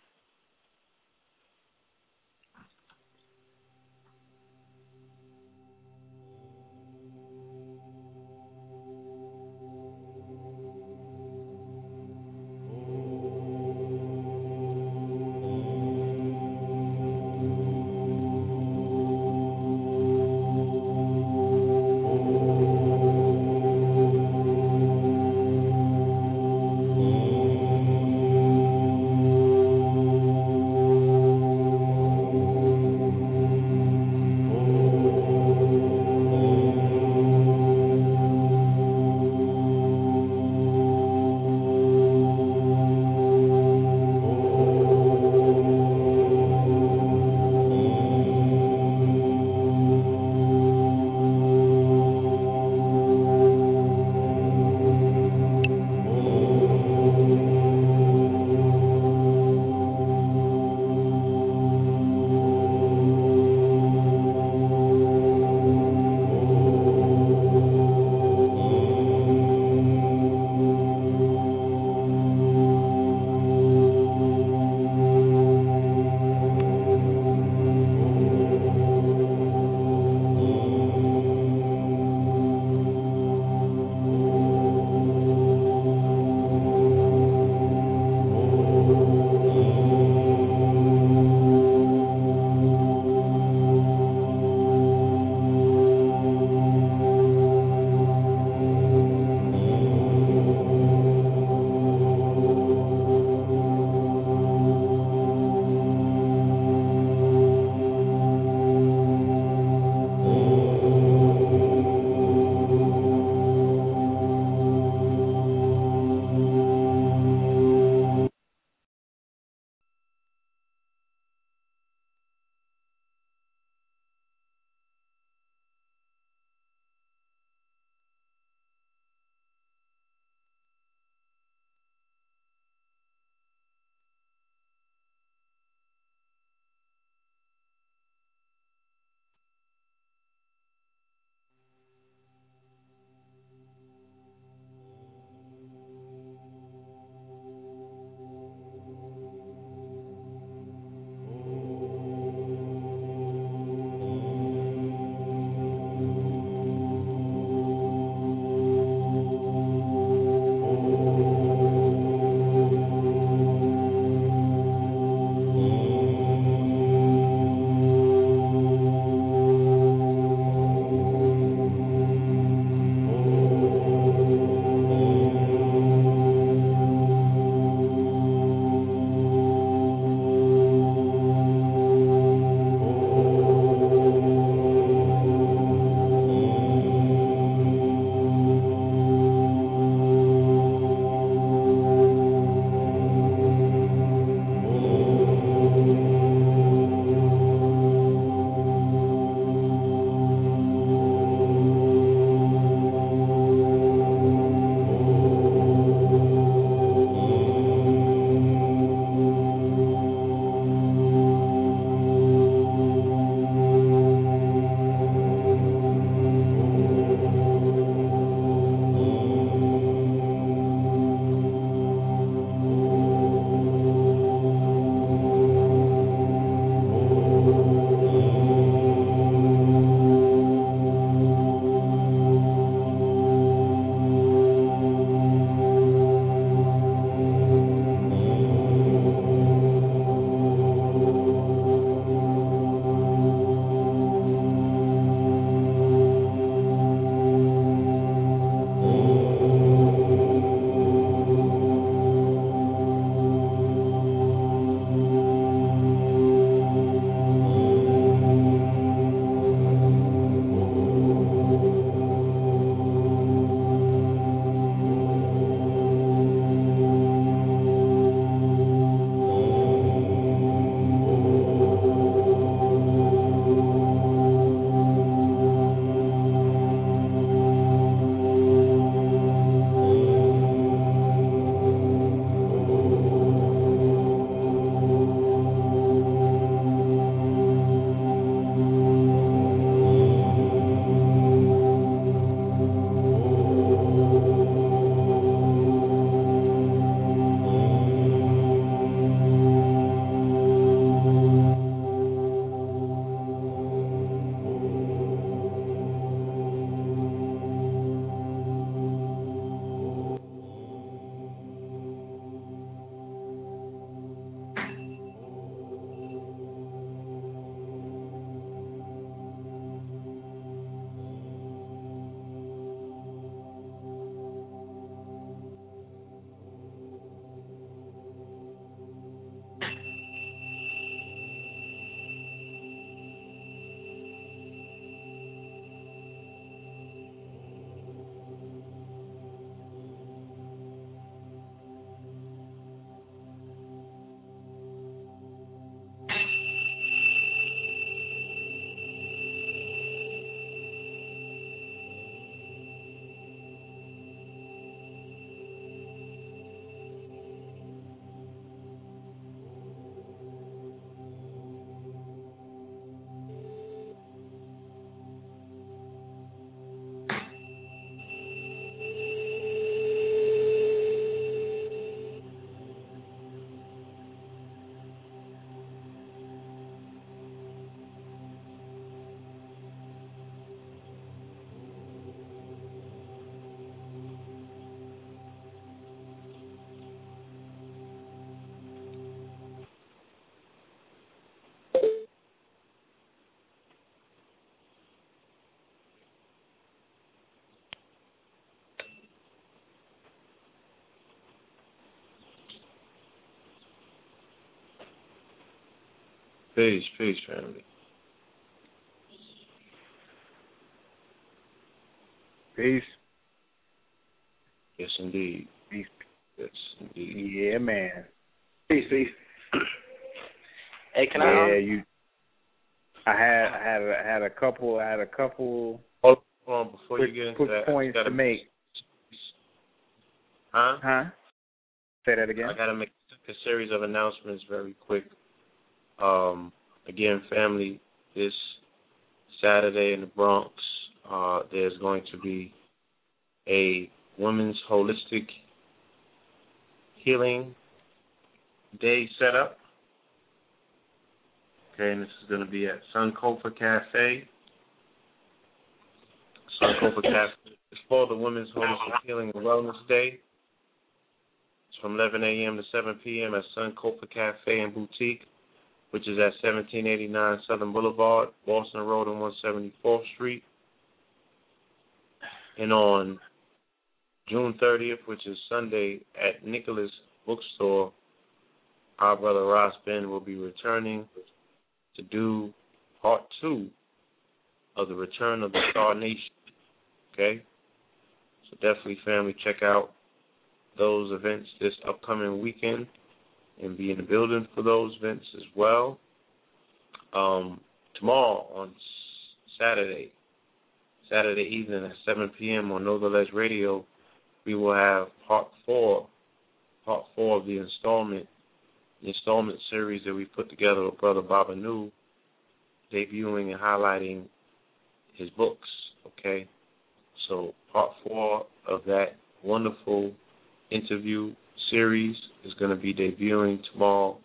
Peace, peace, family. Peace. Yes, indeed. Peace. Yes, indeed. Yeah, man. Peace, peace. hey, can yeah, I? Um, you. I had I had a, I had a couple I had a couple Hold on, before quick, you get into quick that, I points gotta, to make. Huh? Huh? Say that again. I gotta make a series of announcements very quick. Um, again, family, this Saturday in the Bronx, uh, there's going to be a women's holistic healing day set up. Okay, and this is going to be at Sankofa Cafe. Sankofa Cafe. It's for the Women's Holistic Healing and Wellness Day. It's from 11 a.m. to 7 p.m. at Sankofa Cafe and Boutique, which is at 1789 Southern Boulevard, Boston Road and 174th Street. And on June 30th, which is Sunday, at Nicholas Bookstore, our brother Ross Ben will be returning to do part two of the Return of the Star Nation. Okay? So definitely, family, check out those events this upcoming weekend and be in the building for those events as well. Um, tomorrow on Saturday, Saturday evening at 7 p.m. on the Ledge Radio, we will have part four, part four of the installment, the installment series that we put together with Brother Baba New, debuting and highlighting his books. Okay, so part four of that wonderful interview series is going to be debuting tomorrow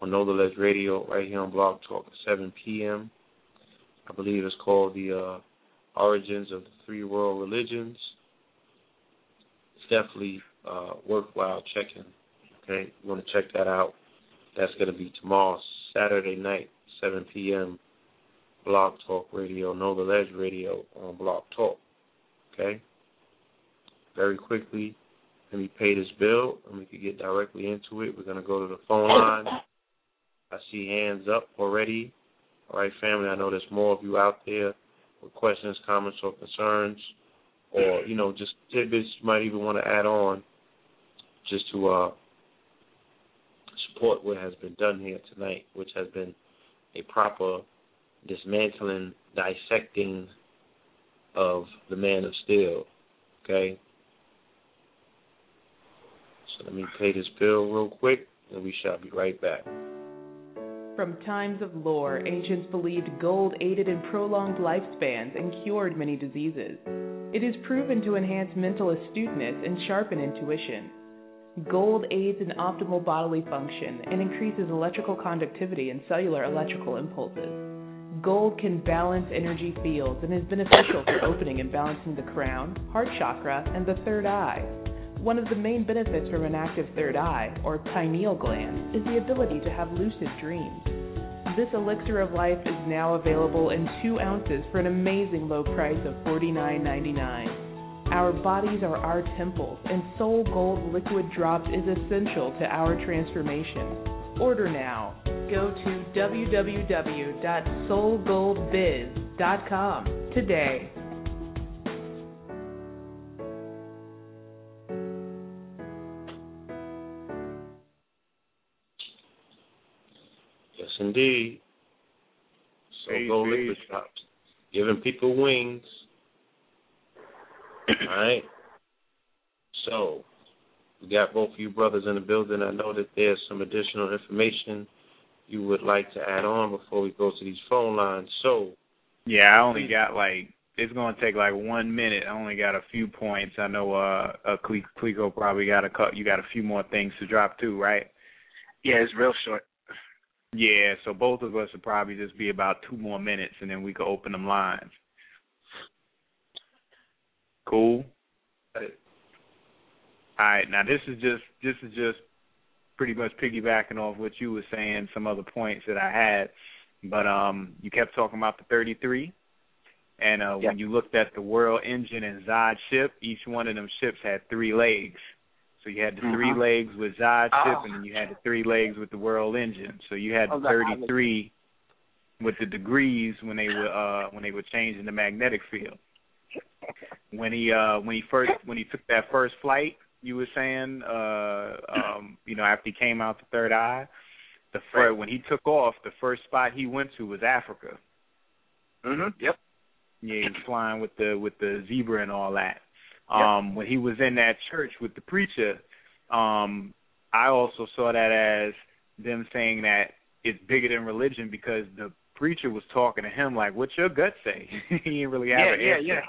on Know the Ledge Radio right here on Blog Talk at 7 p.m. I believe it's called the uh, Origins of the Three World Religions. It's definitely uh, worthwhile checking. Okay, you want to check that out. That's going to be tomorrow, Saturday night, 7 p.m. Blog Talk Radio, Know the Radio on Blog Talk. Okay? Very quickly, let me pay this bill and we can get directly into it. We're going to go to the phone line. I see hands up already. All right, family, I know there's more of you out there with questions, comments, or concerns, or, you know, just tidbits you might even want to add on just to uh, support what has been done here tonight, which has been a proper dismantling, dissecting of the man of steel. Okay? So let me pay this bill real quick, and we shall be right back. From times of lore, ancients believed gold aided in prolonged lifespans and cured many diseases. It is proven to enhance mental astuteness and sharpen intuition. Gold aids in optimal bodily function and increases electrical conductivity and cellular electrical impulses. Gold can balance energy fields and is beneficial for opening and balancing the crown, heart chakra, and the third eye. One of the main benefits from an active third eye, or pineal gland, is the ability to have lucid dreams. This elixir of life is now available in two ounces for an amazing low price of $49.99. Our bodies are our temples, and Soul Gold Liquid Drops is essential to our transformation. Order now. Go to www.soulgoldbiz.com today. Indeed. So Peace, go peace. liquid drops, giving people wings. All right. So we got both of you brothers in the building. I know that there's some additional information you would like to add on before we go to these phone lines. So Yeah, I only got like it's gonna take like one minute. I only got a few points. I know uh, uh Cle- Clecquot probably got a cut. You got a few more things to drop too, right? Yeah, it's real short. Yeah, so both of us would probably just be about two more minutes, and then we could open them lines. Cool. All right, now this is just this is just pretty much piggybacking off what you were saying, some other points that I had. But um you kept talking about the 33, and uh Yeah. when you looked at the World Engine and Zod ship, each one of them ships had three legs. So you had the three Mhm. legs with Zod ship, Oh. and then you had the three legs with the World Engine. So you had the that- 33 with the degrees when they were uh when they were changing the magnetic field. When he uh when he first when he took that first flight, you were saying uh um you know after he came out the third eye, the first, Right. when he took off, the first spot he went to was Africa. Mhm. Yep. Yeah, he was flying with the with the zebra and all that. Yep. Um when he was in that church with the preacher, um I also saw that as them saying that it's bigger than religion because the preacher was talking to him like, "What's your gut say?" he didn't really have Yeah, an yeah, answer.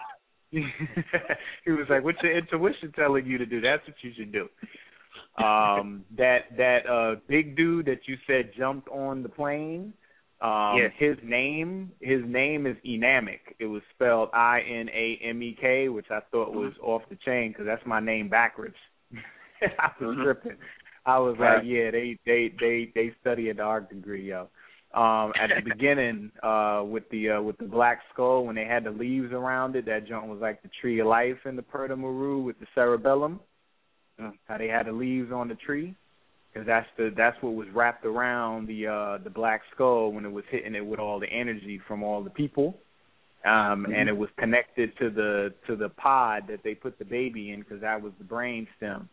he was like, "What's your intuition telling you to do? That's what you should do." Um, that that uh big dude that you said jumped on the plane. Um, Yeah. his name his name is Enamic. It was spelled I N A M E K, which I thought was off the chain because that's my name backwards. I was Mhm. tripping. I was Right. like, yeah, they they they they study at the Arch Degree, yo. Um, at the beginning, uh, with the uh, with the black skull, when they had the leaves around it, that joint was like the tree of life in the Perta Maru with the cerebellum. Mm. How they had the leaves on the tree, because that's the that's what was wrapped around the uh, the black skull when it was hitting it with all the energy from all the people. Um, and it was connected to the to the pod that they put the baby in because that was the brain stem.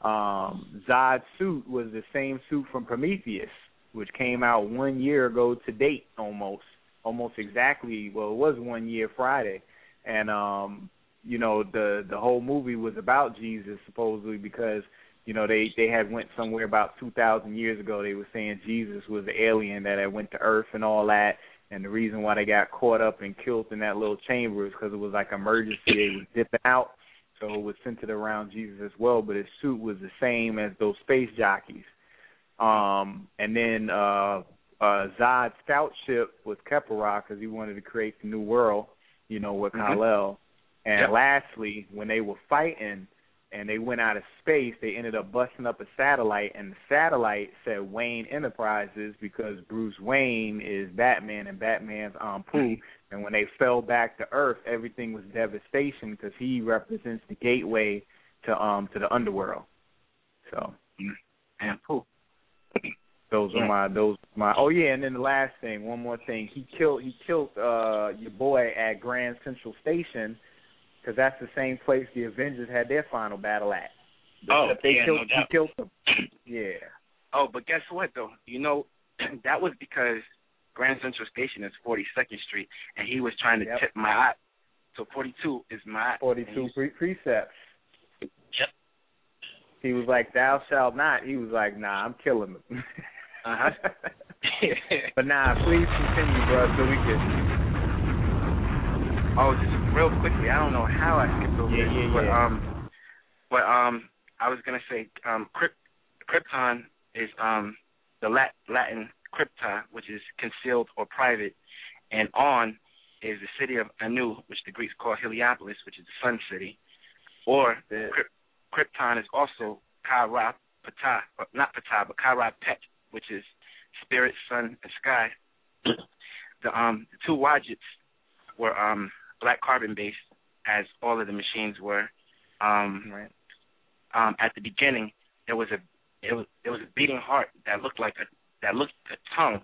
Um, Zod's suit was the same suit from Prometheus, which came out one year ago to date, almost, almost exactly. Well, it was one year Friday, and um, you know the the whole movie was about Jesus supposedly because you know they they had went somewhere about two thousand years ago. They were saying Jesus was the alien that had went to Earth and all that. And the reason why they got caught up and killed in that little chamber is because it was like emergency. They was dipping out, so it was centered around Jesus as well. But his suit was the same as those space jockeys. Um, and then uh, uh, Zod's scout ship was Khepera because he wanted to create the new world, you know, with Mhm. Kal-El. And Yep. lastly, when they were fighting and they went out of space, they ended up busting up a satellite, and the satellite said Wayne Enterprises because Bruce Wayne is Batman and Batman's um Pooh. And when they fell back to Earth, everything was devastation because he represents the gateway to um to the underworld. So And Pooh. those Yeah. are my those my oh yeah, and then the last thing, one more thing. He killed he killed uh your boy at Grand Central Station because that's the same place the Avengers had their final battle at. Oh, they yeah, killed no killed them. Yeah. Oh, but guess what though? You know, that was because Grand Central Station is 42nd Street, and he was trying to Yep. tip my eye. So 42 is my Forty two pre- precepts. Yep. He was like, Thou shalt not. He was like, Nah, I'm killing them. Uh-huh. but nah, please continue, bro, so we can Oh, just real quickly, I don't know how I skipped over Yeah, this, yeah, but yeah. um, but um, I was gonna say um, Kryp- Krypton is um the Lat- Latin crypta, which is concealed or private, and On is the city of Anu, which the Greeks call Heliopolis, which is the sun city, or Kryp- Krypton is also Kara Ptah, not Ptah, but Kara Pet, which is spirit, sun, and sky. the um the two Wajits were um black carbon based as all of the machines were. Um right. um at the beginning there was a it was there was a beating heart that looked like a that looked like a tongue.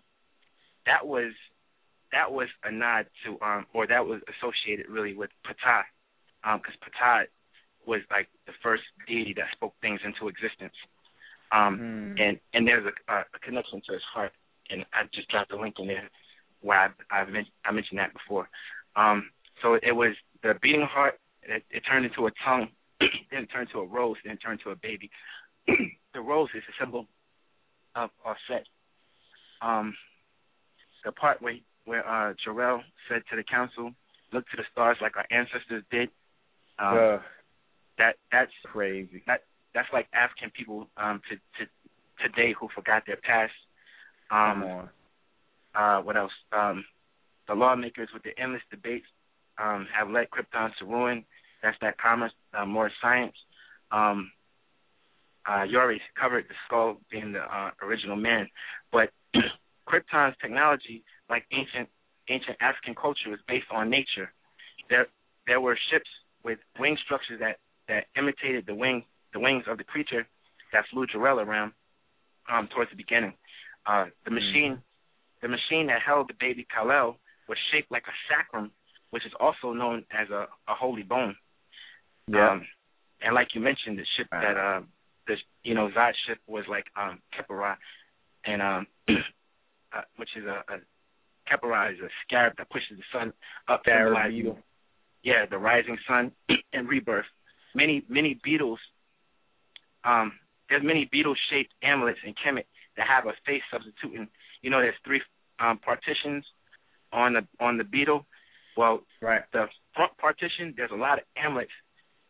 That was that was a nod to um or that was associated really with Ptah. Um because Ptah was like the first deity that spoke things into existence. Um Hmm. and and there's a, a, a connection to his heart, and I just dropped a link in there where I I, men- I mentioned that before. Um, so it was the beating heart. It, it turned into a tongue, then it turned to a rose, then it turned to a baby. the rose is a symbol of Offset. Um, the part where where uh, Jor-El said to the council, "Look to the stars like our ancestors did." Um, Ugh, that that's crazy. that that's like African people um to to today who forgot their past. Um Come on. uh what else? Um the lawmakers with the endless debates um have led Krypton to ruin. That's that commerce, uh, more science. Um uh you already covered the skull being the uh, original man. But Krypton's technology, like ancient ancient African culture, was based on nature. There there were ships with wing structures that that imitated the wing the wings of the creature that flew Jor-El around um, towards the beginning. Uh, the machine the machine that held the baby Kal-El was shaped like a sacrum, which is also known as a, a holy bone. Yeah. Um, and like you mentioned, the ship that uh, the you know Zod ship was like um Khepera, and um, uh, which is a, a is a scarab that pushes the sun up, Scarab symbolizing beetle. yeah the rising sun and rebirth. Many many beetles, um, there's many beetle shaped amulets in Kemet that have a face substituting. You know, there's three um, partitions on the on the beetle. Well, right. the front partition, there's a lot of amulets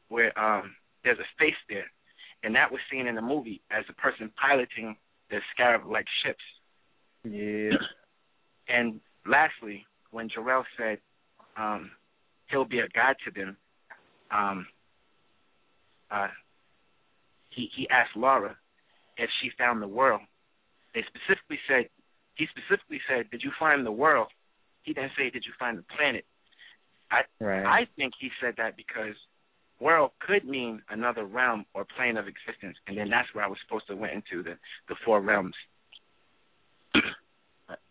where um there's a face there, and that was seen in the movie as the person piloting the scarab-like ships. Yeah. And lastly, when Jor-El said um, he'll be a god to them, um, uh, he he asked Lara if she found the world. They specifically said he specifically said, "Did you find the world?" He didn't say, "Did you find the planet?" I Right. I think he said that because world could mean another realm or plane of existence, and then that's where I was supposed to went into the the four realms.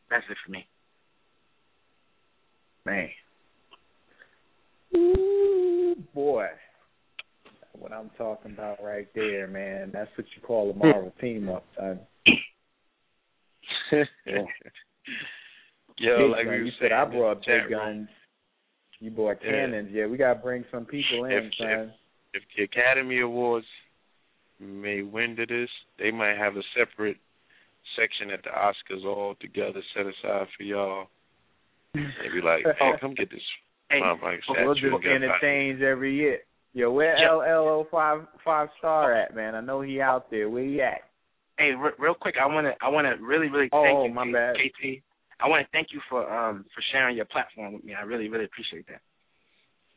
that's it for me. Man. Ooh, boy. What I'm talking about right there, man. That's what you call a Marvel team up, son. Yeah. Yo, Big like gun. we you were said I brought big room, guns. You brought Yeah. cannons. Yeah, we gotta bring some people in, If- son. if the Academy Awards may win to this, they might have a separate section at the Oscars all together set aside for y'all. They be like, oh, come get this Hey, motherfucking we'll statue. just and interchange every year. Yo, where Yeah. LLO five five star at, man? I know he out there. Where he at? Hey, re- real quick, I want to I want to really really Oh, thank you, my K- bad. KT. I want to thank you for um for sharing your platform with me. I really really appreciate that.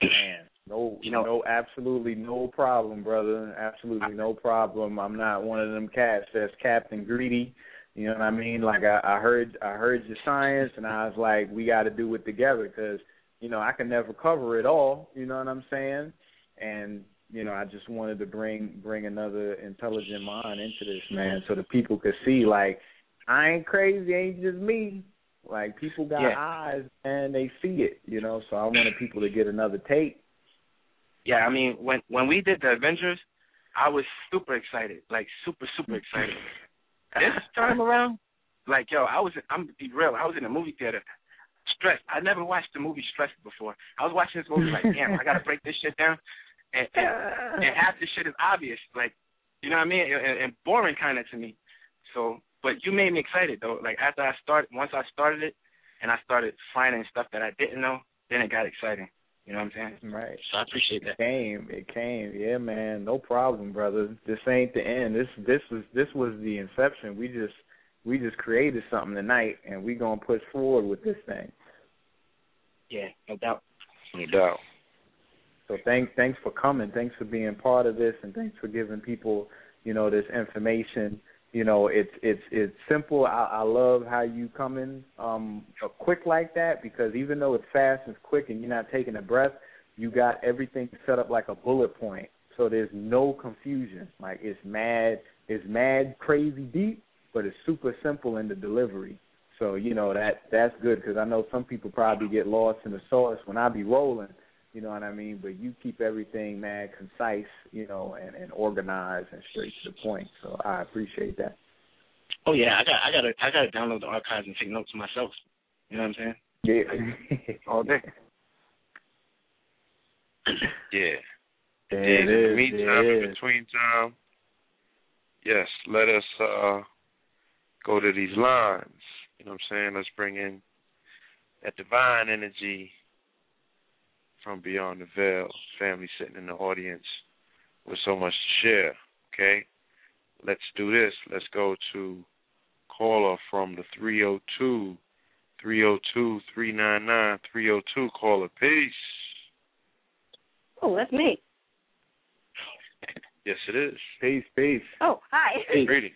Man, no, You know- no, absolutely no problem, brother. Absolutely no problem. I'm not one of them cats that's Captain Greedy. You know what I mean? Like I, I heard, I heard your science, and I was like, we got to do it together because you know I can never cover it all. You know what I'm saying? And you know, I just wanted to bring bring another intelligent mind into this, man, so the people could see like I ain't crazy, ain't just me. Like people got Yeah. eyes and they see it, you know. So I wanted people to get another take. Yeah, I mean when when we did the Avengers, I was super excited, like super super excited. this time around, like yo, I was I'm be real. I was in a movie theater, stressed. I never watched a movie stressed before. I was watching this movie like, damn, I gotta break this shit down, and and, and half this shit is obvious, like you know what I mean, and, and boring kind of to me. So, but you made me excited though. Like after I started, once I started it, and I started finding stuff that I didn't know, then it got exciting. You know what I'm saying? Right. So I appreciate that. It came. It came. Yeah, man. No problem, brother. This ain't the end. This this was this was the inception. We just we just created something tonight, and we gonna push forward with this thing. Yeah, no doubt. No doubt. So thanks thanks for coming. Thanks for being part of this, and thanks for giving people you know this information. You know, it's it's it's simple. I, I love how you come in um quick like that because even though it's fast and quick and you're not taking a breath, you got everything set up like a bullet point. So there's no confusion. Like it's mad, it's mad crazy deep, but it's super simple in the delivery. So you know that that's good because I know some people probably get lost in the sauce when I be rolling. You know what I mean? But you keep everything mad concise, you know, and, and organized and straight to the point. So I appreciate that. Oh yeah, I got I got to I got to download the archives and take notes myself. You know what I'm saying? Yeah. All day. Yeah. There yeah, it in the is, meantime, in between time, yes, let us uh go to these lines. You know what I'm saying? Let's bring in that divine energy from beyond the veil, family sitting in the audience with so much to share. Okay? Let's do this. Let's go to caller from the 302 302 399 302 caller. Peace. Oh, that's me. Yes, it is. Peace, peace. Oh, hi. Greetings.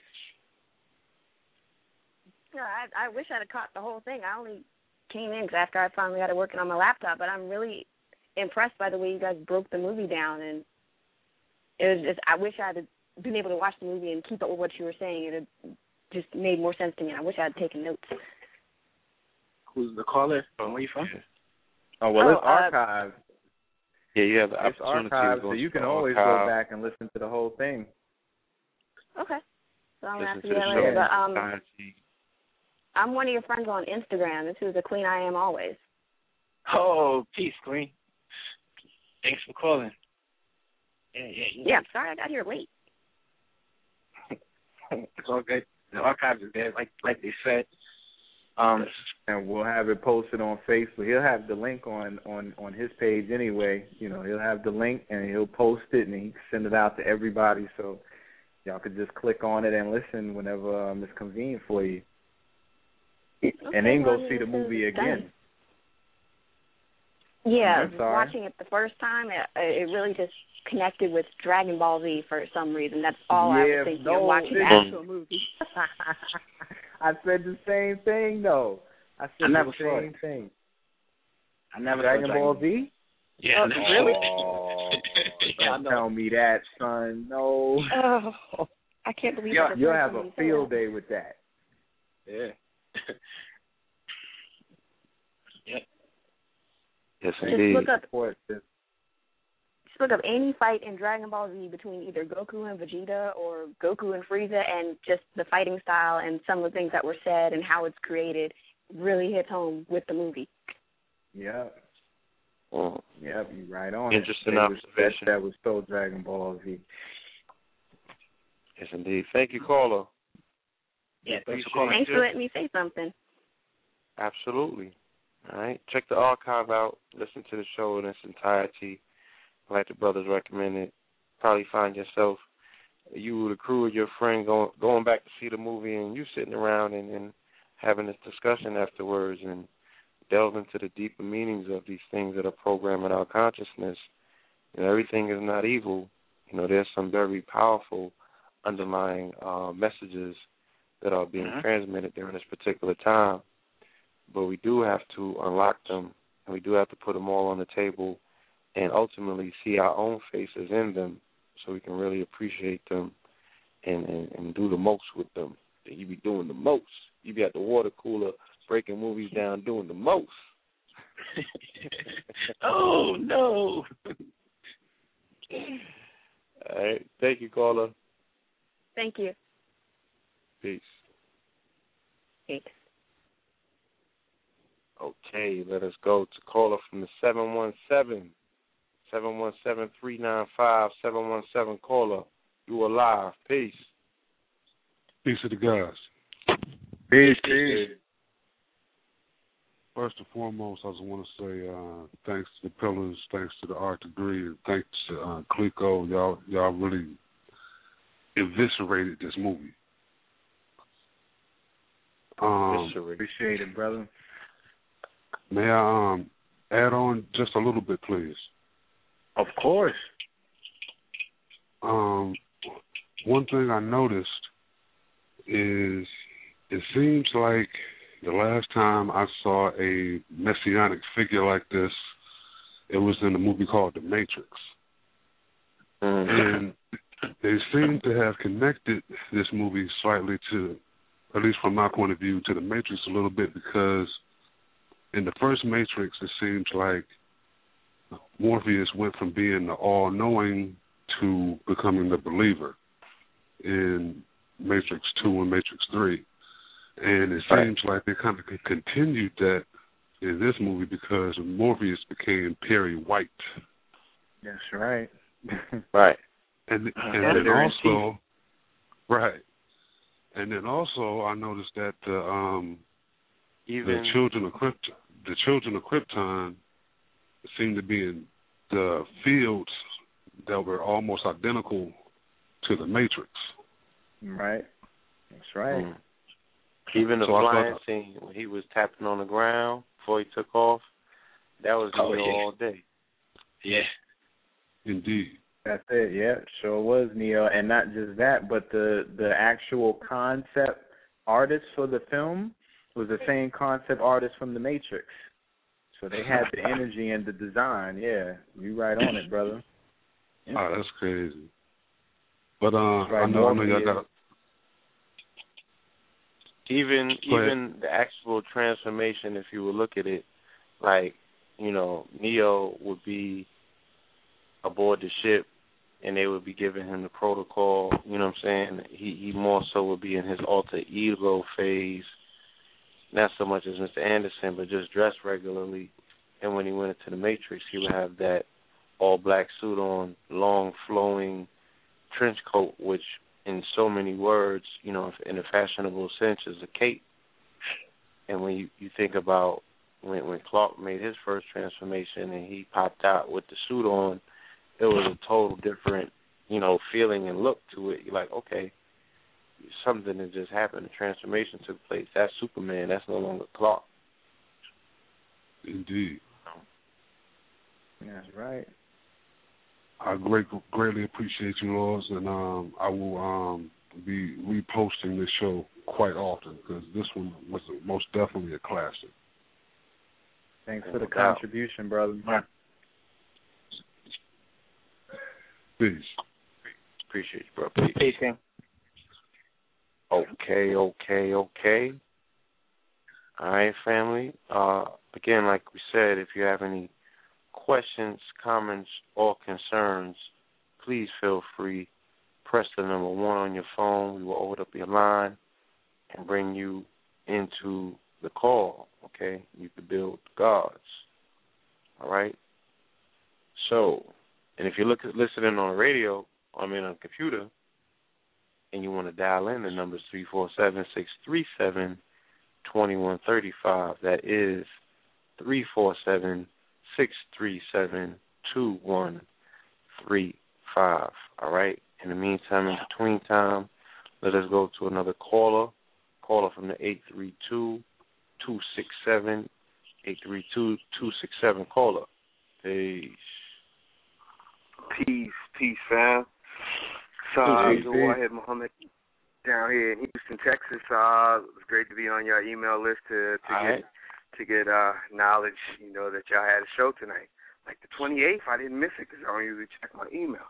Yeah, I, I wish I'd have caught the whole thing. I only came in 'cause after I finally got it working on my laptop, but I'm really impressed by the way you guys broke the movie down. And it was just, I wish I had been able to watch the movie and keep up with what you were saying. It had just made more sense to me. I wish I had taken notes. Who's the caller? From where you from? Oh well, Oh, it's uh. Yeah, you have the It's opportunity archived, to so you can always archive, go back and listen to the whole thing. Okay. So I'm gonna have listen to to do the that later. But um, Society. I'm one of your friends on Instagram. This is the queen I am always. Oh, peace, Queen. Thanks for calling. Yeah, yeah, Yeah, I'm sorry I got here late. it's all good. The archives is there, like like they said. Um, and we'll have it posted on Facebook. He'll have the link on on on his page anyway. You know, he'll have the link and he'll post it and he can send it out to everybody so y'all could just click on it and listen whenever um, it's convenient for you. and then go well, see the movie again. Yeah, I'm watching it the first time, it, it really just connected with Dragon Ball Z for some reason. That's all I was thinking no, of watching the actual movie. I said the same thing though. I said I never the saw same thing. I never Dragon Ball Z? Yeah, Oh, I never really? Oh, I don't know. tell me that, son. No. Oh, I can't believe Yeah, You'll first have a field that. day with that. Yeah. yep. Yes, Just look up just look up any fight in Dragon Ball Z between either Goku and Vegeta or Goku and Frieza, and just the fighting style and some of the things that were said and how it's created really hits home with the movie. Yeah. Mm. Yep, you right on. Interesting They was- observation. That, that was so Dragon Ball Z. Yes, indeed. Thank you, caller. Yeah, thanks for calling. Thanks for letting me say something. Absolutely. All right. Check the archive out. Listen to the show in its entirety. Like the brothers recommended. Probably find yourself, you, the crew, or your friend going going back to see the movie, and you sitting around and, and having this discussion afterwards, and delve into the deeper meanings of these things that are programming our consciousness. And everything is not evil. You know, there's some very powerful underlying uh, messages that are being Mhm. transmitted during this particular time but we do have to unlock them and we do have to put them all on the table and ultimately see our own faces in them so we can really appreciate them and, and, and do the most with them. You be doing the most. You be at the water cooler breaking movies down doing the most. oh no. All right. Thank you, caller. Thank you. Peace. Thanks. Okay, let us go to caller from the 717. 717-395-717 caller. You are live. Peace. Peace to the guys. Peace, peace. First and foremost, I just want to say uh, thanks to the Pillars, thanks to the Arch Degree, and thanks to uh, Clecquot. Y'all, y'all really eviscerated this movie. Um, Appreciate it, brother. May I um, add on just a little bit, please? Of course. Um, one thing I noticed is it seems like the last time I saw a messianic figure like this, it was in a movie called The Matrix. And they seem to have connected this movie slightly to, at least from my point of view, to The Matrix a little bit because in the first Matrix, it seems like Morpheus went from being the all knowing to becoming the believer in Matrix 2 and Matrix 3. And it Right. seems like they kind of continued that in this movie because Morpheus became Perry White. That's right. Right. And, and Editor then also, right. And then also, I noticed that the um, Even the children of Krypton, the children of Krypton, seem to be in the fields that were almost identical to the Matrix. Right. That's right. Mm. Even the So I thought- flying scene when he was tapping on the ground before he took off, that was Oh, Neo yeah. all day. Yeah. Indeed. That's it. Yeah, sure was Neo, and not just that, but the the actual concept artist for the film was the same concept artist from The Matrix. So they had the energy and the design. Yeah, you right on it, brother. Oh, that's crazy. But uh, right, I know, I know y'all got. Even Go ahead. even the actual transformation, if you would look at it, like you know, Neo would be aboard the ship, and they would be giving him the protocol. You know what I'm saying? He he more so would be in his alter ego phase, not so much as Mr. Anderson, but just dressed regularly. And when he went into the Matrix, he would have that all black suit on, long flowing trench coat, which in so many words, you know, in a fashionable sense, is a cape. And when you you think about when when Clark made his first transformation and he popped out with the suit on, it was a total different, you know, feeling and look to it. You're like, okay, something that just happened. A transformation took place. That's Superman. That's no longer Clark. Indeed. That's right. I great, greatly appreciate you, Laws, and um, I will um, be reposting this show quite often because this one was most definitely a classic. Thanks for the contribution, brother. Peace. Appreciate you, bro. Peace. Peace, King. Okay, okay, okay. All right, family. Uh, again, like we said, if you have any questions, comments, or concerns, please feel free. Press the number one on your phone. We will open up your line and bring you into the call. Okay, you can build gods. All right. So, and if you're look, listening on the radio, I mean on computer, and you want to dial in, the number is three four seven six three seven twenty one thirty five. That is three four seven six three seven two one three five. All right. In the meantime, in between time, let us go to another caller. Caller from the eight three two two six seven eight three two two six seven caller. Peace. Peace, peace, fam. Abdul peace. Wahid Muhammad down here in Houston, Texas. Uh, it's great to be on your email list to to All get right. to get uh knowledge. You know that y'all had a show tonight, like the 28th. I didn't miss it because I don't usually check my email.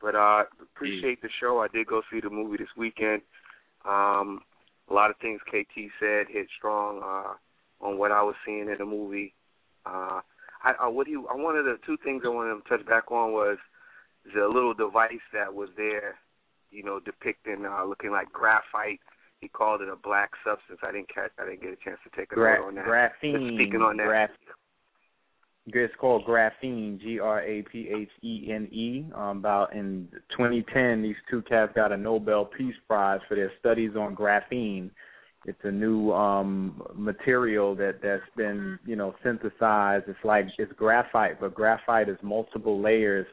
But uh, appreciate the show. I did go see the movie this weekend. Um, a lot of things KT said hit strong uh, on what I was seeing in the movie. Uh, I, I what do you? I wanted the two things I wanted to touch back on was the little device that was there, you know, depicting uh, looking like graphite. He called it a black substance. I didn't catch. I didn't get a chance to take a Gra- note on that. graphene. Speaking on that, graph- it's called graphene, G R A P H E N E. Um, about in 2010, these two cats got a Nobel Peace Prize for their studies on graphene. It's a new um material that that's been you know synthesized. It's like it's graphite, but graphite is multiple layers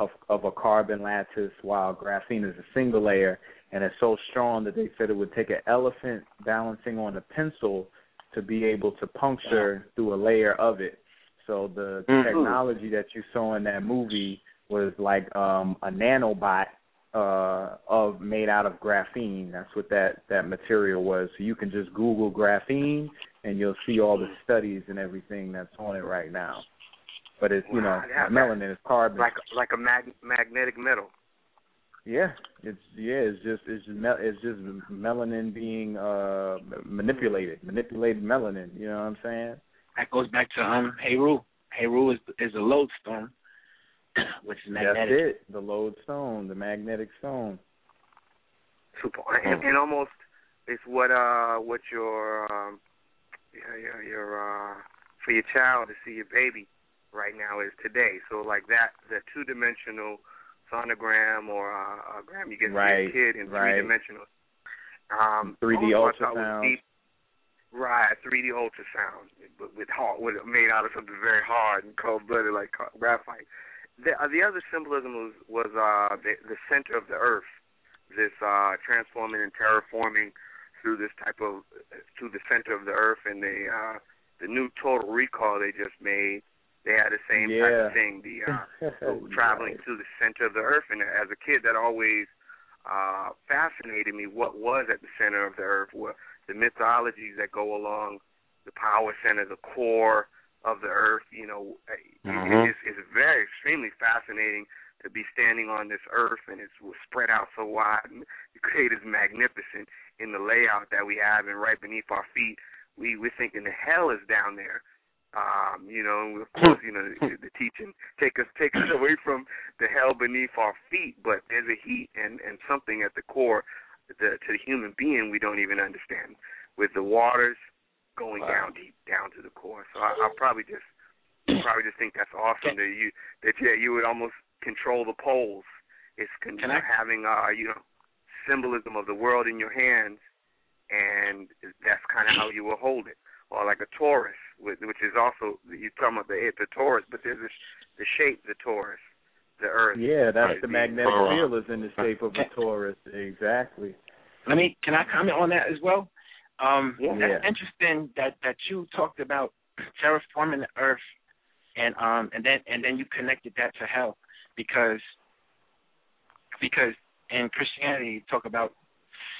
of of a carbon lattice, while graphene is a single layer, and it's so strong that they said it would take an elephant balancing on a pencil to be able to puncture through a layer of it. So the Mhm. technology that you saw in that movie was like um a nanobot uh of made out of graphene. That's what that that material was. So you can just Google graphene and you'll see all the studies and everything that's on it right now. But it's you know yeah, melanin is carbon. like like a mag- magnetic metal. Yeah, it's yeah, it's just it's just mel- it's just melanin being uh manipulated, manipulated melanin. You know what I'm saying? That goes back to um Heru. Heru is is a lodestone, which is magnetic. That's it. The lodestone, the magnetic stone. Super, and, and almost it's what uh what your um your your, your uh for your child to see your baby right now is today. So like that the two dimensional sonogram or uh, a gram you get to Right, a kid in right. three dimensional. Um 3D also I thought was ultrasound. deep. Right, 3D ultrasound with, with hard, with made out of something very hard and cold blooded like graphite. The uh, the other symbolism was was uh the the center of the earth, this uh transforming and terraforming through this type of through the center of the earth and the uh the new total recall they just made. They had the same type of thing, the uh traveling to the center of the earth. And as a kid that always uh fascinated me what was at the center of the earth, what the mythologies that go along the power center, the core of the earth, you know, Mhm. it's, it's very extremely fascinating to be standing on this earth and it's spread out so wide. And the creator's magnificent in the layout that we have and right beneath our feet. We we're thinking the hell is down there um you know of course you know the, the teaching take us take us away from the hell beneath our feet but there's a heat and and something at the core the to the human being we don't even understand with the waters going wow. down deep down to the core so I, I'll probably just probably just think that's awesome that you that yeah you would almost control the poles. It's con- Can I? having uh you know symbolism of the world in your hands, and that's kind of how you will hold it. Or like a torus, which is also you're talking about the the torus, but there's this, the shape the torus, the Earth. Yeah, that's right. the magnetic field is in the shape of a torus. Exactly. Let me can I comment on that as well? Um, yeah. That's interesting that that you talked about terraforming the Earth, and um and then and then you connected that to hell because because in Christianity you talk about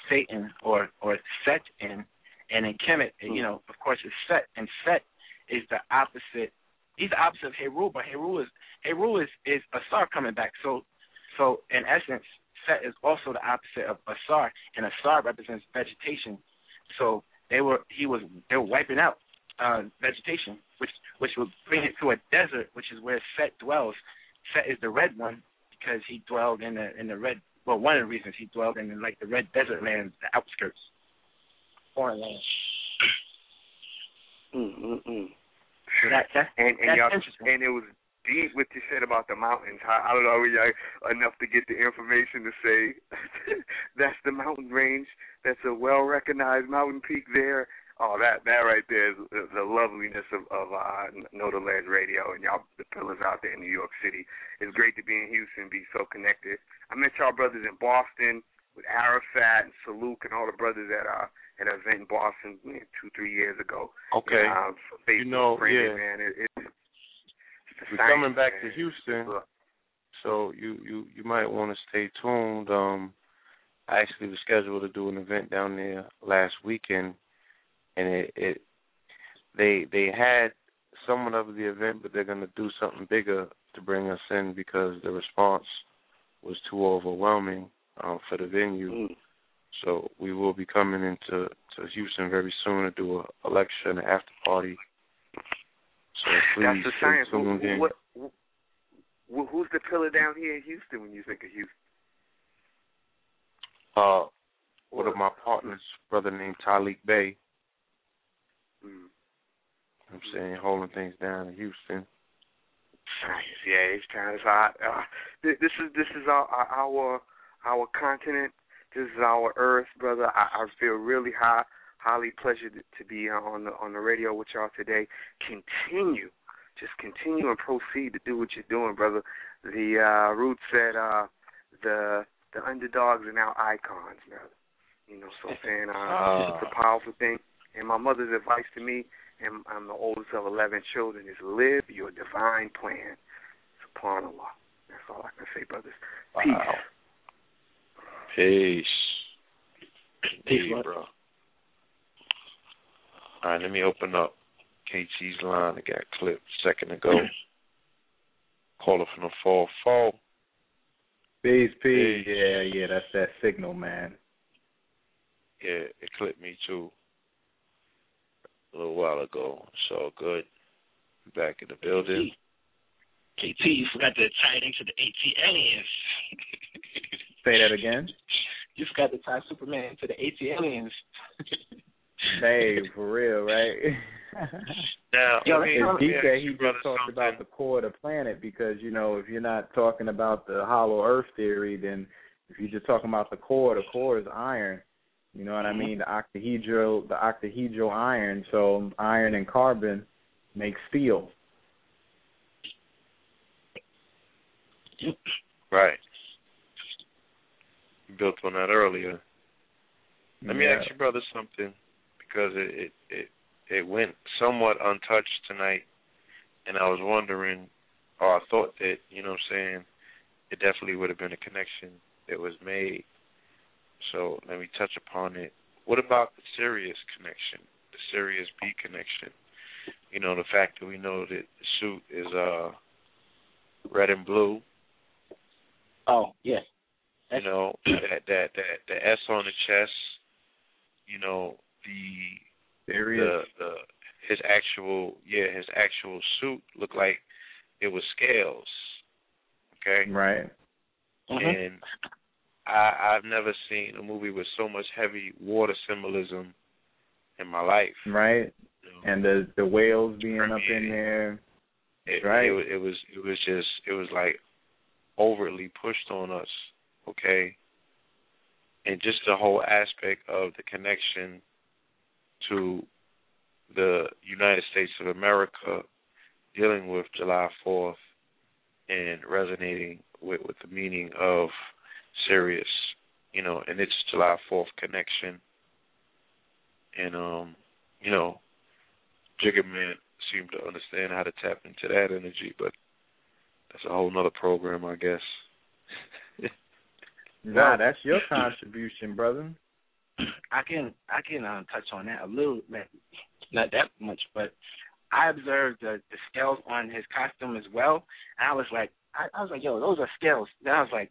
Satan or or Set Satan, and in Kemet, mm. you know, of course, it's Set, and Set is the opposite. He's the opposite of Heru, but Heru is Heru is is Asar coming back. So so in essence, Set is also the opposite of Asar, and Asar represents vegetation. So they were he was they were wiping out uh, vegetation, which which would bring it to a desert, which is where Set dwells. Set is the red one because he dwelled in the in the red. Well, one of the reasons he dwelled in like the red desert lands, the outskirts, foreign. Mm-mm-mm. That, that, and and, y'all, and it was deep what you said about the mountains. I, I don't know y'all enough to get the information to say that's the mountain range. That's a well recognized mountain peak there. Oh, that that right there is the loveliness of of uh, Know the Ledge Radio and y'all the pillars out there in New York City. It's great to be in Houston, be so connected. I met y'all brothers in Boston with Arafat and Saluk and all the brothers at uh an event in Boston two three years ago. Okay, uh, you know, friendly, yeah, man. It, it, it's we're coming back man. to Houston, so you you you might want to stay tuned. Um, I actually was scheduled to do an event down there last weekend and it, it they they had somewhat of the event, but they're going to do something bigger to bring us in because the response was too overwhelming um, for the venue. Mm. So we will be coming into to Houston very soon to do a, a lecture and an after party. So please That's stay science. tuned in. What, what, who's the pillar down here in Houston when you think of Houston? Uh, one of my partners, brother named Talik Bey. Mm. I'm saying holding things down in Houston. Science, yeah, it's kind of hot. Uh, this is this is our our our continent. This is our Earth, brother. I, I feel really high, highly pleasured to be on the on the radio with y'all today. Continue, just continue and proceed to do what you're doing, brother. The uh, root said uh, the the underdogs are now icons, brother. You know, so saying uh, it's a powerful thing. And my mother's advice to me, and I'm the oldest of 11 children, is live your divine plan. SubhanAllah. That's all I can say, brothers. Peace. Wow. Peace. Peace, Peace, bro. All right, let me open up KT's line. I got clipped a second ago. Caller from the 4 4. Peace, peace. Yeah, yeah, that's that signal, man. Yeah, it clipped me too a little while ago. So good. Back in the building. KT, you forgot to tie it into the AT aliens. Say that again. You forgot to tie Superman to the AT aliens. hey, for real, right? now, Yo, let me, it's let me deep ask that you he just talked something. about the core of the planet because you know if you're not talking about the hollow Earth theory, then if you're just talking about the core, the core is iron. You know what I mm-hmm. mean? The octahedral, the octahedral iron. So iron and carbon make steel. Right. You built on that earlier. Let me ask you, brother, something because it, it it it went somewhat untouched tonight, and I was wondering, or I thought that you know, what I'm saying, it definitely would have been a connection that was made. So let me touch upon it. What about the Sirius connection, the Sirius B connection? You know, the fact that we know that the suit is uh red and blue, Oh yeah. You know that that that the S on the chest. You know the There the the his actual yeah his actual suit looked like it was scales. Okay. Right. Mm-hmm. And I I've never seen a movie with so much heavy water symbolism in my life. Right. And the the whales being up in there. It, Right. It, it was it was just it was like overtly pushed on us, okay? And just the whole aspect of the connection to the United States of America dealing with July 4th and resonating with, with the meaning of Sirius, you know, and its July 4th connection. And, um, you know, Jigga Man seemed to understand how to tap into that energy, but that's a whole nother program, I guess. Nah, that's your contribution, brother. I can I can um, touch on that a little bit, not that much, but I observed the the scales on his costume as well, and I was like, I, I was like, yo, those are scales. Then I was like,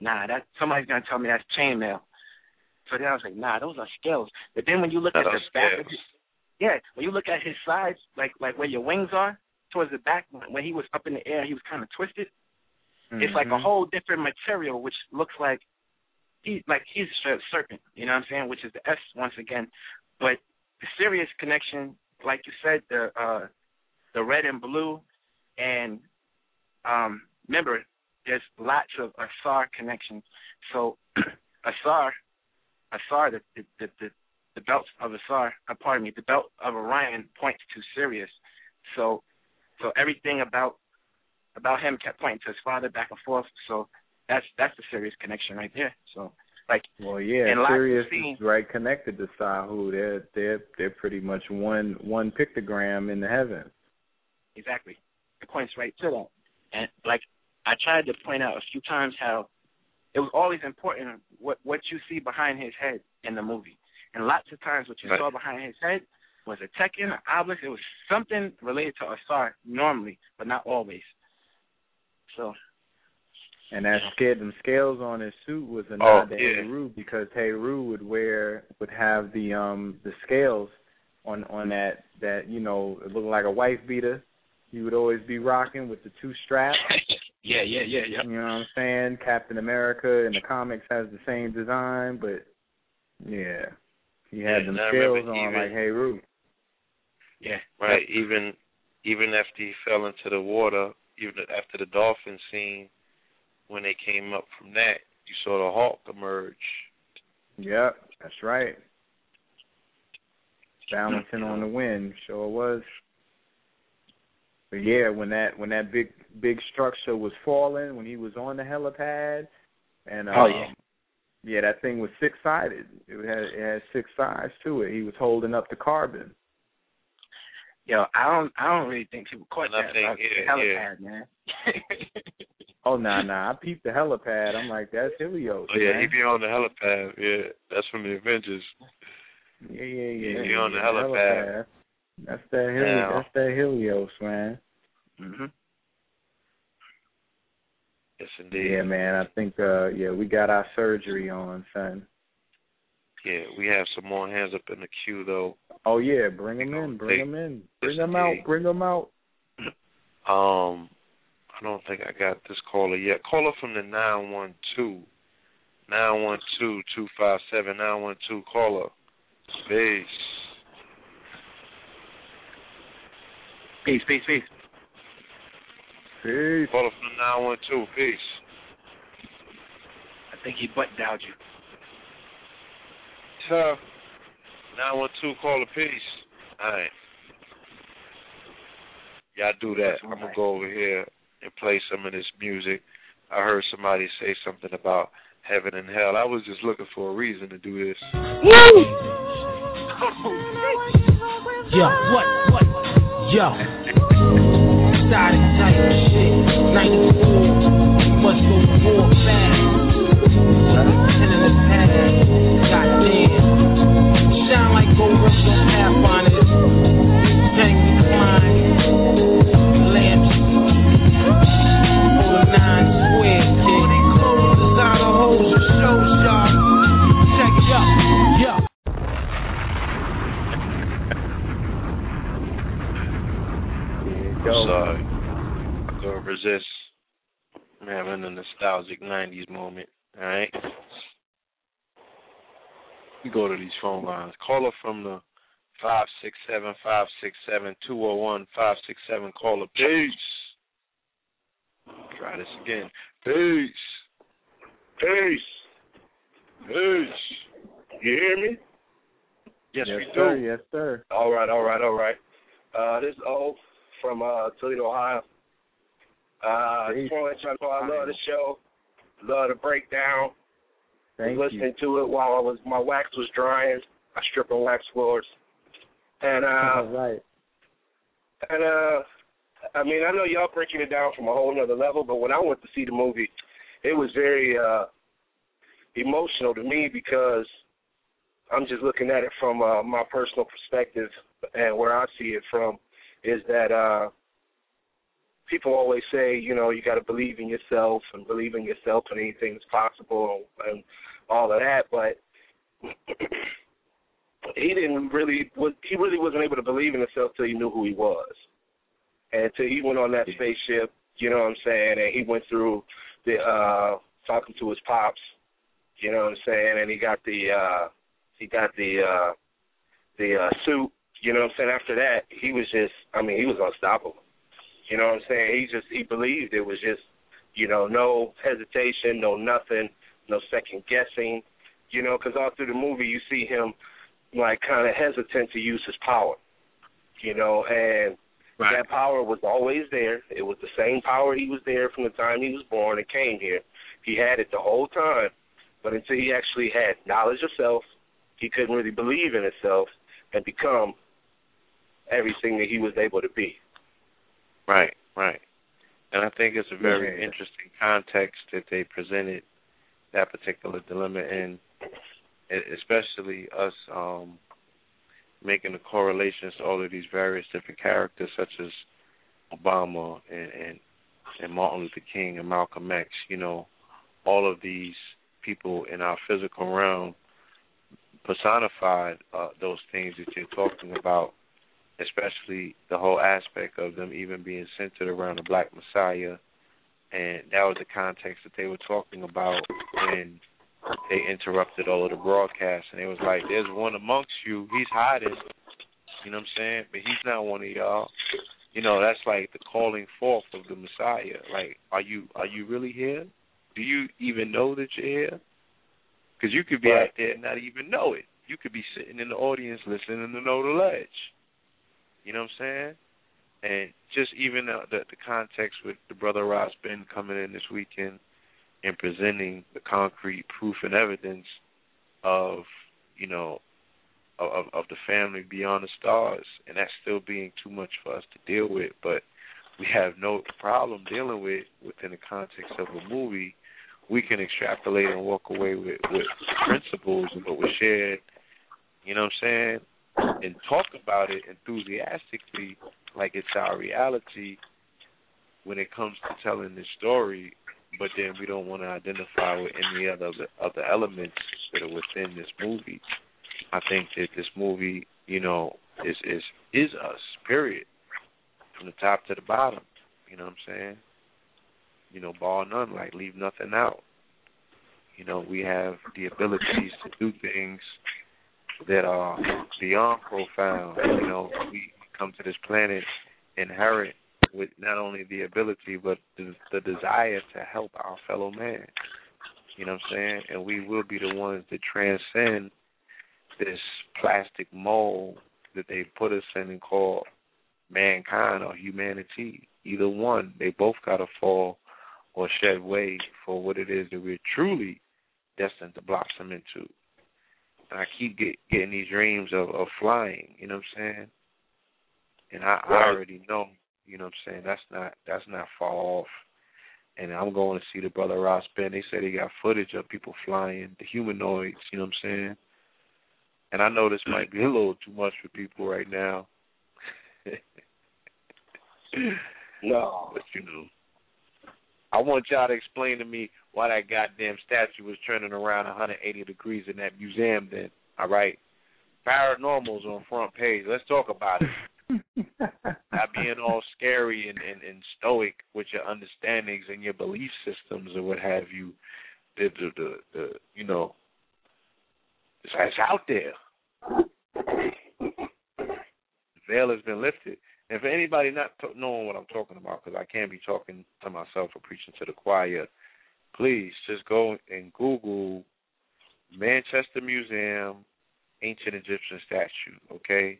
nah, that somebody's gonna tell me that's chainmail. So then I was like, nah, those are scales. But then when you look That at are the back, of scales. his, yeah, when you look at his sides, like like where your wings are towards the back, when when he was up in the air, he was kind of twisted. It's like a Mhm. whole different material, which looks like he like he's a serpent. You know what I'm saying? Which is the S once again. But the Sirius connection, like you said, the uh the red and blue, and um remember, there's lots of Asar connections. So Asar, Asar, the the the, the, the belt of Asar, uh, pardon me, the belt of Orion points to Sirius. So so everything about about him kept pointing to his father back and forth. So that's that's the Sirius connection right there. So like Well, yeah, Sirius scenes- is right connected to Sahu. They're they're they're pretty much one one pictogram in the heavens. Exactly. It points right to that. And like I tried to point out a few times how it was always important what what you see behind his head in the movie. And lots of times what you Right. saw behind his head was a Tekhen, an obelisk. It was something related to Asar normally, but not always. So And that scale, them scales on his suit was a Oh, nod to yeah. Heru because Heru would wear would have the um the scales on on that that you know it looked like a wife beater. He would always be rocking with the two straps. yeah, yeah, yeah, yeah. You know what I'm saying? Captain America in the comics has the same design, but yeah, he had Yeah, them scales on even- like Heru. Yeah. Right. Even even after he fell into the water, even after the dolphin scene, when they came up from that, you saw the Hawk emerge. Yep, that's right. Balancing on the wind, sure was. But yeah, when that when that big big structure was falling, when he was on the helipad, and um, Oh, yeah. yeah, that thing was six sided. It had it had six sides to it. He was holding up the carbon. Yo, I don't I don't really think people caught I that yeah, the helipad, man. Oh nah nah, I peeped the helipad. I'm like, that's Helios. Oh yeah, man. he be on the helipad. Yeah, that's from the Avengers. Yeah, yeah, yeah. He on the yeah, helipad. That's that Helios. That's that Helios, man. Mhm. Yes, indeed. Yeah, man. I think uh yeah, we got our surgery on, son. Yeah, we have some more hands up in the queue though. Oh yeah, bring them in, bring them in, bring them out, bring them out. Um, I don't think I got this caller yet. Caller from the nine one two, nine one two two five seven nine one two. Caller, peace. Peace, peace, peace. Peace. Caller from the nine one two. Peace. I think he butt dialed you. Sir, nine one two. Caller, peace. All right. Y'all do that. I'm gonna go over here and play some of this music. I heard somebody say something about heaven and hell. I was just looking for a reason to do this. Yo, what, what? Yo. Started type shit. 94. Must go to fast. Ten in the past. Goddamn. Go rush on we climb. Full nine squares, kid. Designer hoes show shop. Check it out. Sorry. don't resist a nostalgic 90s moment. All right. We go to these phone lines. Caller from the five six seven five six seven two zero one five six seven. Caller, peace. Try this again. Peace. Peace. Peace. You hear me? Yes, yes we sir. do. Yes, sir. All right, all right, all right. Uh, this is O from uh, Toledo, Ohio. Uh, I just want to let you know I love the show. Love the breakdown. Thank was listening to it while I was my wax was drying. I strip on wax floors. And uh All right. and uh I mean I know y'all breaking it down from a whole nother level, but when I went to see the movie, it was very uh emotional to me because I'm just looking at it from uh, my personal perspective and where I see it from is that uh people always say, you know, you got to believe in yourself and believe in yourself and anything is possible and all of that, but he didn't really was he really wasn't able to believe in himself till he knew who he was. And until he went on that spaceship, you know what I'm saying, and he went through the uh talking to his pops, you know what I'm saying, and he got the uh he got the uh the uh suit, you know what I'm saying? After that, he was just I mean, he was unstoppable. You know what I'm saying? He just he believed it was just, you know, no hesitation, no nothing, no second guessing, you know, because all through the movie you see him like kind of hesitant to use his power, you know, and Right. that power was always there. It was the same power he was there from the time he was born and came here. He had it the whole time, but until he actually had knowledge of self, he couldn't really believe in himself and become everything that he was able to be. Right, right. And I think it's a very Yeah. interesting context that they presented that particular dilemma in, especially us um, making the correlations to all of these various different characters, such as Obama and, and and Martin Luther King and Malcolm X. You know, all of these people in our physical realm personified uh, those things that you're talking about especially the whole aspect of them even being centered around the black messiah. And that was the context that they were talking about when they interrupted all of the broadcasts. And it was like there's one amongst you he's hiding. You know what i'm saying? But he's not one of y'all. You know that's like the calling forth of the messiah. Like are you are you really here? Do you even know that you're here? Because you could be Right. out there and not even know it. You could be sitting in the audience listening to know the ledge you know what I'm saying? And just even the, the, the context with the brother Ross Ben coming in this weekend and presenting the concrete proof and evidence of, you know, of, of the family beyond the stars, and that's still being too much for us to deal with. But we have no problem dealing with within the context of a movie. We can extrapolate and walk away with, with principles and what was shared. You know what I'm saying? And talk about it enthusiastically like it's our reality when it comes to telling this story, but then we don't want to identify with any other other elements that are within this movie. I think that this movie, you know, is is is us, period. From the top to the bottom. You know what I'm saying? You know, bar none, like leave nothing out. You know, we have the abilities to do things that are beyond profound. You know, we come to this planet inherent with not only the ability but the, the desire to help our fellow man. You know what I'm saying? And we will be the ones that transcend this plastic mold that they put us in and call mankind or humanity. Either one, they both got to fall or shed way for what it is that we're truly destined to blossom into. And I keep get, getting these dreams of, of flying. You know what I'm saying? And I, I already know. You know what I'm saying? That's not that's not far off. And I'm going to see the brother Ross Ben. They said he got footage of people flying, the humanoids. You know what I'm saying? And I know this mm. might be a little too much for people right now. No. But you know, I want y'all to explain to me why that goddamn statue was turning around 180 degrees in that museum. Then, all right, paranormals on front page. Let's talk about it. Not being all scary and, and, and stoic with your understandings and your belief systems or what have you. The the the, the you know it's, it's out there. The veil has been lifted. And for anybody not t- knowing what I'm talking about, because I can't be talking to myself or preaching to the choir, please just go and Google Manchester Museum Ancient Egyptian Statue. Okay,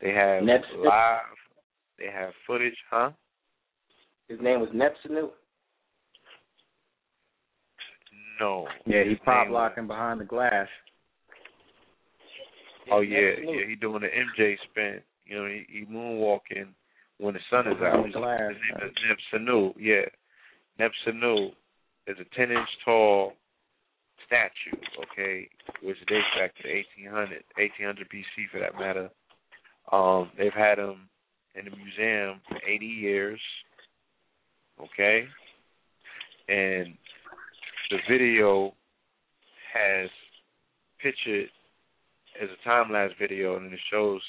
they have Nebs- live. They have footage, huh? His name was Nepsinu. No. Yeah, he His pop name- locking behind the glass. Oh yeah, Absolutely. yeah. He doing the MJ spin. You know, he, he moonwalking when the sun is out. Behind the glass. His name is Neb Sanu. Yeah, Neb Sanu is a ten inch tall statue. Okay, which dates back to the 1800, 1800 BC for that matter. Um, they've had him in the museum for 80 years. Okay, and the video has pictured as a time lapse video, and it shows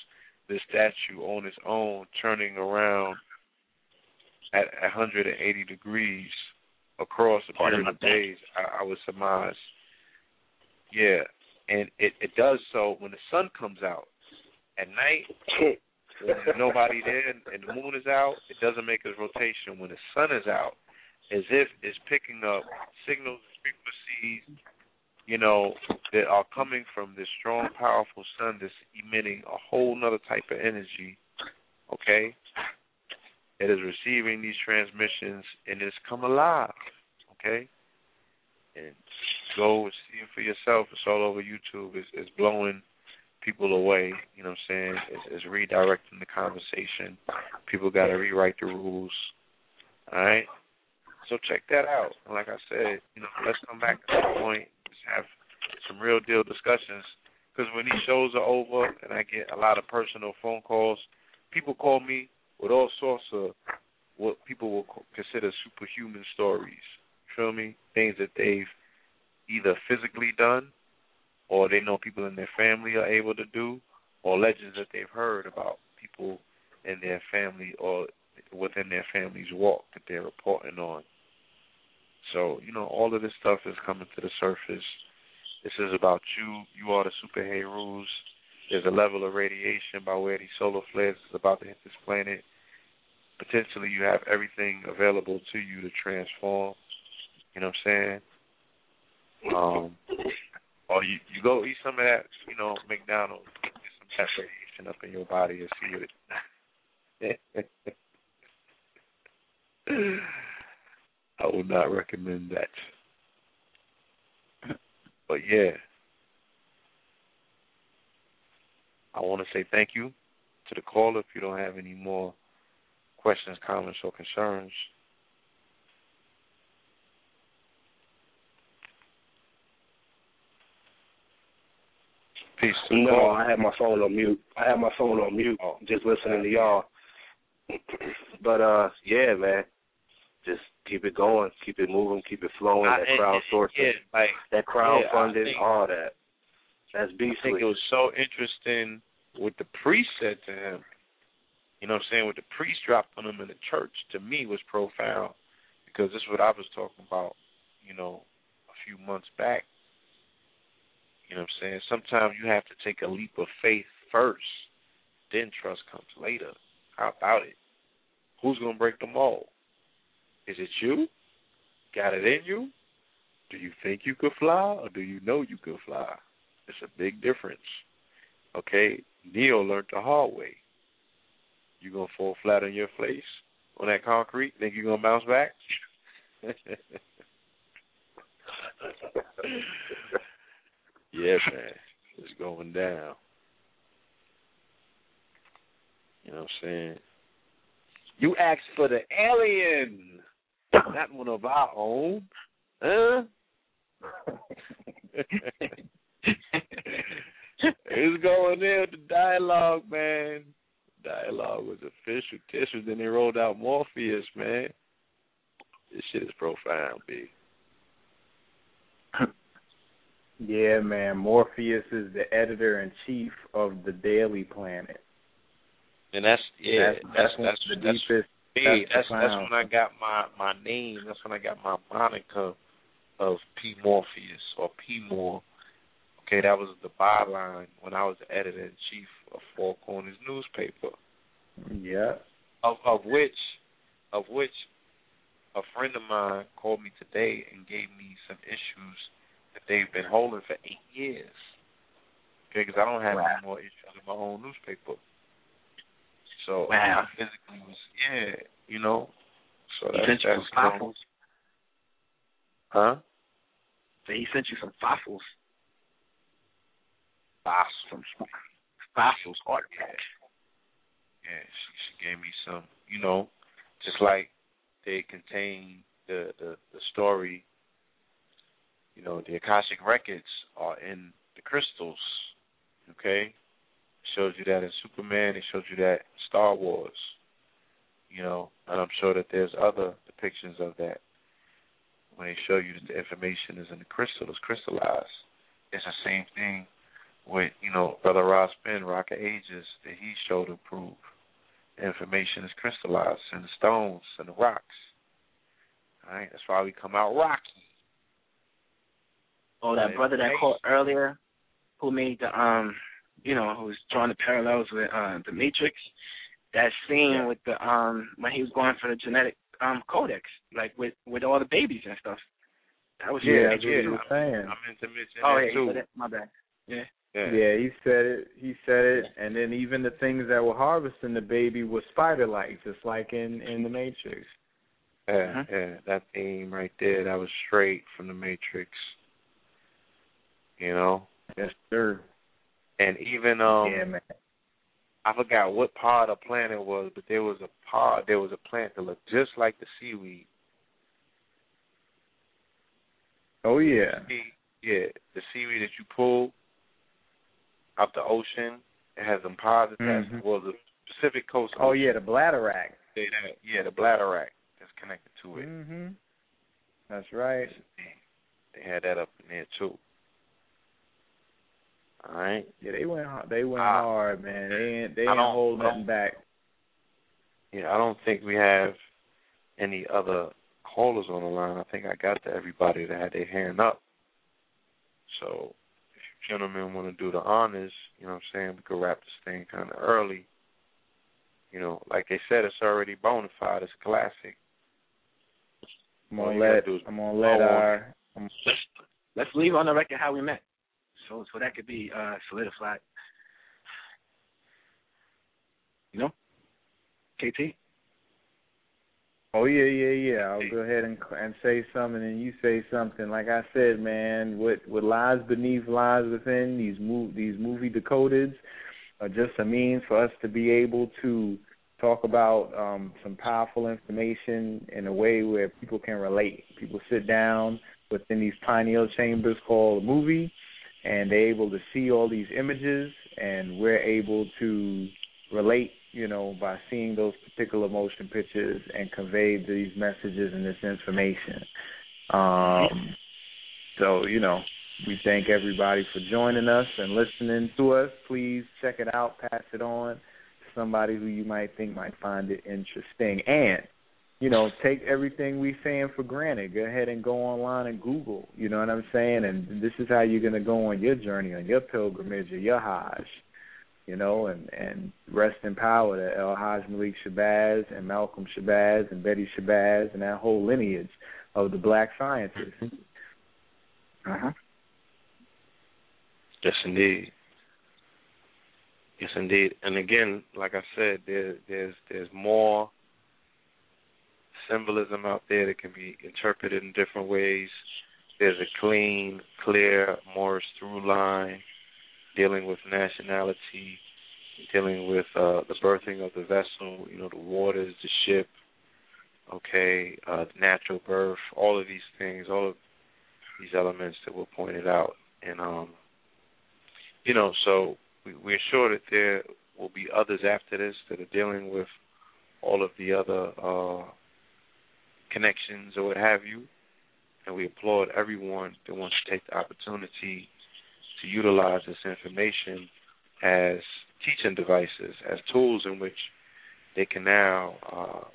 the statue on its own turning around at 180 degrees across a Pardon period my of days. I, I would surmise. Yeah, and it it does so when the sun comes out at night. when there's nobody there and, and the moon is out, it doesn't make its rotation. When the sun is out, as if it's picking up signals, frequencies, you know, that are coming from this strong, powerful sun that's emitting a whole nother type of energy. Okay? It is receiving these transmissions and it's come alive. Okay? And go and see it for yourself. It's all over YouTube. It's, it's blowing people away. You know what I'm saying? It's, it's redirecting the conversation. People got to rewrite the rules. All right? So check that out. And like I said, you know, let's come back to that point. Let's have some real deal discussions. Because when these shows are over and I get a lot of personal phone calls, people call me with all sorts of what people will consider superhuman stories. Feel me? Things that they've either physically done or they know people in their family are able to do or legends that they've heard about people in their family or within their family's walk that they're reporting on. So, you know, all of this stuff is coming to the surface. This is about you. You are the super rules. There's a level of radiation by where these solar flares is about to hit this planet. Potentially, you have everything available to you to transform. You know what I'm saying? Um, or you you go eat some of that, you know, McDonald's, get some that radiation up in your body and see what. I would not recommend that. But yeah, I want to say thank you to the caller. If you don't have any more questions, comments, or concerns, peace. No. I had my phone on mute. I had my phone on mute, Oh. just listening to y'all. But uh, yeah, man, just keep it going, keep it moving, keep it flowing. I- that crowdsourcing, yeah, like that yeah, I think- all that. That's I think it was so interesting what the priest said to him. You know what I'm saying? What the priest dropped on him in the church to me was profound because this is what I was talking about, you know, a few months back. You know what I'm saying? Sometimes you have to take a leap of faith first, then trust comes later. How about it? Who's gonna break the mold? Is it you? Got it in you? Do you think you could fly or do you know you could fly? It's a big difference. Okay? Neo learned the hard way. You gonna fall flat on your face on that concrete? Think you gonna bounce back? yeah, man. It's going down. You know what I'm saying? You asked for the alien, not one of our own. Huh? it's going in with the dialogue, man. Dialogue was official tissue. Then they rolled out Morpheus, man. This shit is profound, B. Yeah, man. Morpheus is the editor in chief of the Daily Planet. And that's yeah, That's- that's that's that's the that's, deepest- me. that's That's the that's clown. when I got my my name. That's when I got my moniker of P Morpheus or P More. Okay, that was the byline when I was the editor in chief of Four Corners newspaper. Yeah. Of of which of which a friend of mine called me today and gave me some issues that they've been holding for eight years. Okay, because I don't have any more issues in my own newspaper. So Wow. I physically was yeah, you know. So He that's sent you fossils. Huh? So he sent you some fossils. Fossils. Fossils artifacts. Yeah, she she gave me some, you know, just like they contain the the the story. You know, the Akashic records are in the crystals. Okay, shows you that in Superman. It shows you that Star Wars. You know, and I'm sure that there's other depictions of that when they show you that the information is in the crystal, it's crystallized. It's the same thing with, you know, Brother Ross Ben, Rock of Ages, that he showed and proved. Information is crystallized in the stones and the rocks. All right, that's why we come out rocky. Oh, that Yeah, brother that called earlier, who made the um, you know, who was drawing the parallels with uh the Matrix. That scene with the um when he was going for the genetic um codex, like with with all the babies and stuff. That was Yeah, yeah, that's what he was saying. I meant to mention Oh that yeah, too. he said my bad. Yeah. Yeah. he said it. He said it, and then even the things that were harvesting the baby were spider like, just like in in the Matrix. Yeah, yeah, that theme right there, that was straight from the Matrix. You know? Yes, sir. And even um yeah, man. I forgot what part of plant it was, but there was a part there was a plant that looked just like the seaweed. Oh yeah. See- Yeah, the seaweed that you pull out the ocean, it has some pods attached. Mhm. Well, the Pacific Coast. Oh yeah, the bladderwrack. that. Yeah, the bladderwrack that's connected to it. Mhm. That's right. They had that up in there too. All right. Yeah, they went hard. They went Ah. hard, man. They ain't they I ain't don't- hold nothing back. Yeah, I don't think we have any other callers on the line. I think I got to everybody that had their hand up. So gentlemen want to do the honors, you know what I'm saying, we could wrap this thing kind of early. You know, like they said, it's already bona fide. It's classic. I'm gonna let, do I'm gonna let our. I'm, let's, let's leave on the record how we met. So so that could be uh solidified. You know? KT? Oh yeah, yeah, yeah. I'll go ahead and and say something, and you say something. Like I said, man, what what lies beneath lies within these move these movie decodeds are just a means for us to be able to talk about um, some powerful information in a way where people can relate. People sit down within these pineal chambers called a movie, and they're able to see all these images, and we're able to relate, you know, by seeing those particular motion pictures and convey these messages and this information. Um, so, you know, we thank everybody for joining us and listening to us. Please check it out, pass it on to somebody who you might think might find it interesting. And, you know, take everything we saying for granted. Go ahead and go online and Google, you know what I'm saying? And this is how you're gonna go on your journey, on your pilgrimage or your Hajj you know, and and rest in power to El Haj Malik Shabazz and Malcolm Shabazz and Betty Shabazz and that whole lineage of the black scientists. Uh-huh. Yes, indeed. Yes, indeed. And again, like I said, there, there's there's more symbolism out there that can be interpreted in different ways. There's a clean, clear Morris through line dealing with nationality, dealing with uh, the birthing of the vessel, you know, the waters, the ship, okay, uh, natural birth, all of these things, all of these elements that were pointed out. And, um, you know, so we, we're sure that there will be others after this that are dealing with all of the other uh, connections or what have you. And we applaud everyone that wants to take the opportunity to utilize this information as teaching devices, as tools in which they can now uh,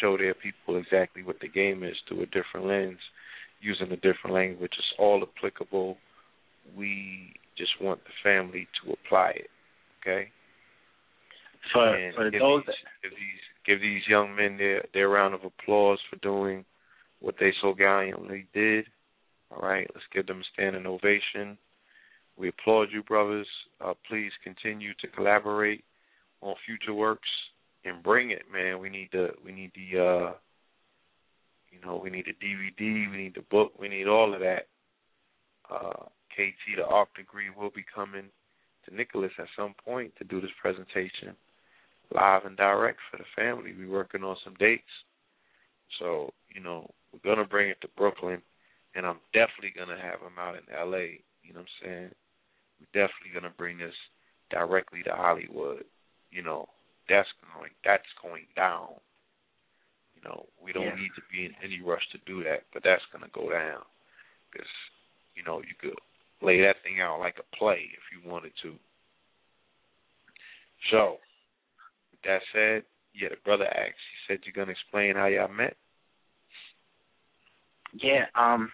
show their people exactly what the game is through a different lens, using a different language. It's all applicable. We just want the family to apply it. Okay. For and for give those these, give these give these young men their their round of applause for doing what they so gallantly did. All right, let's give them a standing ovation. We applaud you, brothers. Uh, please continue to collaborate on future works and bring it, man. We need the we need the uh you know, we need the DVD, we need the book, we need all of that. Uh KT the Arch degree will be coming to Nicholas at some point to do this presentation live and direct for the family. We're working on some dates. So, you know, we're gonna bring it to Brooklyn and I'm definitely gonna have him out in LA, you know what I'm saying? We're definitely gonna bring this directly to Hollywood. You know, that's going that's going down. You know, we don't Yeah. need to be in any rush to do that, but that's going to go down because you know you could lay that thing out like a play if you wanted to. So, with that said, yeah, the brother asked. He said you're going to explain how y'all met. Yeah, um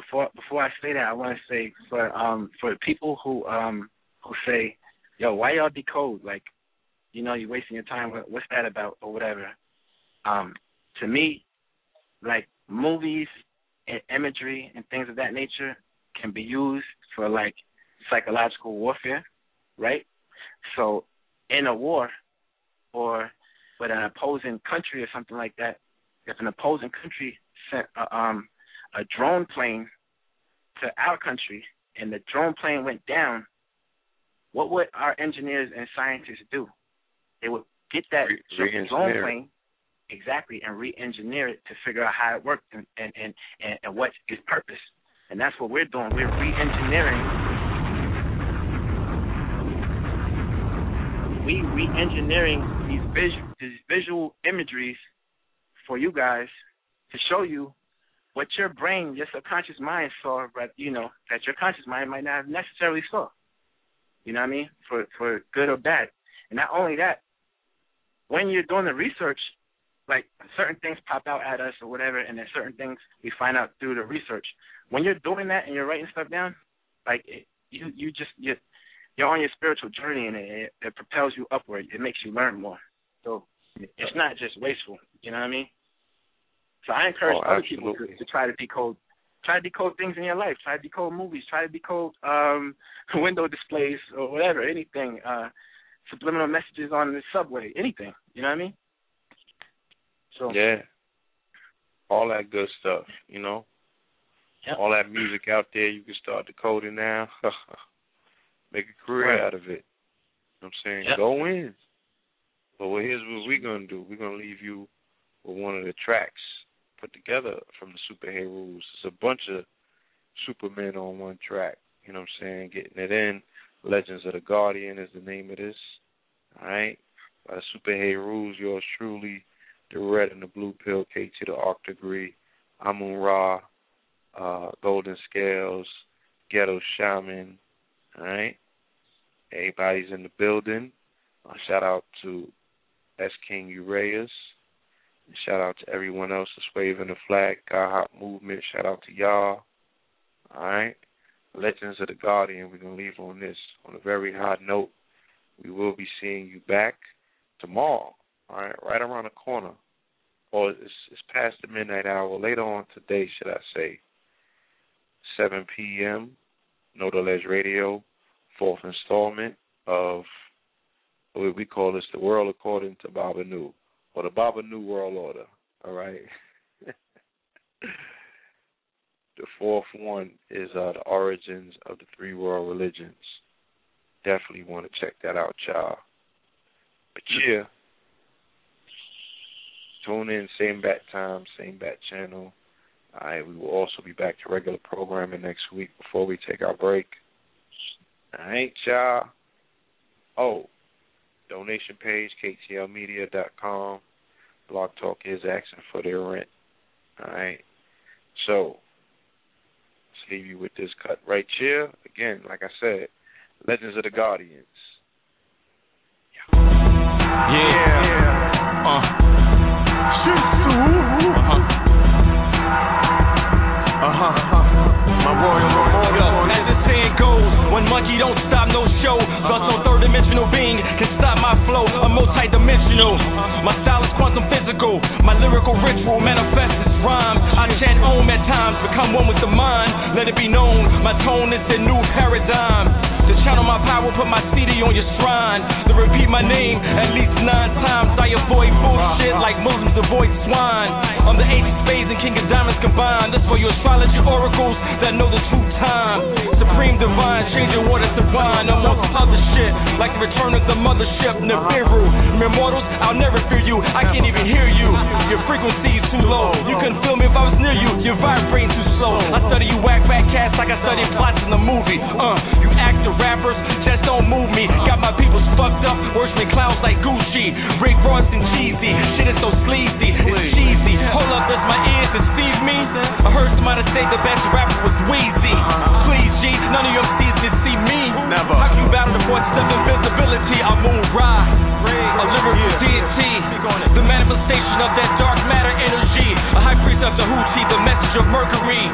before before I say that I wanna say for um for people who um who say, Yo, why y'all decode? Like, you know, you're wasting your time, what, what's that about or whatever. Um, to me, like movies and imagery and things of that nature can be used for like psychological warfare, right? So in a war or with an opposing country or something like that, if an opposing country sent a, um, a drone plane to our country and the drone plane went down, what would our engineers and scientists do? They would get that Re- drone plane exactly and re-engineer it to figure out how it worked and and and, and, and what its purpose. And that's what we're doing. We're re-engineering. We re-engineering these visual these visual imageries for you guys to show you what your brain, your subconscious mind saw, but you know that your conscious mind might not have necessarily saw. You know what I mean? For for good or bad. And not only that, when you're doing the research, like certain things pop out at us or whatever, and then certain things we find out through the research. When you're doing that and you're writing stuff down, like it, you you just you you're on your spiritual journey and it, it propels you upward. It makes you learn more. So it's not just wasteful. You know what I mean? So I encourage Oh, other people to, to try to decode try to decode things in your life. Try to decode movies. Try to decode um window displays or whatever, anything. Uh subliminal messages on the subway, anything. You know what I mean? So Yeah. All that good stuff, you know. Yep. All that music out there, you can start decoding now. Make a career Right. out of it. You know what I'm saying? Yep. Go in. But well, here's what we're gonna do. We're gonna leave you with one of the tracks put together from the Superhero Rules. It's a bunch of Supermen on one track. You know what I'm saying? Getting it in. Legends of the Guardian is the name of this. Alright? By the Superhero Rules, yours truly, the red and the blue pill, K to the Arch degree, Amun Ra, uh, Golden Scales, Ghetto Shaman, alright? Everybody's in the building. Uh, shout out to S. King Urias. Shout out to everyone else that's waving the flag. God Hop Movement. Shout out to y'all. Alright? Legends of the Guardian. We're going to leave on this on a very high note. We will be seeing you back tomorrow. Alright? Right around the corner. Or it's, it's past the midnight hour. Later on today, should I say. 7 p.m. KnowTheLedge Radio. Fourth installment of what we call this the world according to Baba Nu, or the Baba New world order. All right. the fourth one is uh, the origins of the three world religions. Definitely want to check that out, y'all. But yeah, tune in same bat time, same bat channel. All right, we will also be back to regular programming next week before we take our break. All right, y'all. Oh, donation page, ktlmedia.com. Blog Talk is asking for their rent. All right. So, let's leave you with this cut right here. Again, like I said, Legends of the Guardians. Yeah. Yeah. Uh. Uh-huh. Uh-huh. My royal memorial. As the saying goes, one monkey don't stop no no third dimensional being can stop my flow. I'm multi-dimensional. My style is quantum physical. My lyrical ritual manifests as rhymes. I chant om at times, become one with the mind. Let it be known, my tone is the new paradigm. To channel my power, put my CD on your shrine. To repeat my name at least nine times. I avoid bullshit like Muslims avoid swine. I'm the ace of spades and king of diamonds combined. That's for you astrology oracles that know the true time. Supreme divine, changing water to wine. I'm on other shit, like the return of the mothership, Nibiru. Mere mortals, I'll never fear you. I can't even hear you. Your frequency is too low. You couldn't feel me if I was near you. You're vibrating too slow. I study you whack back cats like I study plots in the movie. Uh, you actor rappers just don't move me. Got my peoples fucked up, worse than clowns like Gucci. Rick Ross and cheesy. Shit is so sleazy. It's cheesy. Hold up, does my ears deceive me? I heard somebody say the best rapper was Weezy. Please, G, none of your MCs can see me. Never. How can you battle the forces of invisibility? I moon ride. A lyrical deity. The manifestation of that dark matter energy. A high priest of the Houthi, the message of Mercury.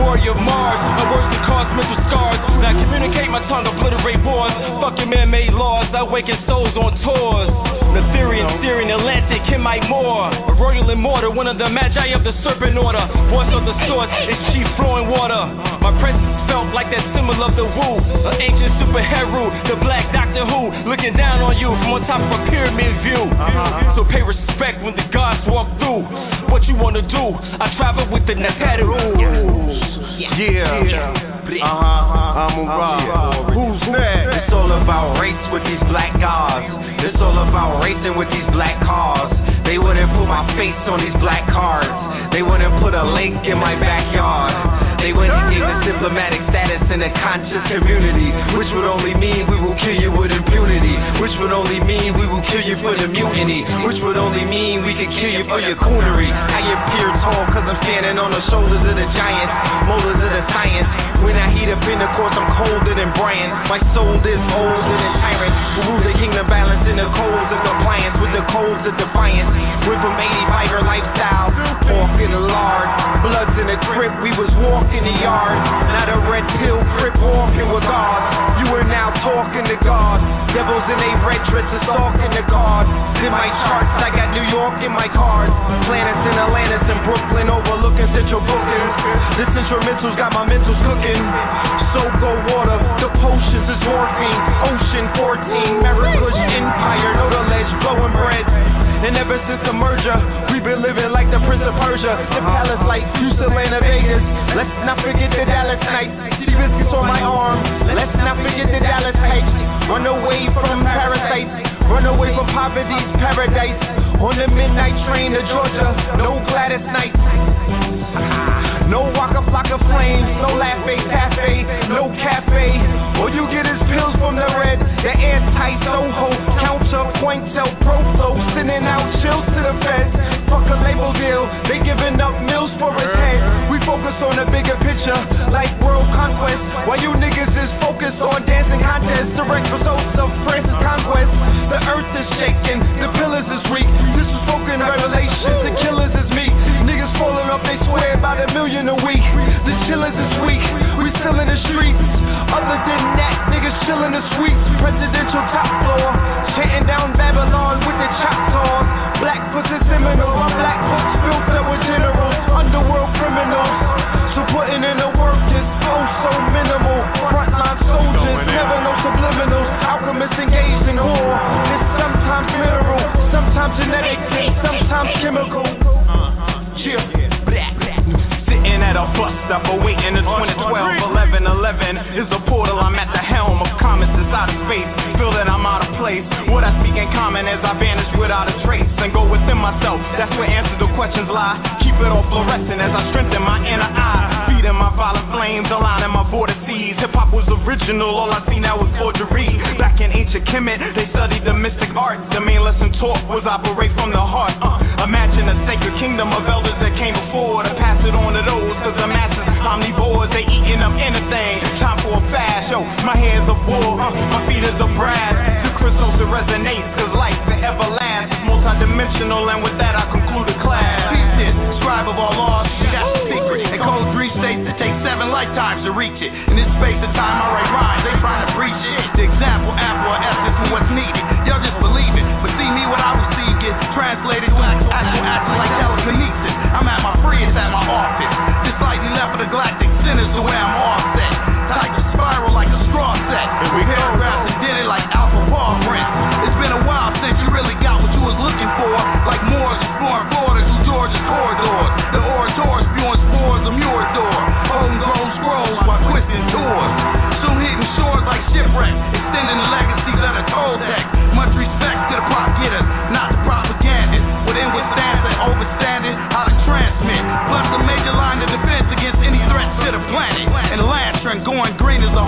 Warrior Mars. My words can cause mental scars. Now communicate my tongue, obliterate wars. Fucking man-made laws. I awaken souls on tours. Netherian, Syrian, Atlantic, Hemite Moor. A royal immortal, one of the magi of the serpent order. Voice of the source, it's chief flowing water. My presence felt like that symbol of the woo. An ancient superhero, the black Doctor Who. Looking down on you from on top of a pyramid view. So pay respect when the gods walk through. What you wanna do? I travel with the Neteru. Yeah. Uh-huh. I'm a rock. Who's next? It's all about race with these black guys. It's all about racing with these black cars. They wouldn't put my face on these black cards. They wouldn't put a link in my backyard. They wouldn't give us diplomatic status in a conscious community, which would only mean we will kill you with impunity, which would only mean we will kill you for the mutiny, which would only mean we could kill you for your coonery. I appear tall cause I'm standing on the shoulders of the giants, molars of the science. When I heat up in the course, I'm colder than Brian. My soul is older than tyrants rule the kingdom balance in the codes of compliance with the codes of defiance. We're from 85 er lifestyle, walk in the lard, bloods in the trip, we was walking the yard. Not a red pill crip walking with God. You are now talking to God. Devils in a red dresses stalking the God. In my charts, I got New York in my cards. Planets in Atlantis and Brooklyn overlooking central bookings. This instrumental's got my mentals cooking. So go water, the potions is morphine. Ocean 14, America's empire, know the ledge, blowing bread. And ever since the merger, we've been living like the Prince of Persia. The uh-huh. palace like Houston, Atlanta, Vegas. Let's not forget the Dallas nights. See biscuits on my arm. Let's not forget the Dallas hikes. Run away from parasites. Run away from poverty's paradise. On the midnight train to Georgia. No Gladys Knights. No Waka Flocka flames, no Laffy Taffy, no cafe. All you get is pills from the red, the airtight Soho, counter point sell proflo, sending out chills to the feds. Fuck a label deal, they giving up mills for his head. We focus on the bigger picture, like world conquest. While you niggas is focused on dancing contests, direct results of Francis conquest. The earth is shaking, the pillars is weak. This is spoken revelation, the killers is up, about a million a week. The chillers is weak, we still in the streets. Other than that, niggas chill in the suites. Presidential top floor, chanting down Babylon with the choctaws. Black pussy seminal, my black books filled up with generals, underworld criminals. So putting in the work is oh so minimal. Frontline soldiers, never no subliminals. Alchemists engaged in war. It's sometimes mineral, sometimes genetic, sometimes chemical. At a bus stop awaiting the 2012 1111 is a portal. I'm at the helm of comets inside of space. Feel that I'm out of place. What I speak in common as I vanish without a trace and go within myself. That's where answers to questions lie. Keep it all fluorescent as I strengthen my inner eye. Feeding my violent flames, aligning my border seas. Hip hop was original, all I see now is forgery. Back in ancient Kemet, they studied the mystic art. The main lesson taught was operate from the heart. Uh, imagine a sacred kingdom of elders that came before to pass it on to those masters of masters, omnivores, they eating up anything. Time for a fast, yo, my hair's are wool, uh, my feet is a brass. The crystals that resonate, cause life forever lasts. Multidimensional, and with that I conclude the class. Thesis, scribe of all laws, that's the secret. It codes three states that take seven lifetimes to reach it. In this space of time, I write rhymes, they try to breach it. The example, apple, or essence, and what's needed. Y'all just believe it, but see me what I receive gets translated to actual actual, actual like telekinesis. I'm at my freest at my office. For the galactic sinners the way I'm off.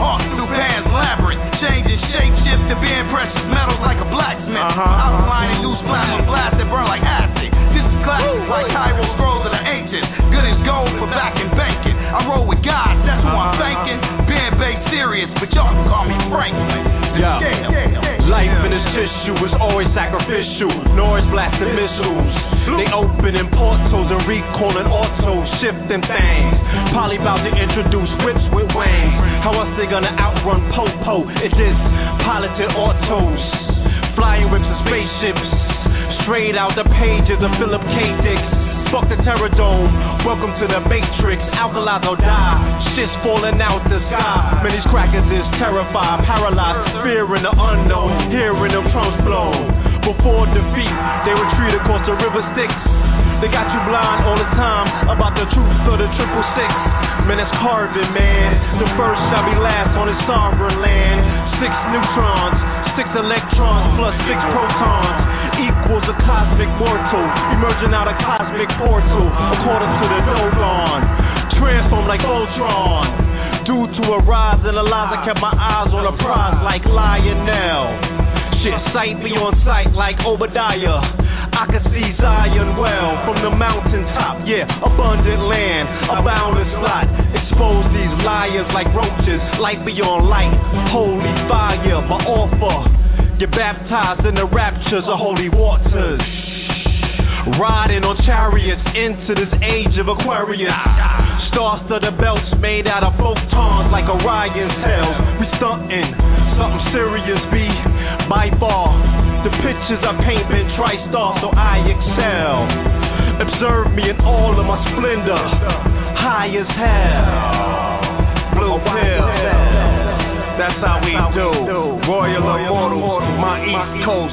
heart through past labyrinth. Changing shape, shift to being precious metals like a blacksmith. Uh-huh. Outlining loose plasma blast that burn like acid. This is classic Ooh, like Cairo's rose of the ancients. Good as gold for back and banking. I roll with God, that's who uh-huh. I'm thanking. Being baked serious, but y'all Life in this tissue is always sacrificial. Noise blasting missiles. They opening portals and recalling autos, shifting things. Probably about to introduce whips with wings. How else they gonna outrun Popo? It's piloted autos. Flying whips and spaceships. Straight out the pages of Philip K. Dick. Fuck the Terror Dome. Welcome to the Matrix. Alkalize or die. Shit's falling out the sky. Man, these crackers is terrified, paralyzed, fear in the unknown. Hearing them trunks blow. Before defeat, they retreat across the river Styx. They got you blind all the time about the truth of the triple six. Man, it's carbon, man. The first shall be last on this sovereign land. Six neutrons, six electrons plus six protons equals a cosmic mortal. Emerging out of cosmic portal, according to the Dogon. Transform like Voltron. Due to a rise in the lies, I kept my eyes on a prize like Lionel. Shit, sight me on sight like Obadiah. I can see Zion well from the mountaintop. Yeah, abundant land, a boundless lot. Expose these liars like roaches, light beyond light. Holy fire, my offer. Get baptized in the raptures of holy waters. Riding on chariots into this age of Aquarius. Stars to the belts made out of photons like Orion's tails. We stunting, something serious be by far. The pictures I paint been tri-star, so I excel. Observe me in all of my splendor, high as hell. Blue pill. That's how we do. Royal Immortal, my East Coast.